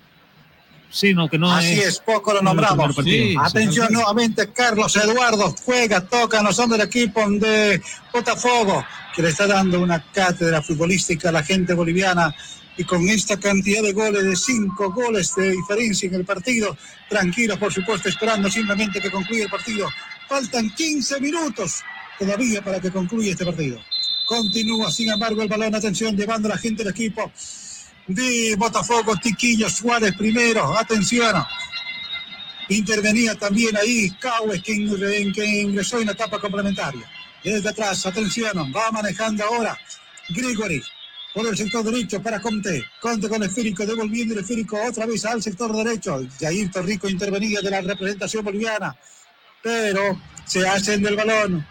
Sí, no, que no Así es, poco lo nombramos. Sí, Atención sí. nuevamente, Carlos Eduardo juega, toca, no son del equipo de Botafogo, que le está dando una cátedra futbolística a la gente boliviana. Y con esta cantidad de goles, de cinco goles de diferencia en el partido, tranquilos, por supuesto, esperando simplemente que concluya el partido. Faltan 15 minutos todavía para que concluya este partido. Continúa, sin embargo, el balón, atención, llevando a la gente del equipo de Botafogo, Tiquillo Suárez primero, atención. Intervenía también ahí Caues, que, ingre- que ingresó en la etapa complementaria. Desde atrás, atención, va manejando ahora Grigori por el sector derecho para Conte. Conte con esférico, devolviendo el esférico otra vez al sector derecho. Jair Torrico intervenía de la representación boliviana, pero se hacen del balón.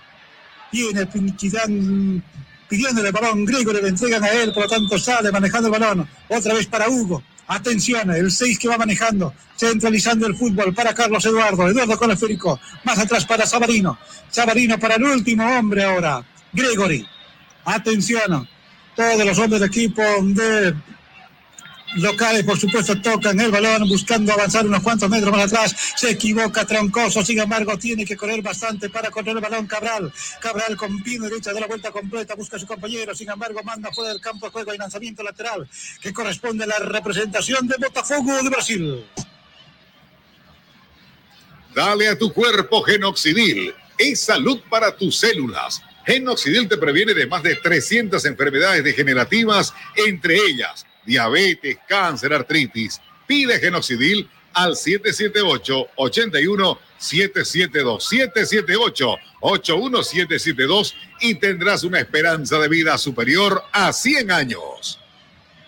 Viene Pinquidán pidiéndole el balón, Grigori le entregan a él, por lo tanto sale manejando el balón. Otra vez para Hugo. Atención, el 6 que va manejando, centralizando el fútbol para Carlos Eduardo. Eduardo con el esférico. Más atrás para Sabarino. Sabarino para el último hombre ahora. Gregory. Atención. Todos los hombres del equipo de locales, por supuesto, tocan el balón buscando avanzar unos cuantos metros más atrás. Se equivoca Troncoso, sin embargo, tiene que correr bastante para correr el balón Cabral. Cabral con pino derecha de la vuelta completa, busca a su compañero, sin embargo, manda fuera del campo de juego y lanzamiento lateral que corresponde a la representación de Botafogo de Brasil. Dale a tu cuerpo Genoxidil. Es salud para tus células. Genoxidil te previene de más de 300 enfermedades degenerativas, entre ellas diabetes, cáncer, artritis. Pide Genoxidil al 778-81-772. 778-81772 y tendrás una esperanza de vida superior a 100 años.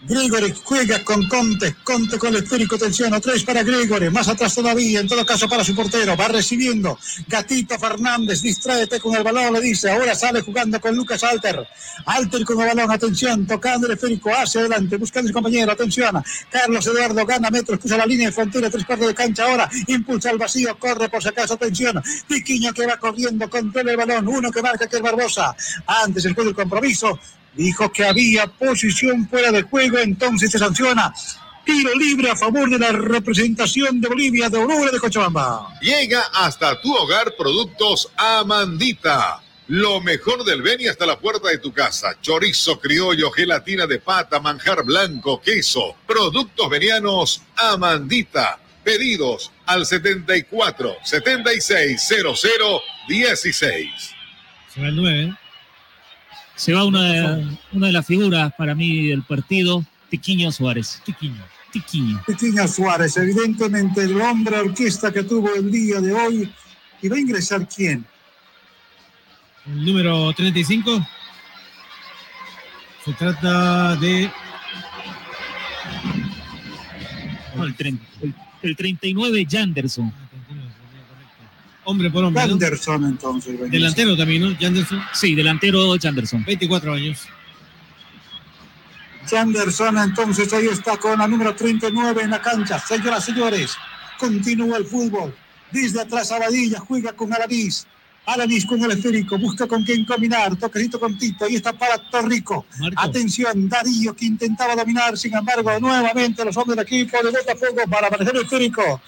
Grigori juega con Conte, Conte con el esférico, atención, otra vez para Grigori, más atrás todavía, en todo caso para su portero, va recibiendo, Gatito Fernández, distráete con el balón, le dice, ahora sale jugando con Lucas Alter, Alter con el balón, atención, tocando el esférico hacia adelante, buscando a su compañero, atención, Carlos Eduardo gana metros, cruza la línea de frontera, tres cuartos de cancha ahora, impulsa al vacío, corre por si acaso, atención, Piquiño que va corriendo, controla el balón, uno que marca que es Barbosa, antes el juego del compromiso, dijo que había posición fuera de juego, entonces se sanciona. Tiro libre a favor de la representación de Bolivia de Aurora de Cochabamba. Llega hasta tu hogar productos Amandita. Lo mejor del Beni hasta la puerta de tu casa. Chorizo criollo, gelatina de pata, manjar blanco, queso. Productos venianos Amandita. Pedidos al 74 76 00 16. Se va el 9. Se va una de, una de las figuras para mí del partido, Tiquiño Suárez. Tiquiño. Tiquiño. Pequeña Suárez, evidentemente el hombre orquesta que tuvo el día de hoy. ¿Y va a ingresar quién? El número 35. Se trata de. No, el, el- el 39, Janderson. Hombre por hombre. ¿no? Anderson, entonces. Delantero también, ¿no? Janderson. Sí, delantero Janderson. 24 años. Sanderson, entonces ahí está con la número 39 en la cancha. Señoras, señores, continúa el fútbol. Desde atrás Abadilla juega con Alanis. Alanis con el esférico, busca con quién combinar. Toquecito con Tito, ahí está para Torrico. Marco. Atención, Darío que intentaba dominar, sin embargo, nuevamente los hombres del equipo de Botafogo para manejar el esférico.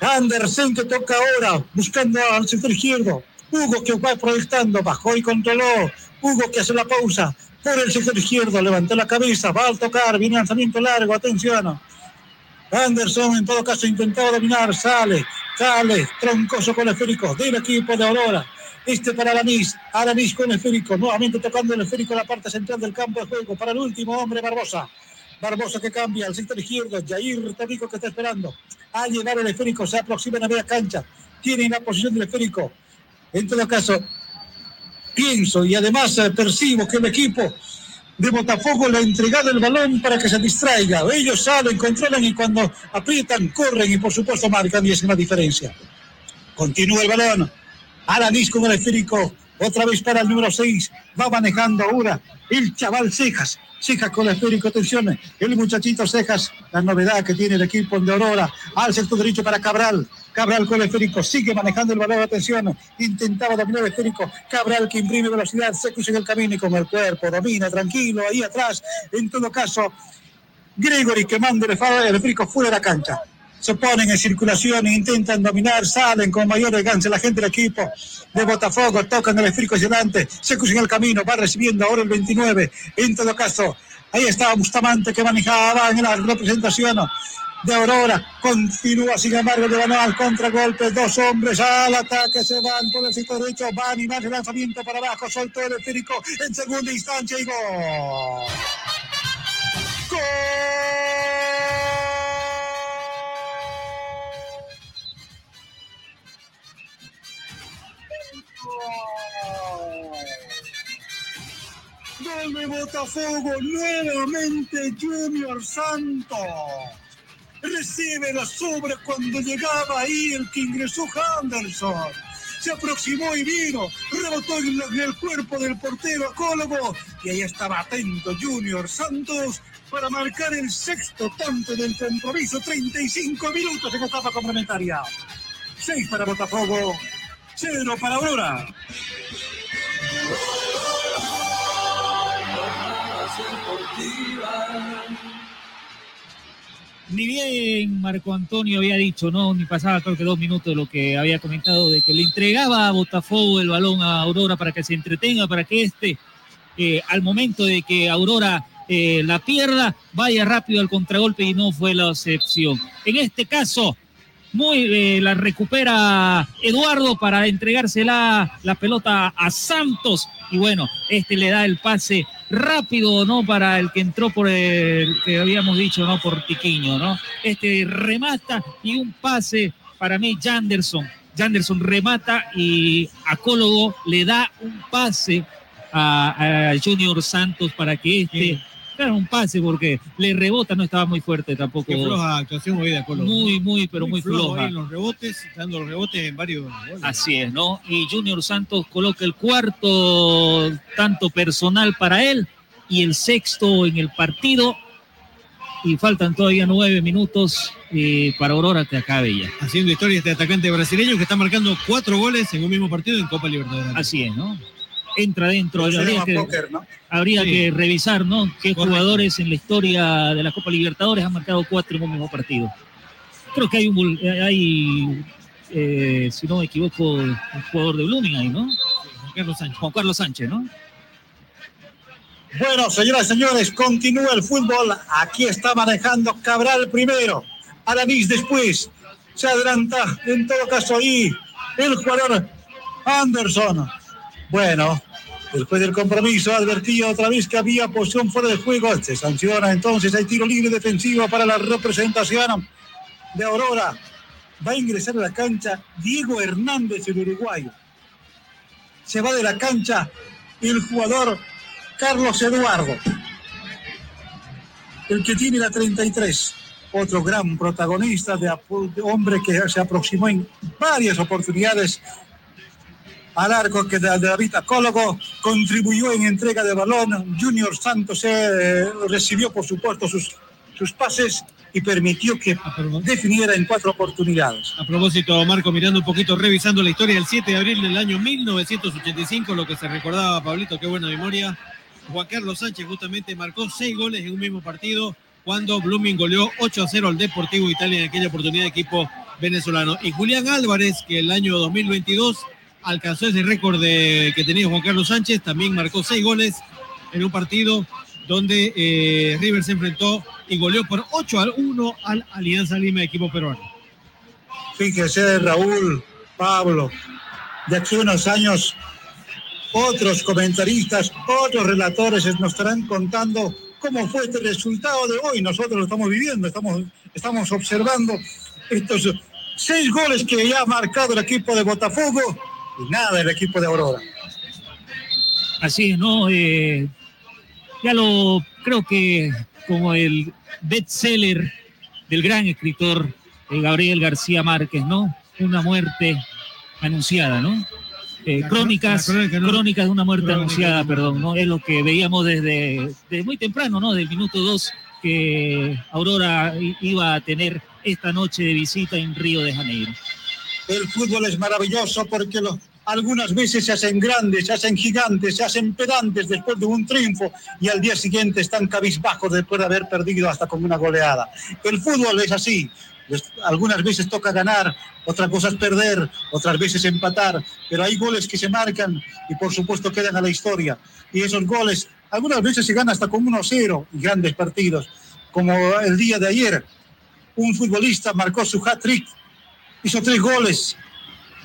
Andersen que toca ahora, buscando al sector izquierdo. Hugo que va proyectando, bajó y controló. Hugo que hace la pausa por el sector izquierdo, levantó la cabeza, va al tocar, viene lanzamiento largo, atención. Anderson en todo caso intentó dominar, sale, sale, troncoso con el esférico del equipo de Aurora. Este para Aramis, Aramis con el esférico, nuevamente tocando el esférico en la parte central del campo de juego para el último hombre Barbosa. Barbosa que cambia al sector izquierdo. Jair Tabico que está esperando. A llevar el esférico. Se aproxima a la media cancha. Tiene la posición del esférico. En todo caso, pienso y además eh, percibo que el equipo de Botafogo le ha entregado el balón para que se distraiga. Ellos salen, controlan y cuando aprietan, corren y por supuesto marcan y es una diferencia. Continúa el balón. Aranis con el esférico. Otra vez para el número 6. Va manejando ahora el chaval Cejas. Cejas con el esférico, atención. El muchachito Cejas, la novedad que tiene el equipo de Aurora. Al sector derecho para Cabral. Cabral con el esférico, sigue manejando el balón, atención. Intentaba dominar el esférico. Cabral que imprime velocidad, se cruza en el camino y con el cuerpo domina tranquilo ahí atrás. En todo caso, Gregory que manda el esférico fuera de la cancha se ponen en circulación e intentan dominar, salen con mayor elegancia la gente del equipo de Botafogo, tocan el esférico hacia adelante, se cruzan el camino, va recibiendo ahora el 29, en todo caso, ahí está Bustamante que manejaba en la representación de Aurora, continúa sin embargo llevando al contragolpe, dos hombres al ataque, se van por el sitio derecho, van y más el lanzamiento para abajo, soltó el esférico en segunda instancia y. ¡Gol! De Botafogo, nuevamente Junior Santos. Recibe la sobra cuando llegaba ahí el que ingresó Henderson. Se aproximó y vino, rebotó en el cuerpo del portero acólogo y ahí estaba atento Junior Santos para marcar el sexto tanto del compromiso. 35 minutos en etapa complementaria. 6 para Botafogo, 0 para Aurora. Ni bien Marco Antonio había dicho, ¿no? Ni pasaba creo que dos minutos de lo que había comentado, de que le entregaba a Botafogo el balón a Aurora para que se entretenga, para que este, eh, al momento de que Aurora eh, la pierda, vaya rápido al contragolpe y no fue la excepción. En este caso, muy eh, la recupera Eduardo para entregársela la pelota a Santos y bueno, este le da el pase rápido, ¿no? Para el que entró por el que habíamos dicho, ¿no? Por Tiquiño, ¿no? Este remata y un pase para mí, Janderson. Janderson remata y Acólogo le da un pase a, a Junior Santos para que este Claro, un pase porque le rebota, no estaba muy fuerte tampoco. Qué floja actuación hoy de. Muy, muy, pero muy, floja. En los rebotes, dando los rebotes en varios goles. Así es, ¿no? Y Junior Santos coloca el cuarto tanto personal para él y el sexto en el partido. Y faltan todavía nueve minutos eh, para Aurora que acabe ya. Haciendo historia este atacante brasileño que está marcando cuatro goles en un mismo partido en Copa Libertadores. Así es, ¿no? Entra dentro. Habría, que, póker, ¿no? habría Sí. que revisar, ¿no? Qué Correcto. jugadores en la historia de la Copa Libertadores han marcado cuatro en un mismo partido. Creo que hay un, eh, hay, eh, si no me equivoco, un jugador de Blooming ahí, ¿no? Juan Carlos Sánchez. Juan Carlos Sánchez, ¿no? Bueno, señoras y señores, continúa el fútbol. Aquí está manejando Cabral primero. Aramis después. Se adelanta, en todo caso, ahí el jugador Anderson. Bueno, después del compromiso advertía otra vez que había posición fuera de juego. Se sanciona entonces, hay tiro libre defensivo para la representación de Aurora. Va a ingresar a la cancha Diego Hernández, el uruguayo. Se va de la cancha el jugador Carlos Eduardo, el que tiene la 33, otro gran protagonista de, hombre que se aproximó en varias oportunidades al arco que de- David Acólogo contribuyó en entrega de balón. Junior Santos eh, recibió, por supuesto, sus, sus pases y permitió que definiera en cuatro oportunidades. A propósito, Marco, mirando un poquito, revisando la historia del 7 de abril del año 1985, lo que se recordaba, Pablito, qué buena memoria. Juan Carlos Sánchez justamente marcó seis goles en un mismo partido cuando Blooming goleó 8 a 0 al Deportivo Italia en aquella oportunidad de equipo venezolano. Y Julián Álvarez, que el año 2022 alcanzó ese récord de- que tenía Juan Carlos Sánchez, también marcó seis goles en un partido donde eh, River se enfrentó y goleó por 8 a 1 al Alianza Lima, equipo peruano. Fíjese, Raúl, Pablo, de aquí unos años, otros comentaristas, otros relatores nos estarán contando cómo fue este resultado de hoy. Nosotros lo estamos viviendo, estamos, estamos observando estos seis goles que ya ha marcado el equipo de Botafogo y nada el equipo de Aurora. Así es, ¿no? Eh, ya lo creo que como el bestseller del gran escritor eh, Gabriel García Márquez, ¿no? Una muerte anunciada, ¿no? Eh, crónicas, crónicas de una muerte anunciada, perdón, ¿no? Es lo que veíamos desde, desde muy temprano, ¿no? Del minuto 2 que Aurora iba a tener esta noche de visita en Río de Janeiro. El fútbol es maravilloso porque algunas veces se hacen grandes, se hacen gigantes, se hacen pedantes después de un triunfo y al día siguiente están cabizbajos después de haber perdido hasta con una goleada. El fútbol es así. Algunas veces toca ganar, otras cosas perder, otras veces empatar, pero hay goles que se marcan y por supuesto quedan a la historia. Y esos goles, algunas veces se gana hasta con 1-0 y grandes partidos, como el día de ayer. Un futbolista marcó su hat-trick, hizo tres goles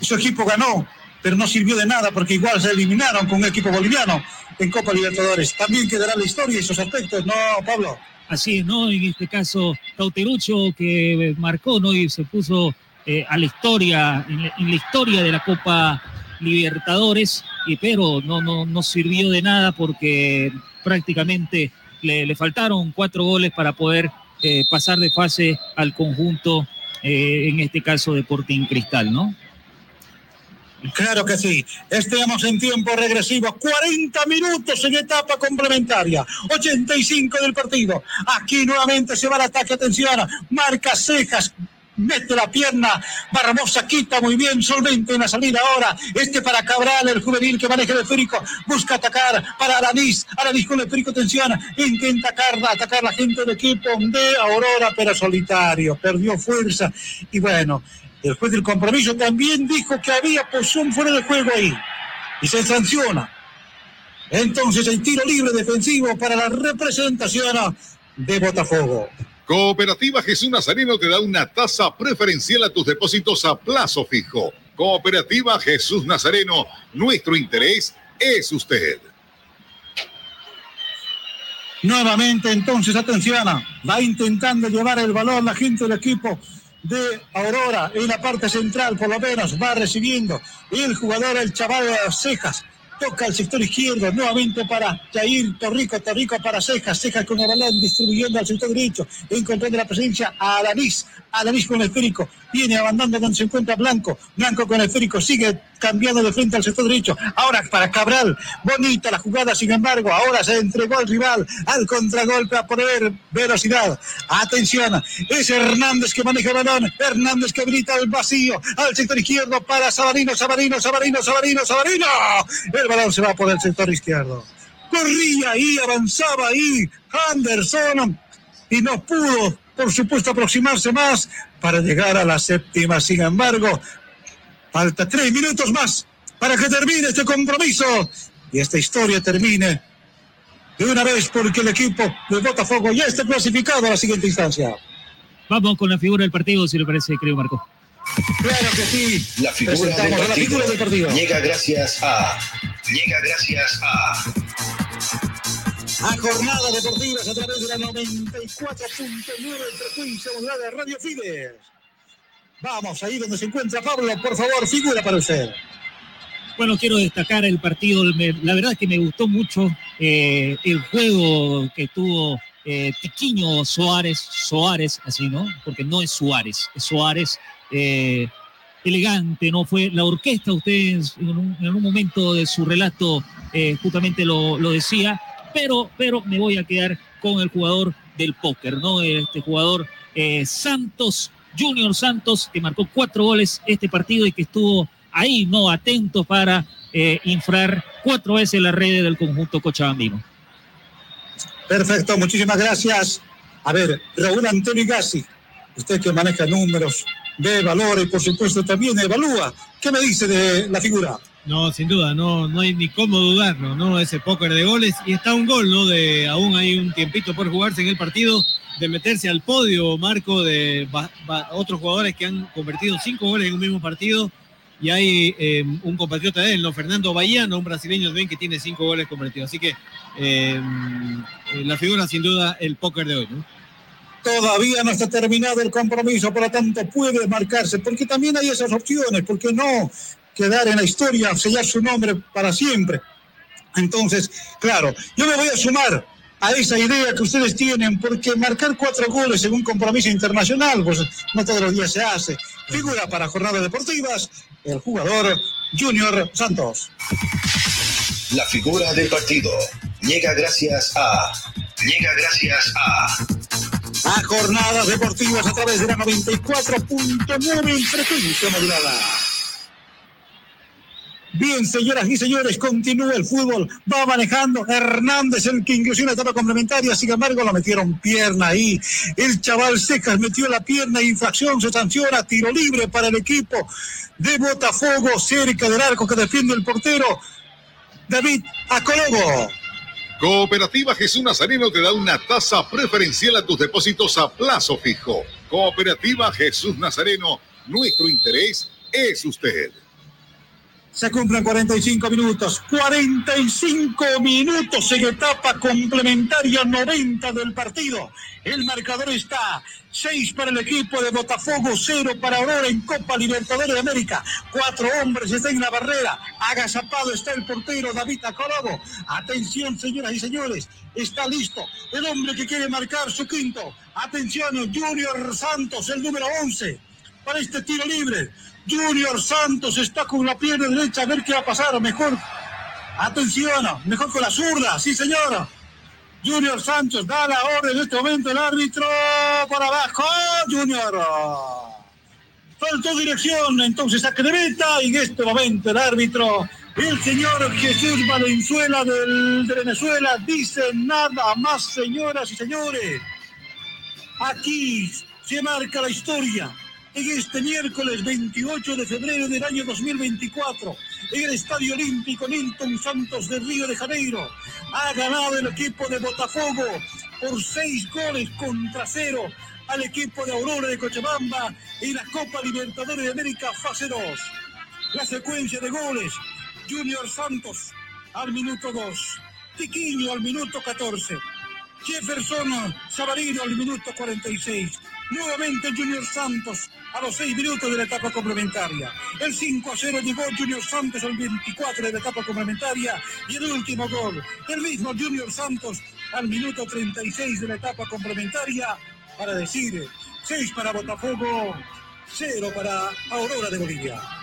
su equipo ganó, pero no sirvió de nada porque igual se eliminaron con un equipo boliviano en Copa Libertadores. También quedará la historia y esos aspectos, ¿no, Pablo? Así ¿no? En este caso, Cauterucho que marcó, ¿no? Y se puso eh, a la historia, en la, historia de la Copa Libertadores, y, pero no, no, no sirvió de nada porque prácticamente le, faltaron cuatro goles para poder eh, pasar de fase al conjunto, eh, en este caso Deporting Cristal, ¿no? Claro que sí. Estamos en tiempo regresivo. 40 minutos en etapa complementaria. 85 del partido. Aquí nuevamente se va el ataque. Atención. Marca cejas mete la pierna, Barbosa quita muy bien, solvente en la salida ahora, este para Cabral, el juvenil que maneja el esférico, busca atacar para Aranis, Aranis con el esférico, tensión, intenta atacar, atacar la gente del equipo de Aurora, pero solitario, perdió fuerza, y bueno, el juez del compromiso también dijo que había posición fuera de juego ahí. Y se sanciona. Entonces el tiro libre defensivo para la representación de Botafogo. Cooperativa Jesús Nazareno te da una tasa preferencial a tus depósitos a plazo fijo. Cooperativa Jesús Nazareno, nuestro interés es usted. Nuevamente, entonces, atención, va intentando llevar el balón la gente del equipo de Aurora en la parte central, por lo menos va recibiendo el jugador, el chaval de Cejas. Toca el sector izquierdo, nuevamente para Jair Torrico, Torrico para Cejas, Cejas con balón distribuyendo al sector derecho, encontrando la presencia a Alanis, Alanis con el esférico, viene abandonando se encuentra Blanco, Blanco con el esférico, sigue cambiando de frente al sector derecho. Ahora para Cabral, bonita la jugada, sin embargo, ahora se entregó al rival al contragolpe a poner velocidad. Atención, es Hernández que maneja el balón, Hernández que habilita el vacío al sector izquierdo para Sabarino, Sabarino, Sabarino, Sabarino, Sabarino. El balón se va por el sector izquierdo. Corría ahí, avanzaba ahí Anderson y no pudo, por supuesto, aproximarse más para llegar a la séptima. Sin embargo, Falta tres minutos más para que termine este compromiso y esta historia termine de una vez porque el equipo de Botafogo ya está clasificado a la siguiente instancia. Vamos con la figura del partido, si le parece, creo, Marco. Claro que sí. La figura, del partido, la figura del partido llega gracias a. Llega gracias a. A Jornada Deportiva a través de la 94.9 frecuencia modulada Radio Fides. Vamos, ahí donde se encuentra Pablo, por favor, figura para usted. Bueno, quiero destacar el partido. La verdad es que me gustó mucho eh, el juego que tuvo eh, Tiquiño Soares, Soares, así, ¿no? Porque no es Suárez, es Soares. Eh, elegante, ¿no? Fue la orquesta, ustedes en un, momento de su relato justamente lo, lo, decía, pero, pero me voy a quedar con el jugador del póker, ¿no? Este jugador Santos Junior Santos, que marcó cuatro goles este partido y que estuvo ahí, ¿no? Atento para eh, infrar cuatro veces la red del conjunto cochabambino. Perfecto, muchísimas gracias. A ver, Raúl Antonio Gassi, usted que maneja números, ve valores, por supuesto también evalúa. ¿Qué me dice de la figura? No, sin duda, no, no hay ni cómo dudarlo, ¿no? Ese póker de goles y está un gol, ¿no? De aún hay un tiempito por jugarse en el partido de meterse al podio, Marco, de otros jugadores que han convertido cinco goles en un mismo partido. y hay eh, un compatriota de él, ¿no? Fernando Bahiano, un brasileño también que tiene cinco goles convertidos. Así que eh, la figura sin duda el póker de hoy, ¿no? Todavía no está terminado el compromiso, por lo tanto puede marcarse, porque también hay esas opciones, porque no quedar en la historia, sellar su nombre para siempre. Entonces, claro, yo me voy a sumar a esa idea que ustedes tienen, porque marcar cuatro goles en un compromiso internacional, pues no todos los días se hace. Figura para jornadas deportivas, el jugador Junior Santos. La figura del partido llega gracias a. Llega gracias a. A jornadas deportivas a través de la 94.9 en frecuencia modulada. Bien, señoras y señores, continúa el fútbol. Va manejando Hernández, el que ingresó en la etapa complementaria. Sin embargo, lo metieron pierna ahí. El chaval Secas metió la pierna, infracción, se sanciona, tiro libre para el equipo de Botafogo, cerca del arco que defiende el portero David Acologo. Cooperativa Jesús Nazareno te da una tasa preferencial a tus depósitos a plazo fijo. Cooperativa Jesús Nazareno, nuestro interés es usted. Se cumplen 45 minutos. 45 minutos en etapa complementaria 90 del partido. El marcador está 6 para el equipo de Botafogo, 0 para Aurora en Copa Libertadores de América. Cuatro hombres están en la barrera. Agazapado está el portero David Acologo. Atención, señoras y señores. Está listo el hombre que quiere marcar su quinto. Atención, Junior Santos, el número 11, para este tiro libre. Junior Santos está con la pierna derecha, a ver qué va a pasar. Mejor, atención, mejor con la zurda, sí señora. Junior Santos da la orden en este momento el árbitro para abajo. Junior. Faltó dirección, entonces a Creveta y en este momento el árbitro, el señor Jesús Valenzuela del, de Venezuela, dice nada más, señoras y señores. Aquí se marca la historia en este miércoles 28 de febrero del año 2024 en el Estadio Olímpico Nilton Santos de Río de Janeiro. Ha ganado el equipo de Botafogo por seis goles contra cero al equipo de Aurora de Cochabamba en la Copa Libertadores de América fase 2. La secuencia de goles, Junior Santos al minuto 2, Tiquillo al minuto 14, Jefferson Sabarino al minuto 46, nuevamente Junior Santos a los 6 minutos de la etapa complementaria. El 5 a 0 llegó Junior Santos al 24 de la etapa complementaria y el último gol, el mismo Junior Santos al minuto 36 de la etapa complementaria para decir 6 para Botafogo, 0 para Aurora de Bolivia.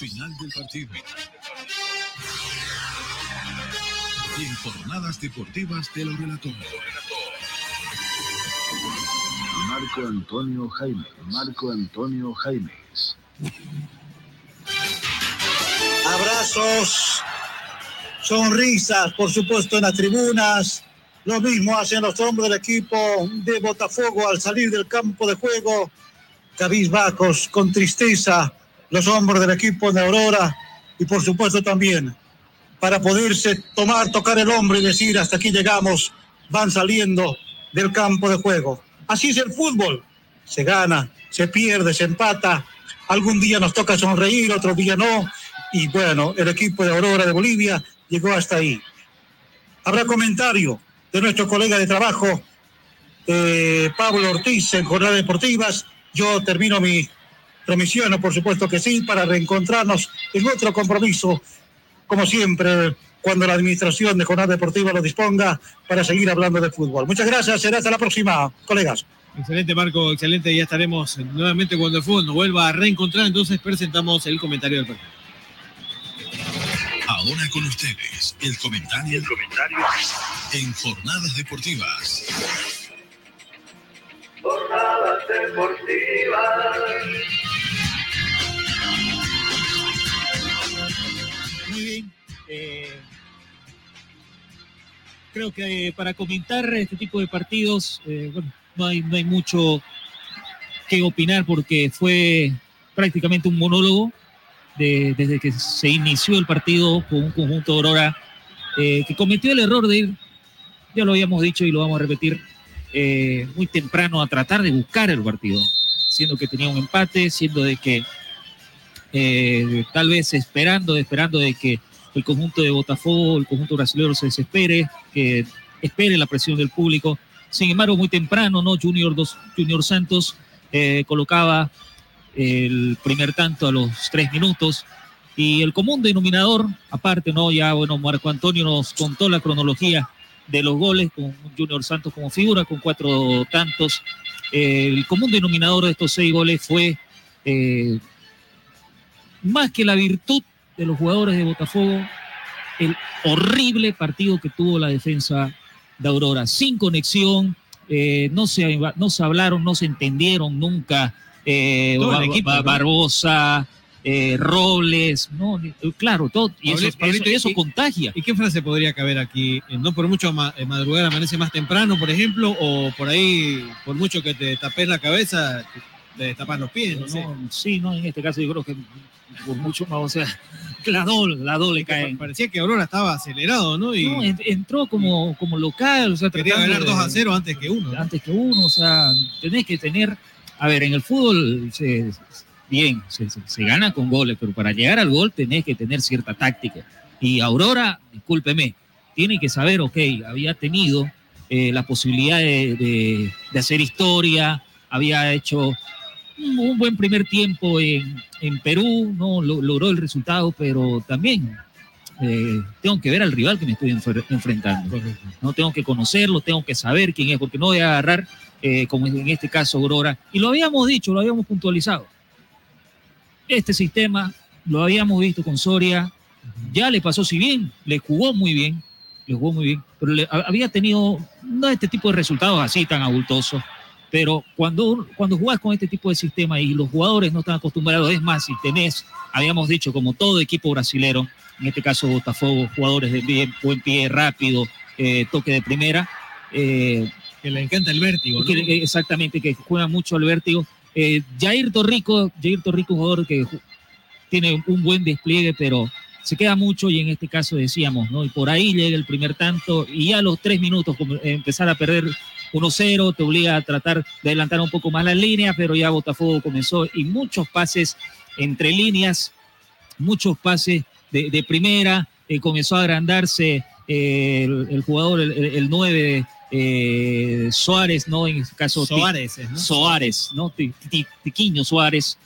Final del partido. Y en jornadas deportivas te lo relató. Marco Antonio Jaime. Marco Antonio Jaimes. Abrazos, sonrisas, por supuesto, en las tribunas. Lo mismo hacen los hombres del equipo de Botafogo al salir del campo de juego. Cabizbajos, con tristeza, los hombres del equipo de Aurora y por supuesto también para poderse tomar, tocar el hombro y decir hasta aquí llegamos, van saliendo del campo de juego. Así es el fútbol, se gana, se pierde, se empata, algún día nos toca sonreír, otro día no, y bueno, el equipo de Aurora de Bolivia llegó hasta ahí. Habrá comentario de nuestro colega de trabajo, eh, Pablo Ortiz, en Jornadas Deportivas. Yo termino mi Promisiono, por supuesto que sí, para reencontrarnos en otro compromiso, como siempre, cuando la administración de Jornada Deportiva lo disponga, para seguir hablando de fútbol. Muchas gracias, será hasta la próxima, colegas. Excelente, Marco, excelente. Ya estaremos nuevamente cuando el fútbol nos vuelva a reencontrar. Entonces presentamos el comentario del partido. Ahora con ustedes, el comentario, el comentario en Jornadas Deportivas. Jornadas Deportivas. Muy bien. eh, creo que eh, para comentar este tipo de partidos, eh, bueno, no hay, no hay mucho que opinar porque fue prácticamente un monólogo de- desde que se inició el partido con un conjunto de Aurora eh, que cometió el error de ir, ya lo habíamos dicho y lo vamos a repetir, eh, muy temprano a tratar de buscar el partido, siendo que tenía un empate, siendo de que eh, tal vez esperando, esperando de que el conjunto de Botafogo, el conjunto brasileño se desespere, que espere la presión del público. Sin embargo, muy temprano, ¿no? Junior, dos, Junior Santos eh, colocaba el primer tanto a los tres minutos. Y el común denominador, aparte, ¿no? Ya, bueno, Marco Antonio nos contó la cronología de los goles con Junior Santos como figura, con cuatro tantos. Eh, el común denominador de estos seis goles fue eh, más que la virtud de los jugadores de Botafogo, el horrible partido que tuvo la defensa de Aurora, sin conexión, eh, no, se, no se hablaron, no se entendieron nunca. eh, equipo. Barbosa, eh, Robles, no, claro, todo, y eso, Pablito, eso- eso ¿y- contagia. ¿Y qué frase podría caber aquí? Eh, No por mucho ma- madrugar amanece más temprano, por ejemplo, o por ahí, por mucho que te tapes la cabeza, te destapas los pies, no, sí, no, en este caso yo creo que por mucho más, o sea, <laughs> la doble, la doble cae. Parecía que Aurora estaba acelerado, ¿no? Y No, en- entró como, como local, o sea, quería ganar de- 2 a 0 antes que uno. ¿no? antes que uno, o sea, tenés que tener, a ver, en el fútbol, se- bien, se, se- se gana con goles, pero para llegar al gol tenés que tener cierta táctica. Y Aurora, discúlpeme, tiene que saber, ok, había tenido eh, la posibilidad de, de- de hacer historia, había hecho un, buen primer tiempo en, en Perú, no Lo- logró el resultado, pero también eh, tengo que ver al rival que me estoy enfrentando. No tengo que conocerlo, tengo que saber quién es, porque no voy a agarrar, eh, como en este caso, Aurora. Y lo habíamos dicho, lo habíamos puntualizado. Este sistema lo habíamos visto con Soria, ya le pasó si bien, le jugó muy bien, le jugó muy bien, pero le- ha- había tenido no este tipo de resultados así tan abultosos. Pero cuando, cuando jugás con este tipo de sistema y los jugadores no están acostumbrados, es más, si tenés, habíamos dicho, como todo equipo brasilero, en este caso Botafogo, jugadores de bien, buen pie, rápido, eh, toque de primera, eh, Que le encanta el vértigo, ¿no? que- que- exactamente, que juega mucho al vértigo. Eh, Jair Torrico, Jair Torrico, jugador que tiene un buen despliegue, pero se queda mucho y en este caso decíamos, ¿no? Y por ahí llega el primer tanto y ya a los tres minutos eh, empezar a perder 1-0 te obliga a tratar de adelantar un poco más las líneas, pero ya Botafogo comenzó y muchos pases entre líneas, muchos pases de, de primera, eh, comenzó a agrandarse eh, el, el jugador, el, el, el 9 eh, Suárez, ¿no? En este caso, Soares, ¿no? Suárez, ¿no? Ti- Ti- Tiquiño Suárez,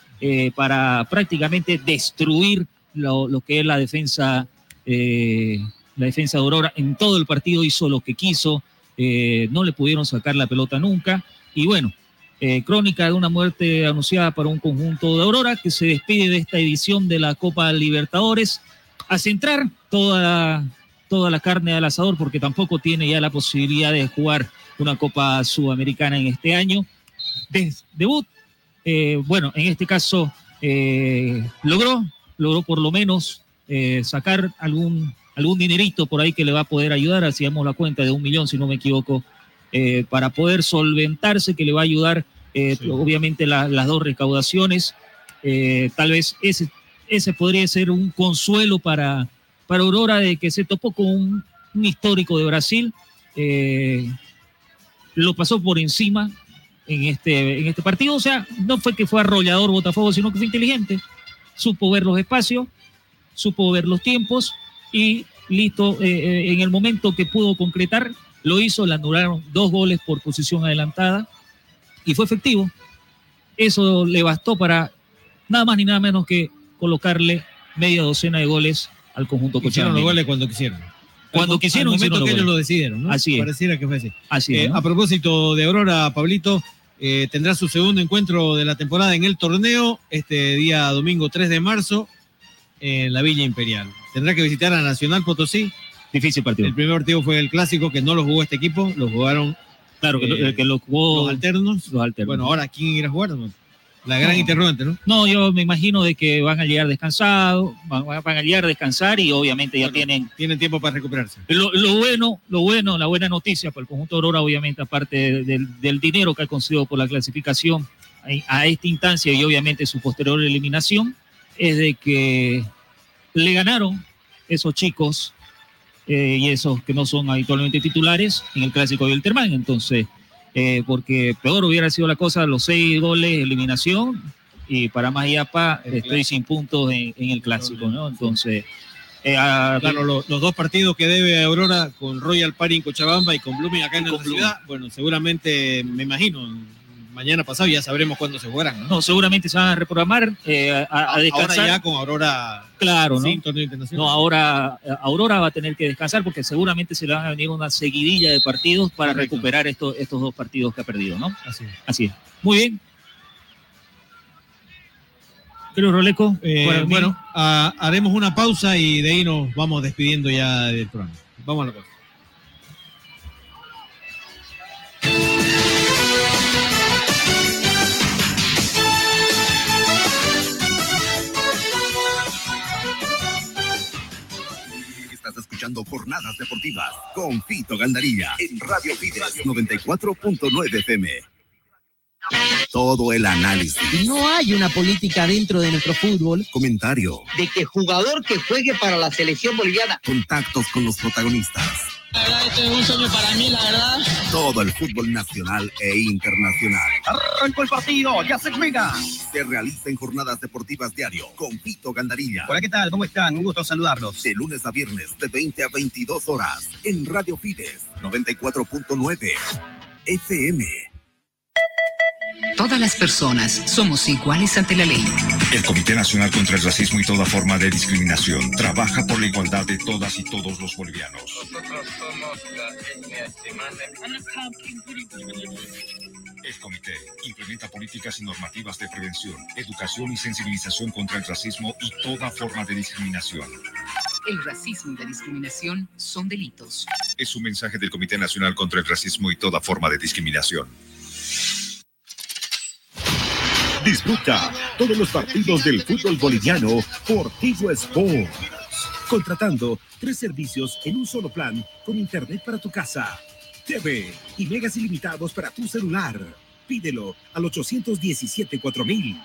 para prácticamente destruir lo, lo que es la defensa, la defensa de Aurora. En todo el partido hizo lo que quiso, eh, no le pudieron sacar la pelota nunca. Y bueno, eh, crónica de una muerte anunciada para un conjunto de Aurora que se despide de esta edición de la Copa Libertadores a centrar toda, toda la carne al asador porque tampoco tiene ya la posibilidad de jugar una Copa Sudamericana en este año. De- debut, eh, bueno, en este caso logró, logró por lo menos sacar algún, algún dinerito por ahí que le va a poder ayudar, hacíamos la cuenta de un millón, si no me equivoco, eh, para poder solventarse, que le va a ayudar, eh, obviamente, la- las dos recaudaciones. Eh, tal vez ese, ese podría ser un consuelo para, para Aurora de que se topó con un, un histórico de Brasil. eh, lo pasó por encima en este, en este partido. O sea, no fue que fue arrollador Botafogo, sino que fue inteligente. Supo ver los espacios, supo ver los tiempos y listo, eh, eh, en el momento que pudo concretar, lo hizo, le anularon dos goles por posición adelantada y fue efectivo. Eso le bastó para nada más ni nada menos que colocarle media docena de goles al conjunto Hicieron los goles cuando quisieron. Cuando Al- quisieron, al momento que ellos lo decidieron, ¿no? Así es. Pareciera que fue así. Así Eh. A propósito de Aurora, Pablito, eh, tendrá su segundo encuentro de la temporada en el torneo este día domingo 3 de marzo en la Villa Imperial. Tendrá que visitar a Nacional Potosí. Difícil partido. El primer partido fue el clásico, que no lo jugó este equipo, lo jugaron. Claro, que, lo, que lo jugó. Los alternos. Los alternos. Bueno, ahora, ¿quién irá a jugar? La gran interrogante, ¿no? No, yo me imagino de que van a llegar descansados, van, van a llegar a descansar y obviamente ya tienen... Tienen tiempo para recuperarse. Lo, lo, bueno, lo bueno, la buena noticia para el conjunto Aurora, obviamente, aparte del, del dinero que ha conseguido por la clasificación a, a esta instancia y obviamente su posterior eliminación, es de que le ganaron esos chicos eh, y esos que no son habitualmente titulares en el clásico del Termán. Entonces, eh, porque peor hubiera sido la cosa, los seis goles, eliminación, y para Mayapa estoy sin puntos en, en el clásico, ¿no? Entonces, eh, a, claro, los, los, dos partidos que debe Aurora con Royal Party en Cochabamba y con Blooming acá en la ciudad, bueno, seguramente, me imagino, mañana pasado ya sabremos cuándo se jugarán. ¿no? no seguramente se van a reprogramar eh, a, a, descansar. Ahora ya con Aurora. Claro, ¿no? No, ahora Aurora va a tener que descansar porque seguramente se le van a venir una seguidilla de partidos para Correcto. recuperar estos, estos dos partidos que ha perdido, ¿no? Así es. Así es. Muy bien. Creo, Roleco. Eh, bueno, a, haremos una pausa y de ahí nos vamos despidiendo ya del programa. Vamos a la pausa. Escuchando Jornadas Deportivas con Fito Gandarilla en Radio Fides 94.9 FM. Todo el análisis. No hay una política dentro de nuestro fútbol. Comentario. De que jugador que juegue para la selección boliviana. Contactos con los protagonistas. La verdad, este es un sueño para mí, la verdad. Todo el fútbol nacional e internacional. Arrancó el partido, ya se juega. Se realiza en jornadas deportivas diario con Vito Gandarilla. Hola, ¿qué tal? ¿Cómo están? Un gusto saludarlos. De lunes a viernes, de 20 a 22 horas, en Radio Fides 94.9 FM. Todas las personas somos iguales ante la ley. El Comité Nacional contra el Racismo y toda forma de discriminación trabaja por la igualdad de todas y todos los bolivianos. Nosotros somos la etnia El comité implementa políticas y normativas de prevención, educación y sensibilización contra el racismo y toda forma de discriminación. El racismo y la discriminación son delitos. Es un mensaje del Comité Nacional contra el Racismo y toda forma de discriminación. Disfruta todos los partidos del fútbol boliviano por Tigo Sports. Contratando tres servicios en un solo plan con internet para tu casa, TV y megas ilimitados para tu celular. Pídelo al 817 4000.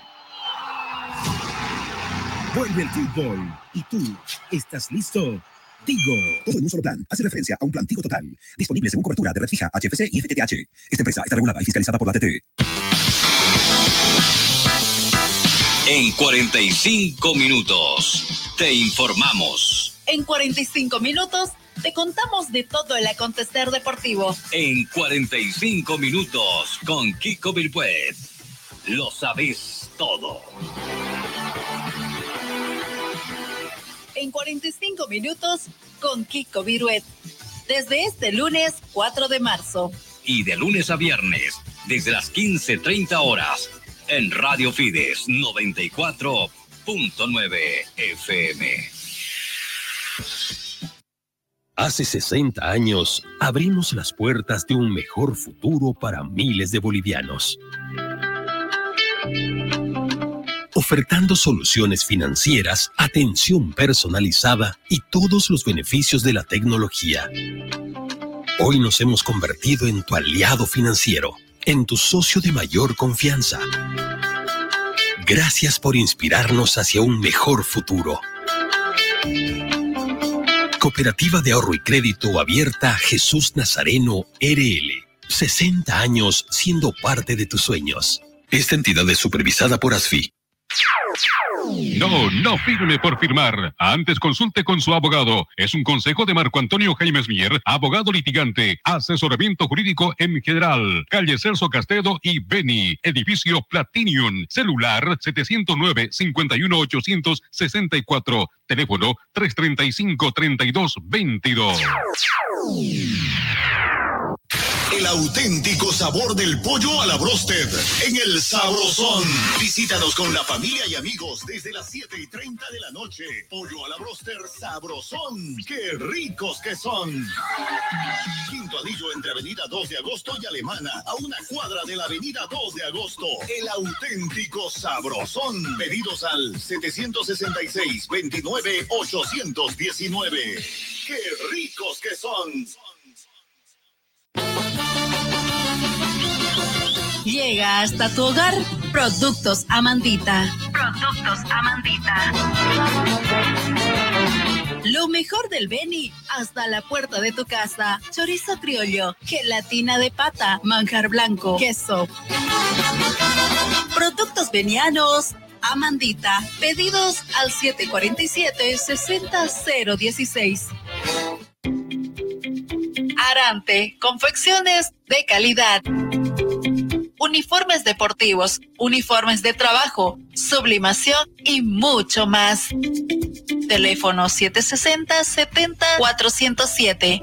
Vuelve el fútbol y tú estás listo. Tigo. Todo en un solo plan. Hace referencia a un plan Tigo total. Disponible según cobertura de red fija, HFC y FTTH. Esta empresa está regulada y fiscalizada por la TT. En 45 minutos te informamos. En 45 minutos te contamos de todo el acontecer deportivo. En 45 minutos con Kiko Bilbuet. Lo sabes todo. En 45 minutos con Kiko Viruet. Desde este lunes 4 de marzo. Y de lunes a viernes, desde las 15.30 horas, en Radio Fides 94.9 FM. Hace 60 años abrimos las puertas de un mejor futuro para miles de bolivianos. Ofertando soluciones financieras, atención personalizada y todos los beneficios de la tecnología. Hoy nos hemos convertido en tu aliado financiero en tu socio de mayor confianza. Gracias por inspirarnos hacia un mejor futuro. Cooperativa de Ahorro y Crédito Abierta Jesús Nazareno RL. 60 años siendo parte de tus sueños. Esta entidad es supervisada por ASFI. No, no firme por firmar. Antes consulte con su abogado. Es un consejo de Marco Antonio Jaimes Mier, abogado litigante, asesoramiento jurídico en general. Calle Celso Castedo y Beni, edificio Platinium, celular 709-51864, teléfono 335-3222. El auténtico sabor del pollo a la brosted en el Sabrosón. Visítanos con la familia y amigos desde las 7 y 30 de la noche. Pollo a la broster Sabrosón. ¡Qué ricos que son! Quinto anillo entre Avenida 2 de Agosto y Alemana, a una cuadra de la Avenida 2 de Agosto. El auténtico Sabrosón. Pedidos al 766 29 819. ¡Qué ricos que son! Llega hasta tu hogar Productos Amandita. Productos Amandita. Lo mejor del Beni hasta la puerta de tu casa. Chorizo criollo, gelatina de pata, manjar blanco, queso. Productos venianos. Amandita. Pedidos al 747-60016. Confecciones de calidad uniformes deportivos, uniformes de trabajo, sublimación y mucho más. Teléfono 760 70 407.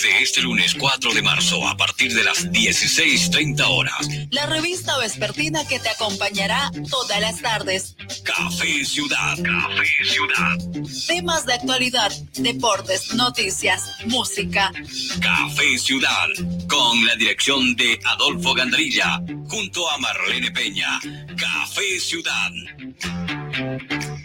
Desde este lunes 4 de marzo a partir de las 16.30 horas. La revista vespertina que te acompañará todas las tardes. Café Ciudad. Café Ciudad. Temas de actualidad, deportes, noticias, música. Café Ciudad. Con la dirección de Adolfo Gandrilla. Junto a Marlene Peña. Café Ciudad.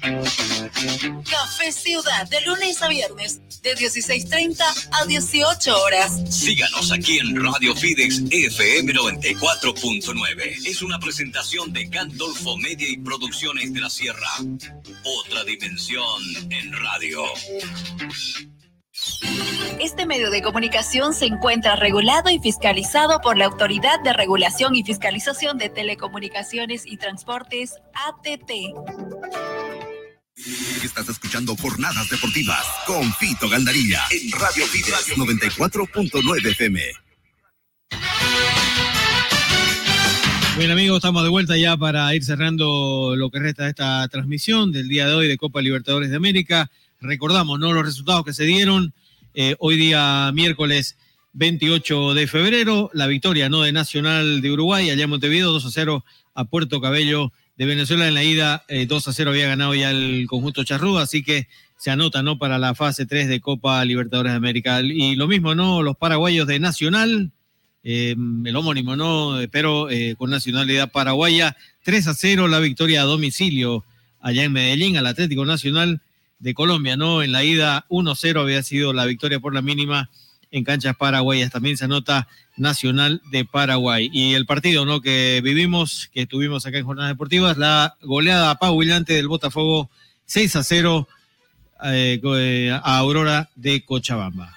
Café Ciudad, de lunes a viernes, de 16.30 a 18 horas. Síganos aquí en Radio Fidex FM 94.9. Es una presentación de Gandolfo Media y Producciones de la Sierra. Otra dimensión en radio. Este medio de comunicación se encuentra regulado y fiscalizado por la Autoridad de Regulación y Fiscalización de Telecomunicaciones y Transportes, ATT. Estás escuchando Jornadas Deportivas con Fito Gandarilla en Radio Fides 94.9 FM. Bien amigos, estamos de vuelta ya para ir cerrando lo que resta de esta transmisión del día de hoy de Copa Libertadores de América. Recordamos, ¿no? Los resultados que se dieron eh, hoy día miércoles 28 de febrero, la victoria, ¿no? De Nacional de Uruguay, allá en Montevideo, 2 a 0 a Puerto Cabello de Venezuela en la ida, 2 eh, a 0 había ganado ya el conjunto Charrúa, así que se anota, ¿no? Para la fase 3 de Copa Libertadores de América. Y lo mismo, ¿no? Los paraguayos de Nacional, eh, el homónimo, ¿no? Pero eh, con nacionalidad paraguaya, 3 a 0 la victoria a domicilio allá en Medellín, al Atlético Nacional de Colombia, ¿no? En la ida 1-0 había sido la victoria por la mínima en canchas paraguayas. También se anota Nacional de Paraguay. Y el partido ¿no? que vivimos, que tuvimos acá en Jornadas Deportivas, la goleada apabullante del Botafogo 6 a 0 eh, eh, a Aurora de Cochabamba.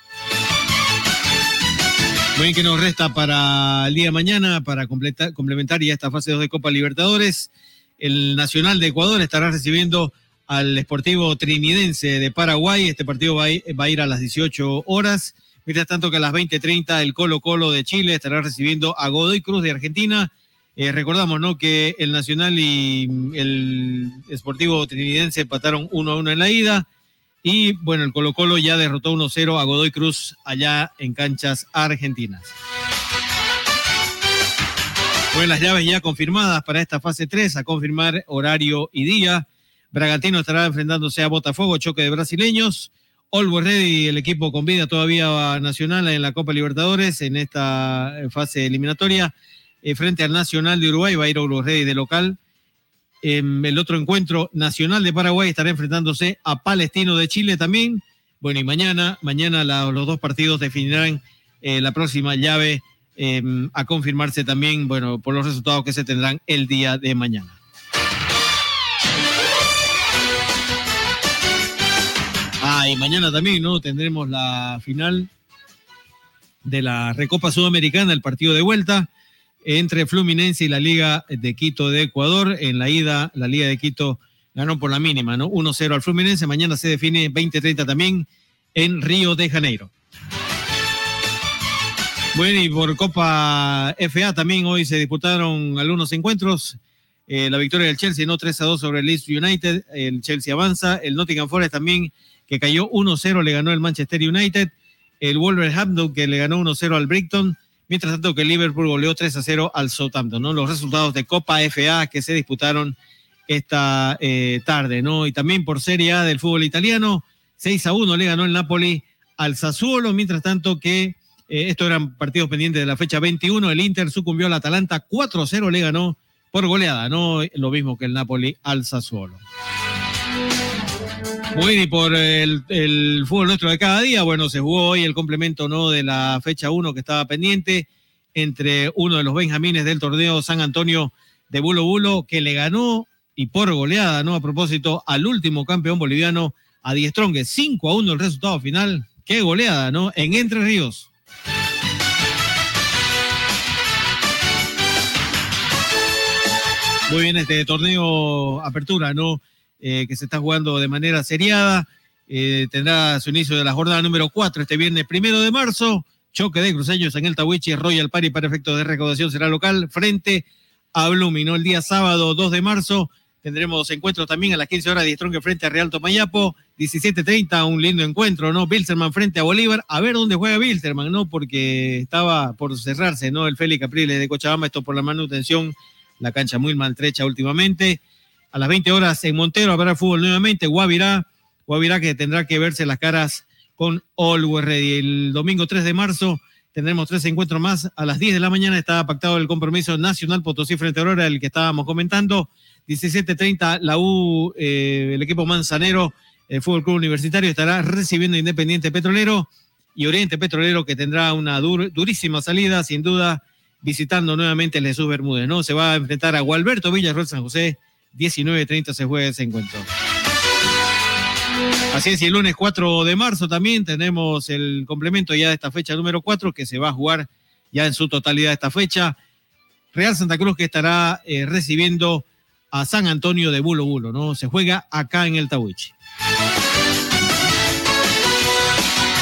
Bien que nos resta para el día mañana, para completar, complementar ya esta fase 2 de Copa Libertadores. El Nacional de Ecuador estará recibiendo al Esportivo Trinidense de Paraguay. Este partido va a ir a las 18 horas. Mientras tanto que a las 20:30 el Colo Colo de Chile estará recibiendo a Godoy Cruz de Argentina. Eh, recordamos ¿no? que el Nacional y el Esportivo Trinidense empataron 1 a 1 en la ida. Y bueno, el Colo Colo ya derrotó 1-0 a Godoy Cruz allá en canchas argentinas. Bueno, las llaves ya confirmadas para esta fase 3, a confirmar horario y día. Bragantino estará enfrentándose a Botafogo, choque de brasileños. Always Ready, el equipo con vida todavía nacional en la Copa Libertadores en esta fase eliminatoria. Eh, frente al Nacional de Uruguay va a ir Always Ready de local. En el otro encuentro, Nacional de Paraguay estará enfrentándose a Palestino de Chile también. Bueno, y mañana, mañana los dos partidos definirán eh, la próxima llave em, a confirmarse también, bueno, por los resultados que se tendrán el día de mañana. Y mañana también, ¿no? Tendremos la final de la Recopa Sudamericana, el partido de vuelta entre Fluminense y la Liga de Quito de Ecuador. En la ida, la Liga de Quito ganó por la mínima, ¿no? 1-0 al Fluminense. Mañana se define 20-30 también en Río de Janeiro. Bueno, y por Copa FA también hoy se disputaron algunos encuentros. Eh, la victoria del Chelsea, no 3 2 sobre el Leeds United. El Chelsea avanza. El Nottingham Forest también que cayó 1-0, le ganó el Manchester United. El Wolverhampton, que le ganó 1-0 al Brighton. Mientras tanto que Liverpool goleó 3-0 al Southampton, ¿no? Los resultados de Copa FA que se disputaron esta eh, tarde, ¿no? Y también por Serie A del fútbol italiano, 6 a 1 le ganó el Napoli al Sassuolo, mientras tanto que eh, estos eran partidos pendientes de la fecha 21, el Inter sucumbió al Atalanta, 4 0 le ganó por goleada, ¿no? Lo mismo que el Napoli al Sassuolo. Bueno, y por el, fútbol nuestro de cada día, bueno, se jugó hoy el complemento, ¿no? De la fecha 1 que estaba pendiente entre uno de los benjamines del torneo San Antonio de Bulo Bulo, que le ganó y por goleada, ¿no? A propósito, al último campeón boliviano, a Diestrong, 5 a 1 el resultado final. Qué goleada, ¿no? En Entre Ríos. Muy bien, este torneo Apertura, ¿no? Eh, que se está jugando de manera seriada. Eh, tendrá su inicio de la jornada número 4 este viernes primero de marzo. Choque de cruceños en el Tawichi, Royal Party para efectos de recaudación será local frente a Blumi, ¿no? El día sábado 2 de marzo tendremos encuentros también a las 15 horas de Strong frente a Real Tomayapo, 17.30, un lindo encuentro, ¿no? Bilsterman frente a Bolívar, a ver dónde juega Bilsterman, ¿no? Porque estaba por cerrarse, ¿no? El Félix Capriles de Cochabamba, esto por la manutención, la cancha muy maltrecha últimamente. A las 20 horas en Montero habrá fútbol nuevamente, Guavirá, Guavirá que tendrá que verse las caras con Always Ready. El domingo 3 de marzo tendremos tres encuentros más. A las 10 de la mañana está pactado el compromiso nacional Potosí frente a Aurora, el que estábamos comentando. 17.30 la U, eh, el equipo manzanero, el Fútbol Club Universitario estará recibiendo Independiente Petrolero y Oriente Petrolero que tendrá una durísima salida, sin duda, visitando nuevamente el Jesús Bermúdez, ¿no? Se va a enfrentar a Gualberto Villarroel San José, 19.30 se juega ese encuentro. Así es, y el lunes 4 de marzo también tenemos el complemento ya de esta fecha número 4 que se va a jugar ya en su totalidad esta fecha. Real Santa Cruz que estará eh, recibiendo a San Antonio de Bulo Bulo, ¿no? Se juega acá en el Tawichi.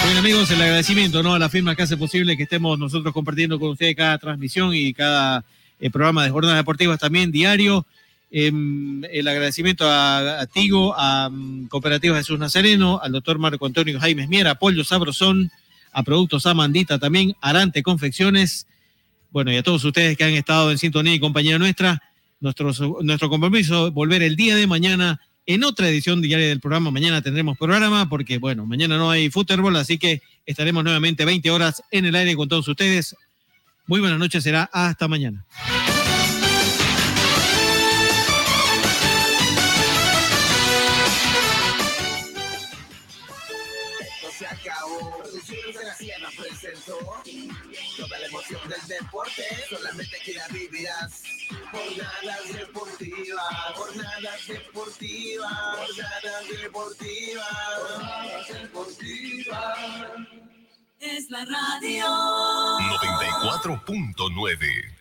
Bueno amigos, el agradecimiento ¿no? a la firma que hace posible que estemos nosotros compartiendo con ustedes cada transmisión y cada eh, programa de jornadas deportivas también diario. Em, el agradecimiento a, Tigo, a um, Cooperativa Jesús Nazareno, al doctor Marco Antonio Jaime Miera, a Pollo Sabrosón, a Productos Amandita también, Arante Confecciones, bueno, y a todos ustedes que han estado en sintonía y compañía nuestra. Nuestro, nuestro compromiso, volver el día de mañana en otra edición diaria del programa. Mañana tendremos programa porque, bueno, mañana no hay fútbol, así que estaremos nuevamente 20 horas en el aire con todos ustedes. Muy buenas noches, será hasta mañana. Deportivas, jornadas deportivas, jornadas deportivas, jornadas deportivas. Es la radio 94.9